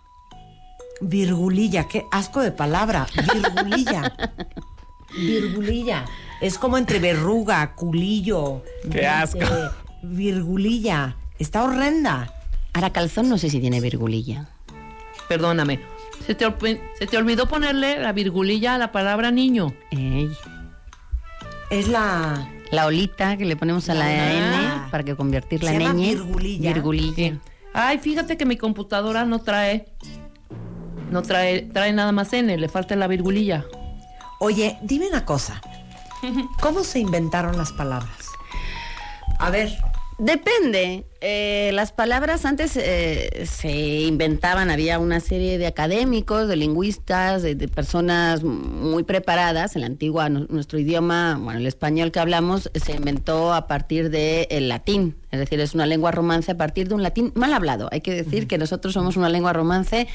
Virgulilla, qué asco de palabra. Virgulilla. Virgulilla. Es como entre verruga, culillo. Qué asco. eh, virgulilla. Está horrenda. Ahora, calzón no sé si tiene virgulilla. Perdóname. Se te, se te olvidó ponerle la virgulilla a la palabra niño. Ey. Es la. La olita que le ponemos a la Ah. N para que convertirla Se en ñ. virgulilla. Virgulilla. Ay, fíjate que mi computadora no trae. No trae, trae nada más N, le falta la virgulilla. Oye, dime una cosa. ¿Cómo se inventaron las palabras? A ver, Depende. Eh, las palabras antes eh, se inventaban, había una serie de académicos, de lingüistas, de, de personas muy preparadas. En la antigua, nu- nuestro idioma, bueno, el español que hablamos, se inventó a partir del latín. Es decir, es una lengua romance a partir de un latín mal hablado. Hay que decir que nosotros somos una lengua romance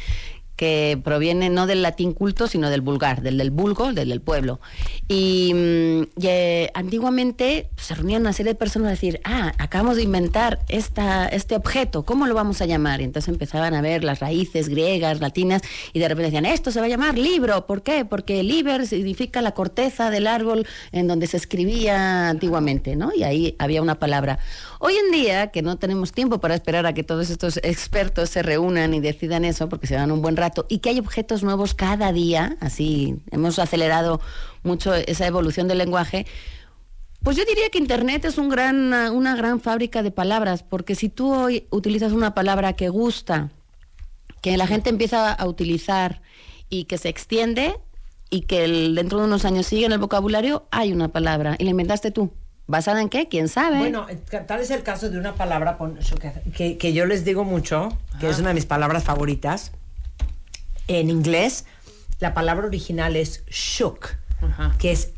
que proviene no del latín culto, sino del vulgar, del del vulgo, del del pueblo. Y, mm, eh, antiguamente se reunían una serie de personas a decir, ah, acabamos de inventar esta, este objeto, ¿cómo lo vamos a llamar? Y entonces empezaban a ver las raíces griegas, latinas, y de repente decían, esto se va a llamar libro. ¿Por qué? Porque liber significa la corteza del árbol en donde se escribía antiguamente, ¿no? Y ahí había una palabra. Hoy en día, que no tenemos tiempo para esperar a que todos estos expertos se reúnan y decidan eso, porque se dan un buen rato, y que hay objetos nuevos cada día, así hemos acelerado mucho esa evolución del lenguaje, pues yo diría que Internet es un gran, una gran fábrica de palabras, porque si tú hoy utilizas una palabra que gusta, que la gente empieza a utilizar y que se extiende y que el- dentro de unos años sigue en el vocabulario, hay una palabra y la inventaste tú. ¿Basada en qué? ¿Quién sabe? Bueno, eh, tal es el caso de una palabra que, que yo les digo mucho, que es una de mis palabras favoritas. En inglés, la palabra original es shook, que es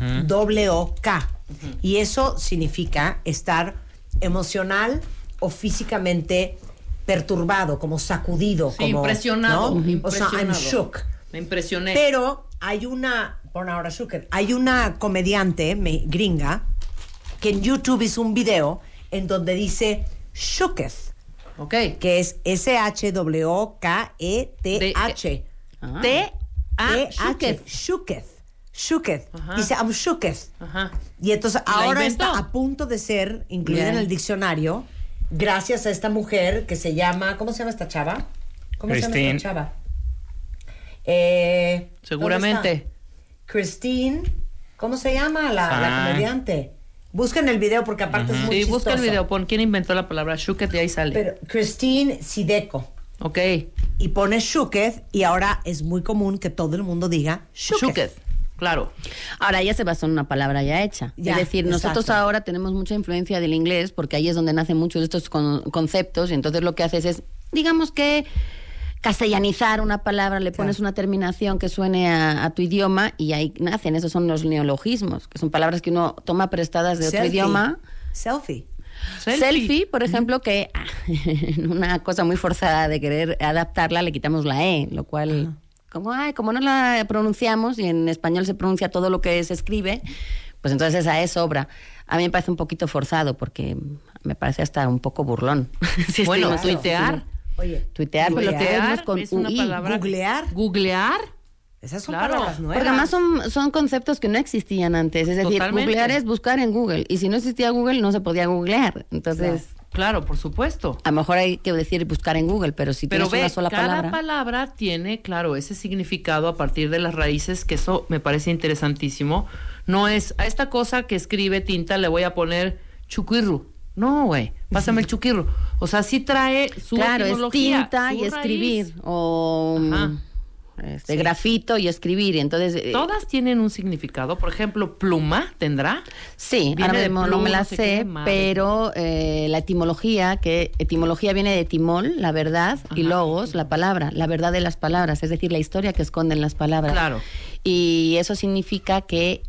S-H-W-K. Y eso significa estar emocional o físicamente perturbado, como sacudido, Sí, como impresionado, ¿no? O sea, I'm impresionado. shook. Me impresioné. Pero hay una, pon ahora Zucker, hay una comediante me- gringa que en YouTube hizo un video en donde dice shooketh. Ok. Que es S-H-W-K-E-T-H. Ah. T-A-H. Shooketh. Shooketh. Dice, I'm shooketh. Ajá. Y entonces ¿La ahora inventó? está a punto de ser incluida Bien. en el diccionario gracias a esta mujer que se llama, ¿cómo se llama esta chava? ¿Cómo se llama Christine. esta chava? Eh, Seguramente. Christine, ¿cómo se llama la, la Ah. comediante? Busquen el video porque aparte es muy Sí, busca el video, pon quién inventó la palabra Shuket y ahí sale. Pero Christine Sideco. ok. Y pone Shuketh y ahora es muy común que todo el mundo diga Shuketh. Shuket, claro. Ahora ella se basó en una palabra ya hecha. Ya, es decir, nosotros ahora tenemos mucha influencia del inglés porque ahí es donde nacen muchos de estos con- conceptos y entonces lo que haces es, digamos que castellanizar una palabra, le pones una terminación que suene a, a tu idioma y ahí nacen. Esos son los neologismos, que son palabras que uno toma prestadas de otro idioma. Selfie. Selfie, por ejemplo, que ah, en una cosa muy forzada de querer adaptarla le quitamos la E, lo cual, como, ay, como no la pronunciamos y en español se pronuncia todo lo que se escribe, pues entonces esa E sobra. A mí me parece un poquito forzado porque me parece hasta un poco burlón. Si Bueno, tuitear. Oye, Tuitear, pero lo Googlear tenemos con es una UI. palabra. Googlear. Googlear. Esas son Claro. palabras nuevas. Porque además son, son conceptos que no existían antes. Es decir, Totalmente. googlear es buscar en Google. Y si no existía Google, no se podía googlear. Entonces, Claro, por supuesto. a lo mejor hay que decir buscar en Google, pero si Pero tienes ve, una sola cada palabra. palabra tiene, claro, ese significado a partir de las raíces, que eso me parece interesantísimo. No es a esta cosa que escribe tinta le voy a poner chuquirru. No, güey, pásame el chuquirru. O sea, sí trae su Claro, es tinta y escribir. O Ajá. este, grafito y escribir. Entonces. eh, Todas tienen un significado. Por ejemplo, pluma tendrá. Sí, Viene ahora de mismo no me la sé pero eh, la etimología, que etimología viene de timol, la verdad, y logos, la palabra, la verdad de las palabras, es decir, la historia que esconden las palabras. Claro. Y eso significa que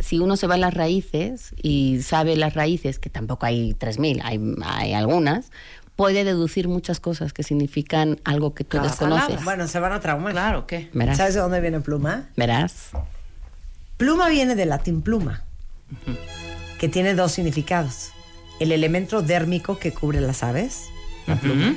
si uno se va a las raíces y sabe las raíces, que tampoco hay 3.000, hay, hay algunas, puede deducir muchas cosas que significan algo que tú desconoces. palabra. Bueno, se van a traumar. Claro, ¿qué? Verás. ¿Sabes de dónde viene pluma? Verás. Pluma viene del latín pluma, que tiene dos significados. El elemento dérmico que cubre las aves, la pluma,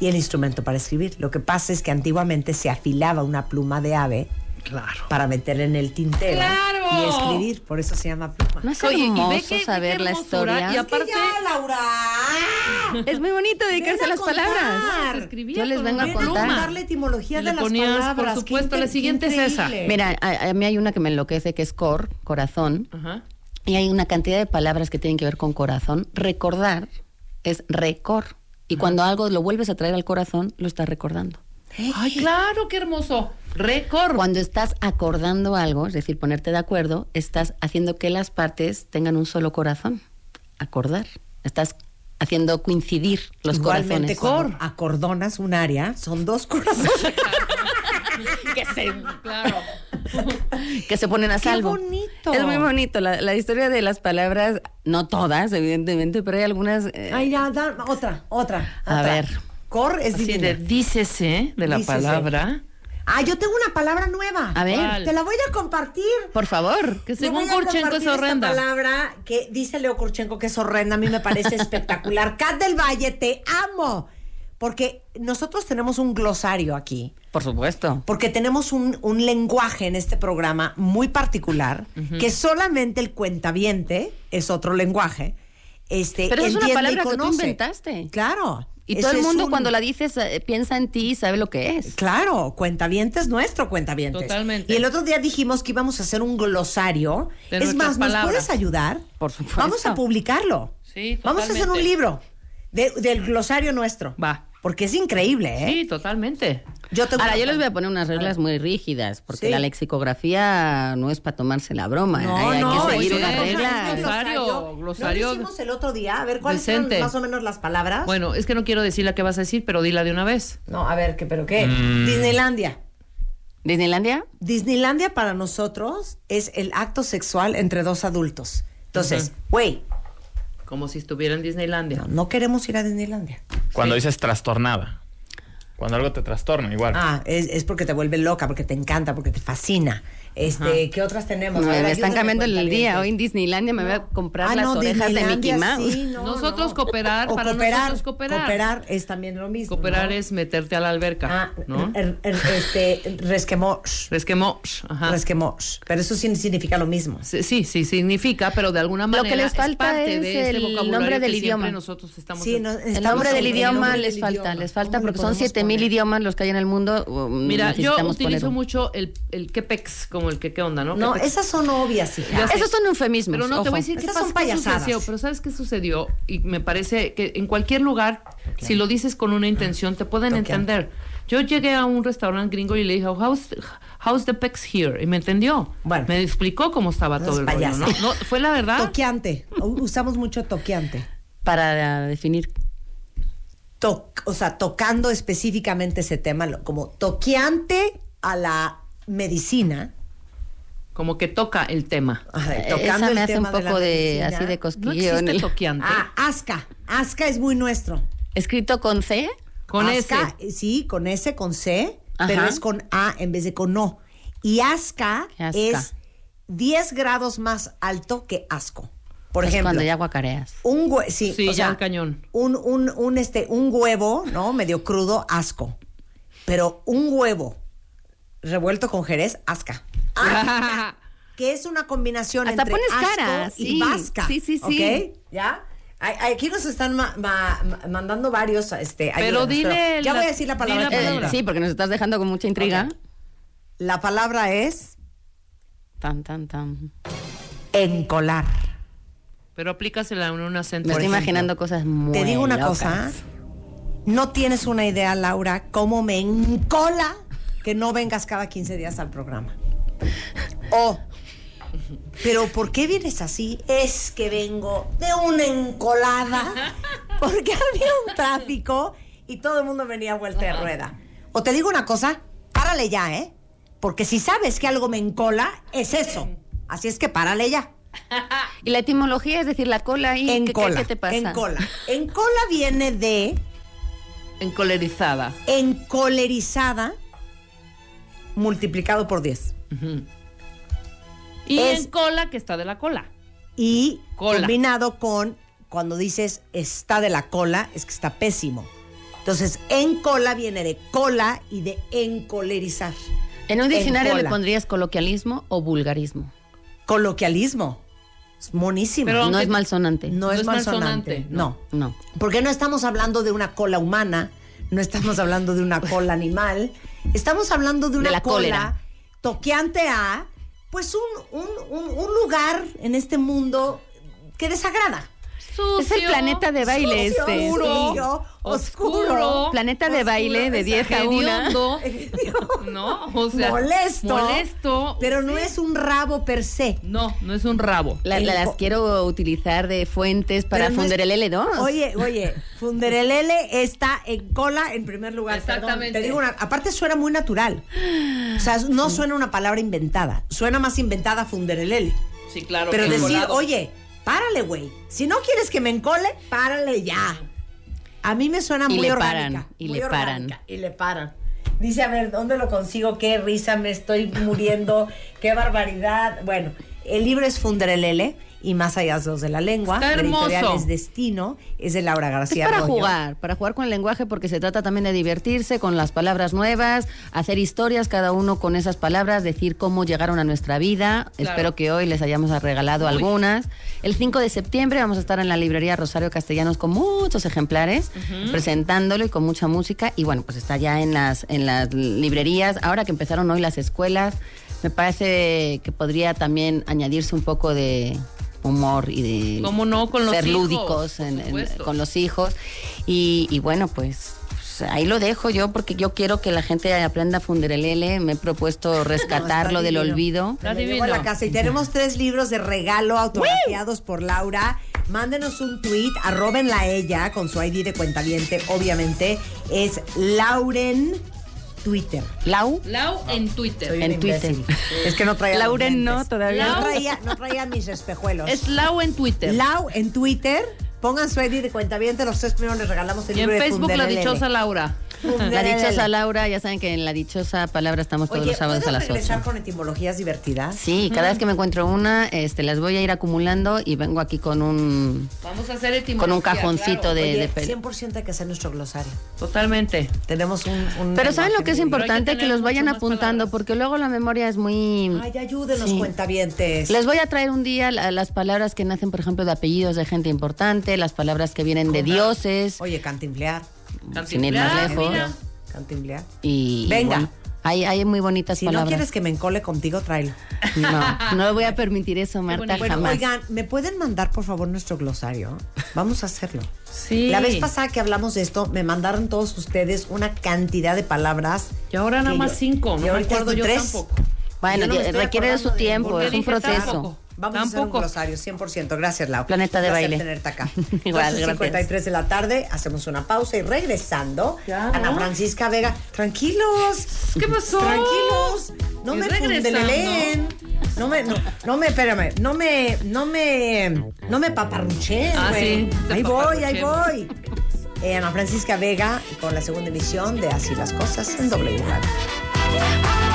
y el instrumento para escribir. Lo que pasa es que antiguamente se afilaba una pluma de ave Claro. para meter en el tintero ¡Claro! y escribir. Por eso se llama pluma. No es Oye, y ve hermoso ve saber la historia. y aparte- ya, Laura! Es muy bonito dedicarse a las palabras. Yo les vengo a contar. la etimología Y de las ponías, por palabras. supuesto, la siguiente es esa. Mira, a, a mí hay una que me enloquece que es cor, corazón. Ajá. Y hay una cantidad de palabras que tienen que ver con corazón. Recordar es recor. Y cuando algo lo vuelves a traer al corazón, lo estás recordando. Ay, claro, qué hermoso. Récord. Cuando estás acordando algo, es decir, ponerte de acuerdo, estás haciendo que las partes tengan un solo corazón. acordar. Estás haciendo coincidir los Igualmente, corazones. cuando acordonas un área, son dos corazones. que se, claro. que se ponen a ¡Qué salvo. bonito! Es muy bonito. La, la historia de las palabras, no todas, evidentemente, pero hay algunas. eh, Ay, ya, da- otra, otra. A ver. Cor es Así divina. de dícese de la Dícese. palabra. Ah, yo tengo una palabra nueva. A ver. ¿Cuál? Te la voy a compartir. Por favor. Que según Kurchenko es compartir esta horrenda. palabra que dice Leo Kurchenko que es horrenda, a mí me parece espectacular. Cat del Valle, te amo. Porque nosotros tenemos un glosario aquí. Por supuesto. Porque tenemos un, un lenguaje en este programa muy particular, que solamente el cuentaviente es otro lenguaje. Este, Pero es una palabra que tú inventaste. Claro. Y todo el mundo un- cuando la dices eh, piensa en ti y sabe lo que es. Claro, cuentavientes nuestro cuentavientes. Totalmente. Y el otro día dijimos que íbamos a hacer un glosario. De es más, ¿nos palabras. puedes ayudar? Por supuesto. Vamos a publicarlo. Sí, Vamos a hacer un totalmente. libro de- del glosario nuestro. Va. Porque es increíble, ¿eh? Sí, totalmente. Yo tengo Ahora, una- yo les voy a poner unas reglas muy rígidas, porque Sí. la lexicografía no es para tomarse la broma. No, hay, hay no, que seguir unas reglas. Glosario, glosario ¿No lo hicimos el otro día? A ver, ¿cuáles son más o menos las palabras? Bueno, es que no quiero decir la que vas a decir, pero dila de una vez. No, a ver, ¿qué, ¿pero qué? Mm. Disneylandia. ¿Disneylandia? Disneylandia para nosotros es el acto sexual entre dos adultos. Entonces, güey, Como si estuviera en Disneylandia. no, no queremos ir a Disneylandia. Cuando dices trastornada. Cuando algo te trastorna, igual. Ah, es, es porque te vuelve loca, porque te encanta, porque te fascina. Este, ¿qué otras tenemos? No, A ver, me están cambiando el día. Hoy en Disneylandia me voy a comprar Ah, las no, orejas de Mickey Mouse. sí, no, nosotros no. cooperar, O para cooperar, nosotros cooperar. Cooperar es también lo mismo. Cooperar ¿no? es meterte a la alberca, Ah, ¿no? er- er- este, resquemos. Resquemos, ajá. Resquemos. Pero eso sí significa lo mismo. Sí, sí, sí, significa, pero de alguna Lo manera que les es falta parte es de este el vocabulario nombre del idioma. nosotros estamos Sí, no, El nombre del idioma nombre les del falta, idioma. les falta ¿Cómo le porque son podemos 7000 poner? idiomas los que hay en el mundo. Mira, yo utilizo mucho el, el quepex, como el que qué onda, ¿no? No, Quepex. esas son obvias, hija. Esos son eufemismos. Pero no, te voy a decir qué Esas pasa, son qué payasadas. sucedió, pero ¿sabes qué sucedió? Y me parece que en cualquier lugar, si lo dices con una intención, te pueden entender. Yo llegué a un restaurante gringo y le dije, how's, how's the pex here? Y me entendió. Bueno. Me explicó cómo estaba todo el rollo. ¿no? No, Fue la verdad. Toqueante. Usamos mucho toqueante. Para definir. To- o sea, tocando específicamente ese tema, lo- como toqueante a la medicina. Como que toca el tema. Ajá, Eh, tocando Esa el me hace un tema de la poco de, medicina. así de No cosquilleo. en existe el- toqueante. Ah, asca. Asca es muy nuestro. Escrito con C. con Asca, ese. Sí, con S, con C, Ajá. pero es con A en vez de con O. Y asca, es 10 grados más alto que asco. Por es ejemplo, cuando ya guacareas. un hue- sí, Sí, o ya sea, el cañón. Un, un, un, este, un huevo, ¿no? Medio crudo, asco. Pero un huevo revuelto con jerez, asca. Asca, que es una combinación Hasta entre pones asco cara, y sí. vasca. Sí, sí, sí. ¿Ok? ¿Ya? Aquí nos están ma- ma- ma- mandando varios, este, Pero dile ya la- voy a decir la palabra. la. Eh, sí, porque nos estás dejando con mucha intriga. La palabra es Tan, tan, tan. encolar. Pero aplícasela en un acento. Me estoy ejemplo, imaginando cosas muy Te digo una locas. cosa. No tienes una idea, Laura, cómo me encola que no vengas cada 15 días al programa. O, pero ¿por qué vienes así? Es que vengo de una encolada porque había un tráfico y todo el mundo venía a vuelta de rueda. O te digo una cosa, párale ya, ¿eh? Porque si sabes que algo me encola, es eso. Así es que párale ya. Y la etimología es decir, la cola y En ¿qué, cola. qué te pasa? En cola. En cola viene de Encolerizada. encolerizada multiplicado por 10. Y Es- en cola, que está de la cola. Y Cola. combinado con cuando dices está de la cola, es que está pésimo. Entonces, en cola viene de cola y de encolerizar. En un diccionario le pondrías coloquialismo o vulgarismo. Coloquialismo. Es monísimo. Pero no es malsonante. no, no es es malsonante. malsonante, No. No. Porque no estamos hablando de una cola humana, no estamos hablando de una cola animal, estamos hablando de una la cola cólera. Toqueante a, pues, un, un- un- un lugar en este mundo que desagrada. Es el planeta de baile Sucio, este. oscuro, oscuro. Planeta de baile de 10 a 1. Hediondo. No, o sea, molesto. molesto. Pero no es un rabo per se. No, no es un rabo. La- la- las quiero utilizar de fuentes para no el L2. Oye, oye, Funderelele está en cola en primer lugar. perdón. Exactamente. Te digo una, aparte suena muy natural. O sea, no suena una palabra inventada. Suena más inventada Funderelele. Sí, claro. Pero decir, colado. oye, párale, güey. Si no quieres que me encole, párale ya. A mí me suena Y muy le orgánica. paran, y muy le paran. Y le paran. Dice, a ver, ¿dónde lo consigo? Qué risa, me estoy muriendo. Qué barbaridad. Bueno, el libro es Funderelele y Más allá de los de la lengua. Está La editorial hermoso. es Destino. Es de Laura Es García para Arroyo. jugar, para jugar con el lenguaje porque se trata también de divertirse con las palabras nuevas, hacer historias cada uno con esas palabras, decir cómo llegaron a nuestra vida. Claro. Espero que hoy les hayamos regalado Uy. algunas. El 5 de septiembre vamos a estar en la librería Rosario Castellanos con muchos ejemplares, presentándolo y con mucha música. Y bueno, pues está ya en las, en las librerías. Ahora que empezaron hoy las escuelas, me parece que podría también añadirse un poco de humor y de ¿Cómo no? Con los ser hijos, lúdicos en- en- con los hijos. Y, y bueno, pues, pues, ahí lo dejo yo porque yo quiero que la gente aprenda a fundir el L. Me he propuesto rescatarlo del divino. olvido. A la casa y tenemos tres libros de regalo autografiados por Laura. Mándenos un tweet, arrobenla ella con su ID de cuentaviente, obviamente. Es Lauren Twitter. Lau. Lau en Twitter. Soy En Twitter. Es que no traía Lauren no, todavía. No traía, no traía mis espejuelos. Es Lau en Twitter. Lau en Twitter. Pongan su ID de cuentaviente. Los tres primeros les regalamos el y en de Facebook la dichosa Laura. La Funderelele. dichosa Laura, ya saben que en la dichosa palabra estamos todos Oye, los sábados a ¿puedes las 8. regresar con etimologías divertidas? Sí, cada vez que me encuentro una, este, las voy a ir acumulando y vengo aquí con un Vamos a hacer etimología. con un cajoncito claro. de, Oye, de pel- 100% hay que hacer nuestro glosario. Totalmente. Tenemos un... un Pero ¿saben lo que es importante? que los vayan apuntando, palabras. porque luego la memoria es muy... Ay, ayúdenos, Sí. cuentavientes. Les voy a traer un día la- las palabras que nacen, por ejemplo, de apellidos de gente importante, las palabras que vienen de dioses, Oye, cantimplear. Sin ir más Cantinflar, lejos. mira. Y, y Venga. bueno, hay, hay muy bonitas Si no palabras. quieres que me encole contigo, tráelo. No, no voy a permitir eso, Marta, Bueno, jamás. oigan, ¿me pueden mandar por favor nuestro glosario? Vamos a hacerlo. Sí. La vez pasada que hablamos de esto, me mandaron todos ustedes una cantidad de palabras. Y ahora nada más yo- cinco. y No me acuerdo yo tres. tampoco. Bueno, no requiere de su tiempo, es un proceso. tampoco. Vamos a hacer un glosario, 100%. Gracias, Lau. Planeta de placer baile. tenerte acá. Igual, 53 de la tarde, hacemos una pausa y regresando, Ya, Ana. Francisca Vega. Tranquilos. ¿Qué pasó? Tranquilos. No Y me fundeleen. No me, no, no me, espérame, no me, no me, no me paparruchen, Ah, sí, ahí voy, ahí voy. Eh, Ana Francisca Vega con la segunda emisión de Así las cosas en doble Radio.